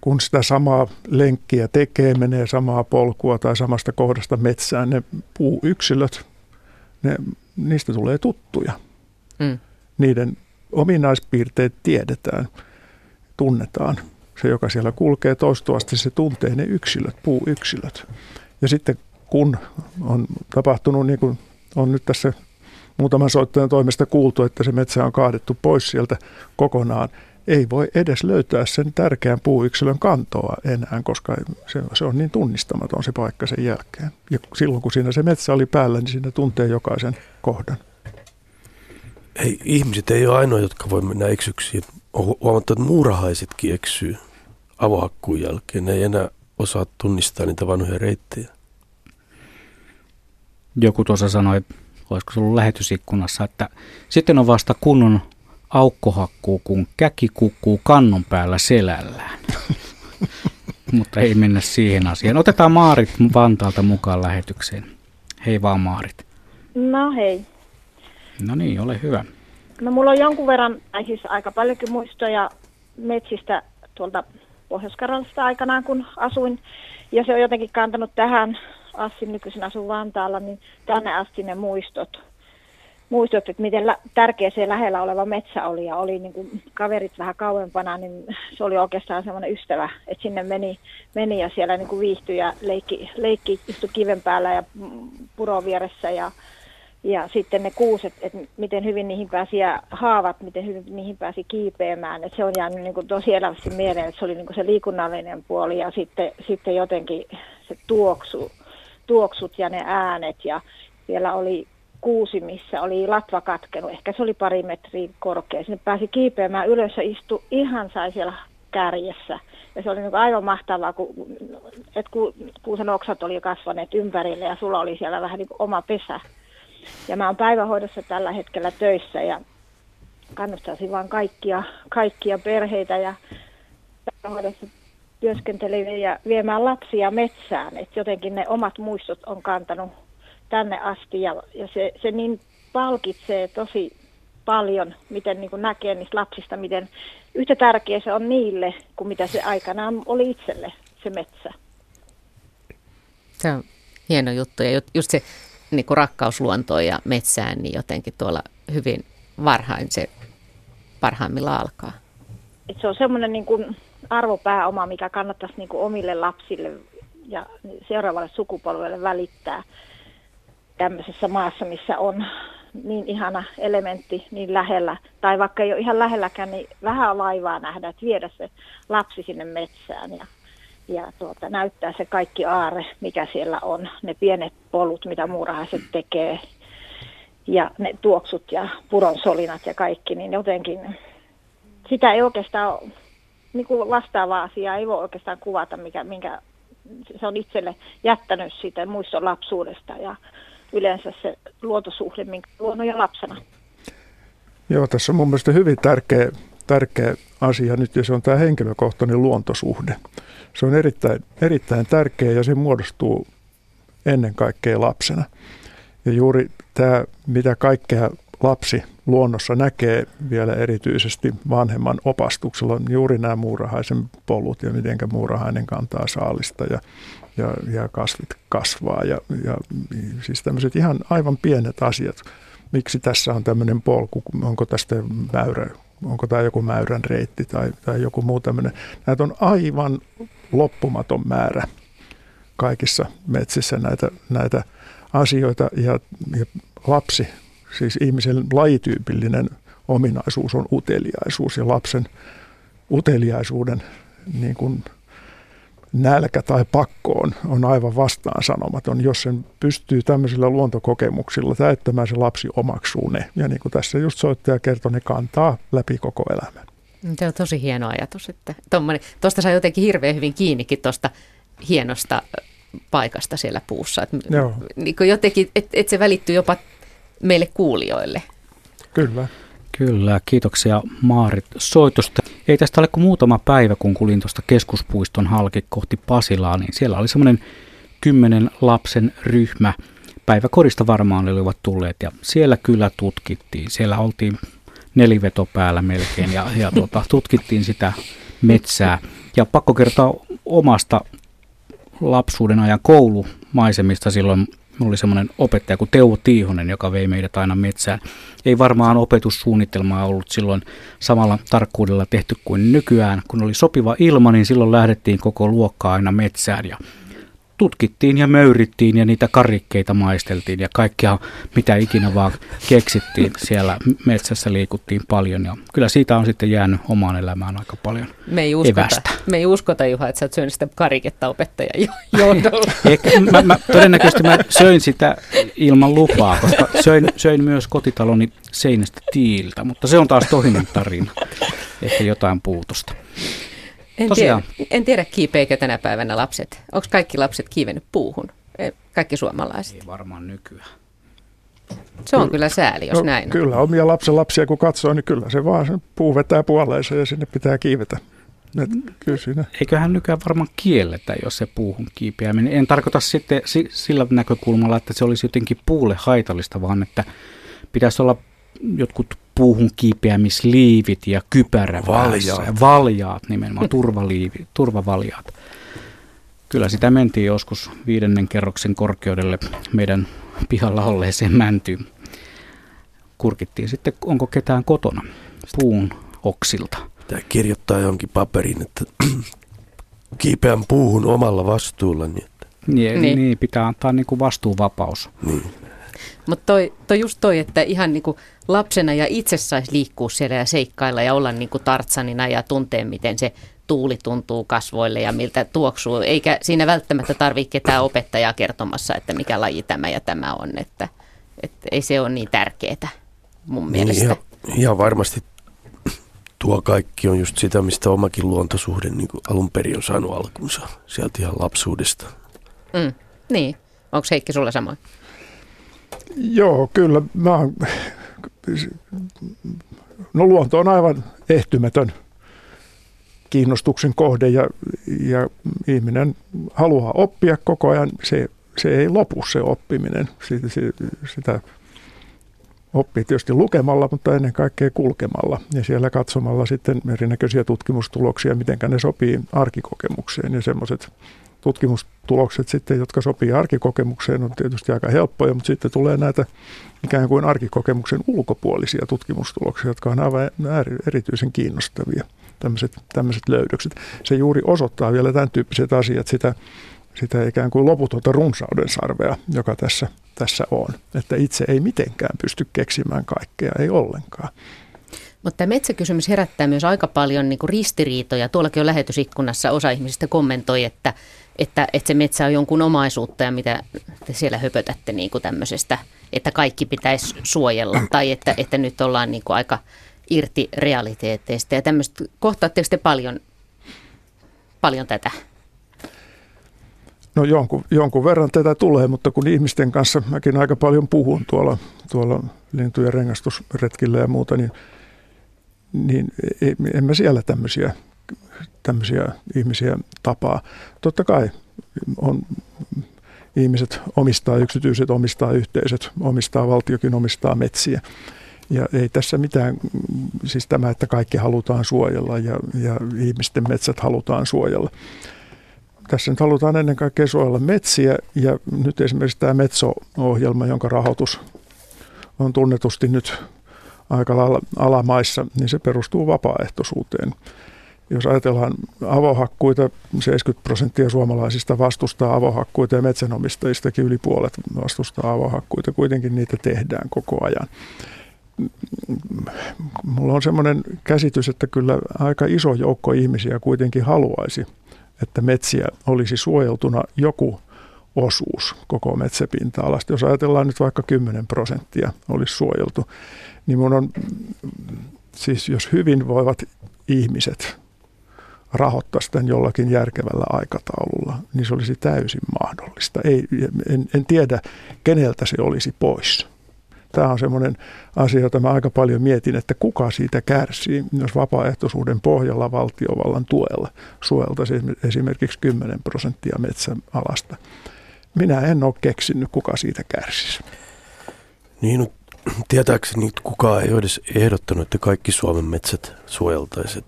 kun sitä samaa lenkkiä tekee, menee samaa polkua tai samasta kohdasta metsään, ne puuyksilöt, ne, niistä tulee tuttuja. Mm. Niiden ominaispiirteet tiedetään, tunnetaan. Se, joka siellä kulkee toistuvasti, se tuntee ne yksilöt, puuyksilöt. Ja sitten kun on tapahtunut, niin kuin on nyt tässä muutaman soittajan toimesta kuultu, että se metsä on kaadettu pois sieltä kokonaan, ei voi edes löytää sen tärkeän puuyksilön kantoa enää, koska se, se on niin tunnistamaton se paikka sen jälkeen. Ja silloin kun siinä se metsä oli päällä, niin siinä tuntee jokaisen kohdan.
Ei, ihmiset ei ole ainoa, jotka voi mennä eksyksiin. On huomattu, että muurahaisetkin eksyy avohakkuun jälkeen. Ne ei enää osaa tunnistaa niitä vanhoja reittejä.
Joku tuossa sanoi, olisiko se ollut lähetysikkunassa, että sitten on vasta kunnon aukkohakkuu, kun käki kukkuu kannon päällä selällään. Mutta ei mennä siihen asiaan. Otetaan Maarit Vantaalta mukaan lähetykseen. Hei vaan Maarit.
No hei.
No niin, ole hyvä.
No mulla on jonkun verran, tai siis aika paljonkin muistoja metsistä tuolta pohjois aikanaan, kun asuin. Ja se on jotenkin kantanut tähän Assin nykyisin asuu Vantaalla, niin tänne asti ne muistot, muistot että miten tärkeä se lähellä oleva metsä oli. Ja oli niin kuin kaverit vähän kauempana, niin se oli oikeastaan semmoinen ystävä, että sinne meni, meni ja siellä niin kuin viihtyi ja leikki, leikki istui kiven päällä ja puron vieressä. Ja ja sitten ne kuuset, että miten hyvin niihin pääsi ja haavat, miten hyvin niihin pääsi kiipeämään. Että se on jäänyt niin kuin tosi elävästi mieleen, että se oli niin kuin se liikunnallinen puoli ja sitten, sitten jotenkin se tuoksu, tuoksut ja ne äänet. Ja siellä oli kuusi, missä oli latva katkenut. Ehkä se oli pari metriä korkea. Sinne pääsi kiipeämään ylös ja istui ihan sai siellä kärjessä. Ja se oli niin aivan mahtavaa, kun, että ku, kuusen oksat oli kasvaneet ympärille ja sulla oli siellä vähän niin oma pesä. Ja mä oon päivähoidossa tällä hetkellä töissä ja kannustaisin vaan kaikkia, kaikkia perheitä ja päivähoidossa työskenteleviä viemään lapsia metsään. Että jotenkin ne omat muistot on kantanut tänne asti ja, ja se, se niin palkitsee tosi paljon, miten niin kuin näkee niistä lapsista, miten yhtä tärkeä se on niille kuin mitä se aikanaan oli itselle, se metsä.
Se on hieno juttu ja just se niin kuin rakkaus luontoon ja metsään, niin jotenkin tuolla hyvin varhain se parhaimmillaan alkaa.
Et se on semmoinen niin kuin arvopääoma, mikä kannattaisi niin kuin omille lapsille ja seuraavalle sukupolvelle välittää tämmöisessä maassa, missä on niin ihana elementti niin lähellä, tai vaikka ei ole ihan lähelläkään, niin vähän laivaa nähdä, että viedä se lapsi sinne metsään ja, ja tuota, näyttää se kaikki aare, mikä siellä on, ne pienet polut, mitä muurahaiset tekee, ja ne tuoksut ja puronsolinat ja kaikki, niin jotenkin sitä ei oikeastaan, niin kuin vastaavaa asiaa ei voi oikeastaan kuvata, mikä, minkä se on itselle jättänyt siitä muiston lapsuudesta ja yleensä se luontosuhde, minkä luonnon ja lapsena.
Joo, tässä on mun mielestä hyvin tärkeä, tärkeä asia nyt, ja se on tämä henkilökohtainen luontosuhde. Se on erittäin, erittäin tärkeä ja se muodostuu ennen kaikkea lapsena. Ja juuri tämä, mitä kaikkea lapsi luonnossa näkee vielä erityisesti vanhemman opastuksella, on juuri nämä muurahaisen polut ja miten muurahainen kantaa saalista ja ja, ja kasvit kasvaa ja, ja siis tämmöiset ihan aivan pienet asiat. Miksi tässä on tämmöinen polku, onko tästä mäyrä, onko tämä joku mäyrän reitti tai, tai joku muu tämmöinen. Näitä on aivan loppumaton määrä kaikissa metsissä näitä, näitä asioita ja, ja lapsi, siis ihmisen lajityypillinen ominaisuus on uteliaisuus ja lapsen uteliaisuuden niin kuin nälkä tai pakko on, on aivan vastaan sanomaton, jos sen pystyy tämmöisillä luontokokemuksilla täyttämään se lapsi omaksuu ne. Ja niin kuin tässä just soittaja kertoi, ne kantaa läpi koko elämän.
Se on tosi hieno ajatus, että tuosta saa jotenkin hirveän hyvin kiinnikin tuosta hienosta paikasta siellä puussa. Että Joo. Niin kuin jotenkin, että et se välittyy jopa meille kuulijoille.
Kyllä.
Kyllä, kiitoksia Maarit soitosta. Ei tästä ole kuin muutama päivä, kun kulin tuosta keskuspuiston halki kohti Pasilaa, niin siellä oli semmoinen kymmenen lapsen ryhmä. Päiväkodista varmaan olivat tulleet ja siellä kyllä tutkittiin. Siellä oltiin neliveto päällä melkein ja, ja tuota, tutkittiin sitä metsää. Ja pakko kertoa omasta lapsuuden ajan koulumaisemista silloin Mulla oli semmoinen opettaja kuin Teuvo Tiihonen, joka vei meidät aina metsään. Ei varmaan opetussuunnitelmaa ollut silloin samalla tarkkuudella tehty kuin nykyään. Kun oli sopiva ilma, niin silloin lähdettiin koko luokkaa aina metsään ja tutkittiin ja möyrittiin ja niitä karikkeita maisteltiin ja kaikkea mitä ikinä vaan keksittiin. Siellä metsässä liikuttiin paljon ja kyllä siitä on sitten jäänyt omaan elämään aika paljon
me ei uskota, evästä. Me ei uskota Juha, että sä oot syönyt sitä kariketta opettajan johdolla.
mä, mä, todennäköisesti mä söin sitä ilman lupaa, koska söin, söin myös kotitaloni seinästä tiiltä, mutta se on taas toinen tarina. Ehkä jotain puutosta.
En tiedä, en tiedä, kiipeekö tänä päivänä lapset. Onko kaikki lapset kiivennyt puuhun? Kaikki suomalaiset?
Ei varmaan nykyään.
Se on kyllä, kyllä sääli, jos no, näin on.
Kyllä, omia lapsen lapsia kun katsoo, niin kyllä se vaan se puu vetää puoleensa ja sinne pitää kiivetä. Et, kyllä siinä.
Eiköhän nykyään varmaan kielletä, jos se puuhun kiipeäminen. En tarkoita sitten sillä näkökulmalla, että se olisi jotenkin puulle haitallista, vaan että pitäisi olla jotkut puuhun kiipeämisliivit ja kypärä valjaat. valjaat nimenomaan, turvaliivi, turvavaljaat. Kyllä sitä mentiin joskus viidennen kerroksen korkeudelle meidän pihalla olleeseen mäntyyn. Kurkittiin sitten, onko ketään kotona puun oksilta.
Tämä kirjoittaa jonkin paperin, että kiipeän puuhun omalla vastuulla.
Niin, että. Niin, niin. niin pitää antaa niin kuin vastuuvapaus. Niin.
Mutta toi, toi just toi, että ihan niinku lapsena ja itse saisi liikkua siellä ja seikkailla ja olla niinku tartsanina ja tuntea, miten se tuuli tuntuu kasvoille ja miltä tuoksuu. Eikä siinä välttämättä tarvitse ketään opettajaa kertomassa, että mikä laji tämä ja tämä on. Että, että ei se ole niin tärkeää mun niin, mielestä.
Ihan, ihan varmasti tuo kaikki on just sitä, mistä omakin luontosuhde niin kuin alun perin on saanut alkunsa sieltä ihan lapsuudesta.
Mm, niin. Onko Heikki sulla samoin?
Joo, kyllä. Mä oon, no luonto on aivan ehtymätön kiinnostuksen kohde ja, ja ihminen haluaa oppia koko ajan. Se, se ei lopu se oppiminen. Sitä, sitä oppii tietysti lukemalla, mutta ennen kaikkea kulkemalla ja siellä katsomalla sitten erinäköisiä tutkimustuloksia, miten ne sopii arkikokemukseen ja semmoiset tutkimustulokset sitten, jotka sopii arkikokemukseen, on tietysti aika helppoja, mutta sitten tulee näitä ikään kuin arkikokemuksen ulkopuolisia tutkimustuloksia, jotka on aivan erityisen kiinnostavia, tämmöiset, tämmöiset löydökset. Se juuri osoittaa vielä tämän tyyppiset asiat, sitä, sitä ikään kuin loputonta runsauden sarvea, joka tässä, tässä on. Että itse ei mitenkään pysty keksimään kaikkea, ei ollenkaan.
Mutta tämä metsäkysymys herättää myös aika paljon niin kuin ristiriitoja. Tuollakin on lähetysikkunassa osa ihmisistä kommentoi, että, että, että se metsä on jonkun omaisuutta ja mitä te siellä höpötätte niin kuin tämmöisestä, että kaikki pitäisi suojella tai että, että nyt ollaan niin kuin aika irti realiteeteista ja tämmöistä. Kohtaatteko te paljon, paljon tätä?
No jonkun, jonkun verran tätä tulee, mutta kun ihmisten kanssa mäkin aika paljon puhun tuolla, tuolla lintujen rengastusretkillä ja muuta, niin – niin en mä siellä tämmöisiä, tämmöisiä ihmisiä tapaa. Totta kai on, ihmiset omistaa, yksityiset omistaa yhteisöt, omistaa valtiokin, omistaa metsiä. Ja ei tässä mitään, siis tämä, että kaikki halutaan suojella ja, ja ihmisten metsät halutaan suojella. Tässä nyt halutaan ennen kaikkea suojella metsiä ja nyt esimerkiksi tämä Metso-ohjelma, jonka rahoitus on tunnetusti nyt aika lailla alamaissa, niin se perustuu vapaaehtoisuuteen. Jos ajatellaan avohakkuita, 70 prosenttia suomalaisista vastustaa avohakkuita ja metsänomistajistakin yli puolet vastustaa avohakkuita. Kuitenkin niitä tehdään koko ajan. Mulla on semmoinen käsitys, että kyllä aika iso joukko ihmisiä kuitenkin haluaisi, että metsiä olisi suojeltuna joku osuus koko metsäpinta-alasta. Jos ajatellaan nyt vaikka 10 prosenttia olisi suojeltu, niin mun on, siis jos hyvinvoivat ihmiset rahoittaa sitä jollakin järkevällä aikataululla, niin se olisi täysin mahdollista. Ei, en, en tiedä, keneltä se olisi pois. Tämä on semmoinen asia, jota mä aika paljon mietin, että kuka siitä kärsii, jos vapaaehtoisuuden pohjalla valtiovallan tuella suojeltaisiin esimerkiksi 10 prosenttia metsäalasta. Minä en ole keksinyt, kuka siitä kärsisi.
Niin, no, tietääkseni kukaan ei ole edes ehdottanut, että kaikki Suomen metsät suojeltaisiin.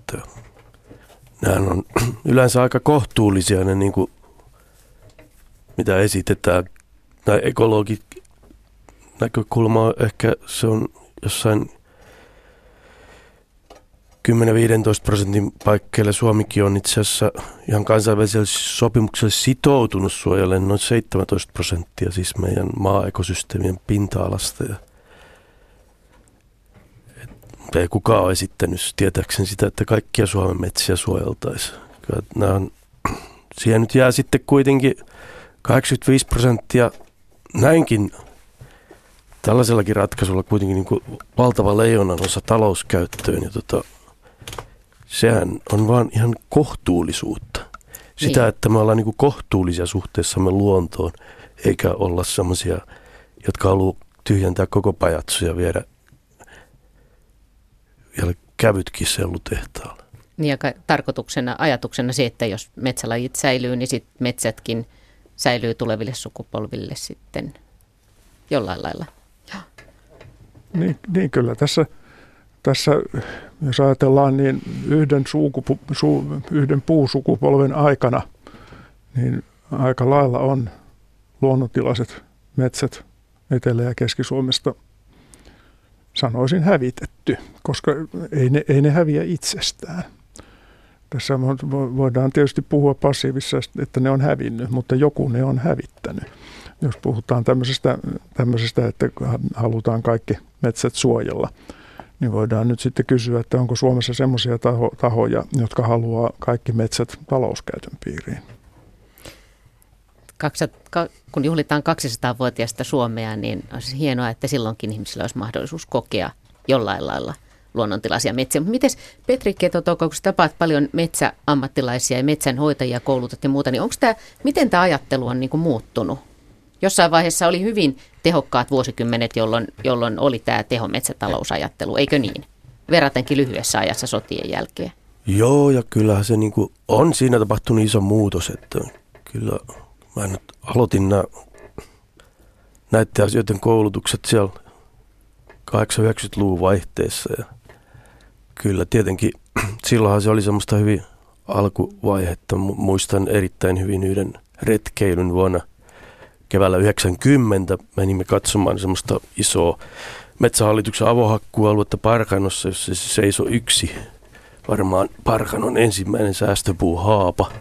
Nämä on yleensä aika kohtuullisia ne niin kuin, mitä esitetään. Tai ekologit näkökulma ehkä se on jossain 10-15 prosentin paikkeilla Suomikin on itse asiassa ihan kansainvälisellä sopimuksella sitoutunut suojelemaan noin 17 prosenttia siis meidän maa-ekosysteemien pinta-alasta. Ja ei kukaan ole esittänyt tietääkseni sitä, että kaikkia Suomen metsiä suojeltaisiin. On, siihen nyt jää sitten kuitenkin 85 prosenttia näinkin tällaisellakin ratkaisulla kuitenkin niin kuin valtava leijonan osa talouskäyttöön. Ja tota, sehän on vaan ihan kohtuullisuutta. Sitä, niin. että me ollaan niin kuin kohtuullisia suhteessamme luontoon, eikä olla sellaisia, jotka haluaa tyhjentää koko pajatsoja ja viedä vielä kävytkin sellutehtaalle.
Niin ja tarkoituksena, ajatuksena se, että jos metsälajit säilyy, niin sit metsätkin säilyy tuleville sukupolville sitten jollain lailla.
Niin, niin kyllä tässä, tässä, jos ajatellaan, niin yhden, suukupu, su, yhden puusukupolven aikana, niin aika lailla on luonnontilaiset metsät Etelä- ja Keski-Suomesta sanoisin hävitetty, koska ei ne, ei ne häviä itsestään. Tässä voidaan tietysti puhua passiivissa, että ne on hävinnyt, mutta joku ne on hävittänyt. Jos puhutaan tämmöisestä, tämmöisestä että halutaan kaikki metsät suojella, niin voidaan nyt sitten kysyä, että onko Suomessa semmoisia taho, tahoja, jotka haluaa kaikki metsät talouskäytön piiriin
kun juhlitaan 200-vuotiaista Suomea, niin olisi hienoa, että silloinkin ihmisillä olisi mahdollisuus kokea jollain lailla luonnontilaisia metsiä. Mutta miten Petri Ketotoko, kun tapaat paljon metsäammattilaisia ja metsänhoitajia, koulutat ja muuta, niin onko tämä, miten tämä ajattelu on niin kuin muuttunut Jossain vaiheessa oli hyvin tehokkaat vuosikymmenet, jolloin, jolloin oli tämä tehometsätalousajattelu, eikö niin? Verratenkin lyhyessä ajassa sotien jälkeen.
Joo, ja kyllähän se niin on siinä tapahtunut iso muutos, että kyllä mä nyt aloitin nämä, näiden asioiden koulutukset siellä 80-90-luvun vaihteessa ja kyllä tietenkin silloinhan se oli semmoista hyvin alkuvaihetta. Muistan erittäin hyvin yhden retkeilyn vuonna keväällä 90 menimme katsomaan semmoista isoa metsähallituksen avohakkualuetta Parkanossa, jossa se seisoi yksi varmaan Parkanon ensimmäinen säästöpuu haapa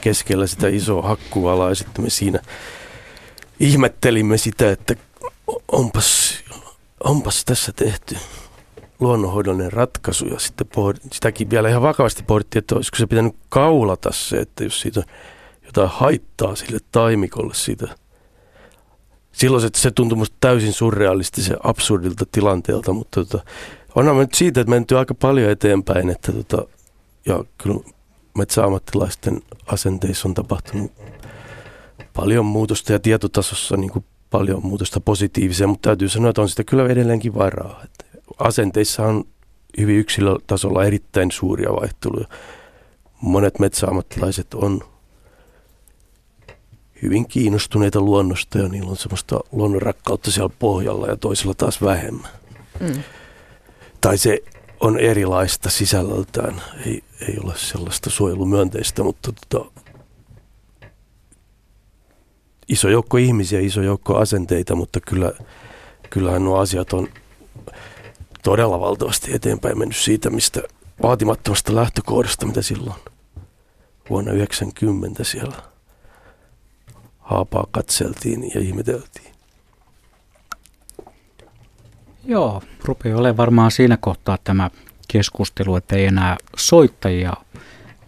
keskellä sitä isoa hakkualaa ja sitten me siinä ihmettelimme sitä, että onpas, onpas tässä tehty luonnonhoidollinen ratkaisu ja sitten pohdin, sitäkin vielä ihan vakavasti pohdittiin, että olisiko se pitänyt kaulata se, että jos siitä on jotain haittaa sille taimikolle siitä. Silloin se tuntui musta täysin surrealistisen absurdilta tilanteelta, mutta tota, onhan nyt siitä, että menty aika paljon eteenpäin, että tota, ja kyllä metsäammattilaisten asenteissa on tapahtunut paljon muutosta ja tietotasossa niin kuin paljon muutosta positiivisia, mutta täytyy sanoa, että on sitä kyllä edelleenkin varaa. Että asenteissa on hyvin yksilötasolla erittäin suuria vaihteluja. Monet metsäammattilaiset on hyvin kiinnostuneita luonnosta ja niillä on semmoista luonnonrakkautta siellä pohjalla ja toisilla taas vähemmän. Mm. Tai se on erilaista sisällöltään, ei, ei ole sellaista suojelumyönteistä, mutta tota, iso joukko ihmisiä, iso joukko asenteita, mutta kyllä, kyllähän nuo asiat on todella valtavasti eteenpäin mennyt siitä, mistä vaatimattomasta lähtökohdasta, mitä silloin vuonna 90 siellä haapaa katseltiin ja ihmeteltiin.
Joo, rupeaa olemaan varmaan siinä kohtaa tämä keskustelu, että ei enää soittajia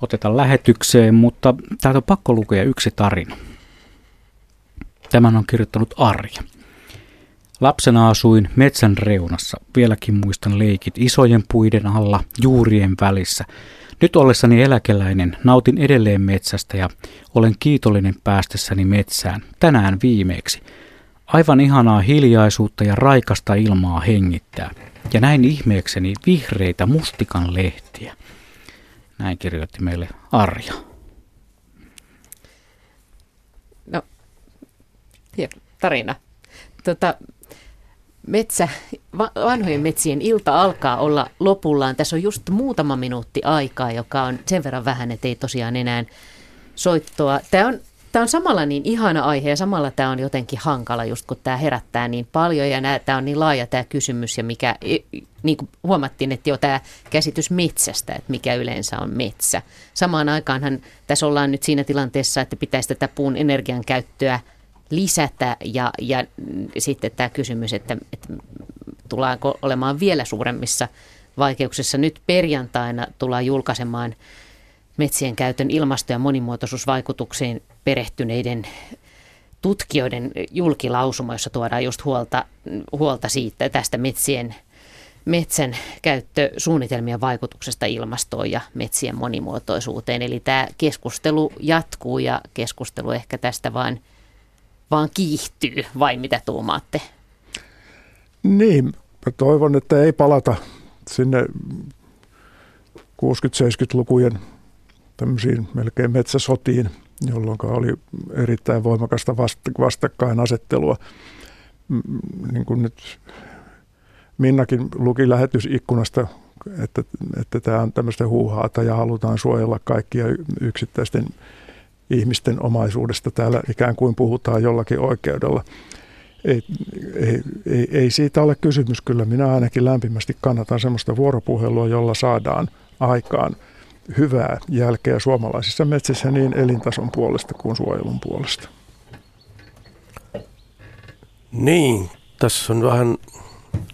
oteta lähetykseen, mutta täältä on pakko lukea yksi tarina. Tämän on kirjoittanut Arja. Lapsena asuin metsän reunassa. Vieläkin muistan leikit isojen puiden alla, juurien välissä. Nyt ollessani eläkeläinen nautin edelleen metsästä ja olen kiitollinen päästessäni metsään. Tänään viimeksi. Aivan ihanaa hiljaisuutta ja raikasta ilmaa hengittää. Ja näin ihmeekseni vihreitä mustikan lehtiä. Näin kirjoitti meille Arja.
No, tarina. Tota, metsä, vanhojen metsien ilta alkaa olla lopullaan. Tässä on just muutama minuutti aikaa, joka on sen verran vähän, että ei tosiaan enää soittoa. Tämä on, tämä on samalla niin ihana aihe ja samalla tämä on jotenkin hankala, just kun tämä herättää niin paljon ja nämä, tämä on niin laaja tämä kysymys ja mikä, niin kuin huomattiin, että jo tämä käsitys metsästä, että mikä yleensä on metsä. Samaan aikaanhan tässä ollaan nyt siinä tilanteessa, että pitäisi tätä puun energian käyttöä – lisätä ja, ja sitten tämä kysymys, että, että tullaanko olemaan vielä suuremmissa vaikeuksissa. Nyt perjantaina tullaan julkaisemaan metsien käytön ilmasto- ja monimuotoisuusvaikutuksiin perehtyneiden tutkijoiden julkilausuma, jossa tuodaan just huolta, huolta siitä tästä metsien metsän käyttösuunnitelmien vaikutuksesta ilmastoon ja metsien monimuotoisuuteen. Eli tämä keskustelu jatkuu ja keskustelu ehkä tästä vain – vaan kiihtyy, vai mitä tuumaatte?
Niin, mä toivon, että ei palata sinne 60-70-lukujen tämmöisiin melkein metsäsotiin, jolloin oli erittäin voimakasta vastakkainasettelua. Niin kuin nyt Minnakin luki lähetysikkunasta, että, että tämä on tämmöistä huuhaata ja halutaan suojella kaikkia yksittäisten ihmisten omaisuudesta täällä ikään kuin puhutaan jollakin oikeudella. Ei, ei, ei, ei siitä ole kysymys. Kyllä minä ainakin lämpimästi kannatan sellaista vuoropuhelua, jolla saadaan aikaan hyvää jälkeä suomalaisissa metsissä niin elintason puolesta kuin suojelun puolesta.
Niin, tässä on vähän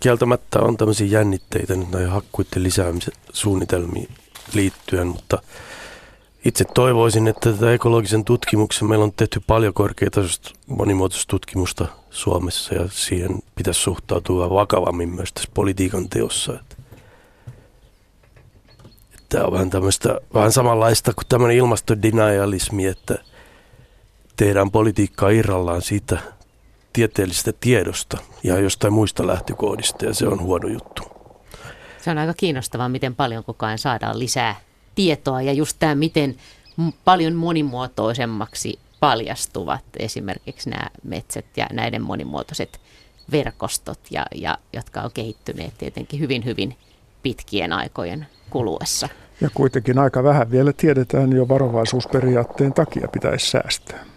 kieltämättä on tämmöisiä jännitteitä nyt näihin hakkuiden lisäämisen suunnitelmiin liittyen, mutta – itse toivoisin, että tätä ekologisen tutkimuksen meillä on tehty paljon korkeatasoista monimuotoista tutkimusta Suomessa ja siihen pitäisi suhtautua vakavammin myös tässä politiikan teossa. Että, tämä on vähän tämmöistä, vähän samanlaista kuin tämmöinen ilmastodenialismi, että tehdään politiikkaa irrallaan siitä tieteellisestä tiedosta ja jostain muista lähtökohdista ja se on huono juttu.
Se on aika kiinnostavaa, miten paljon koko ajan saadaan lisää tietoa ja just tämä, miten paljon monimuotoisemmaksi paljastuvat esimerkiksi nämä metsät ja näiden monimuotoiset verkostot, ja, ja, jotka on kehittyneet tietenkin hyvin, hyvin pitkien aikojen kuluessa.
Ja kuitenkin aika vähän vielä tiedetään jo varovaisuusperiaatteen takia pitäisi säästää.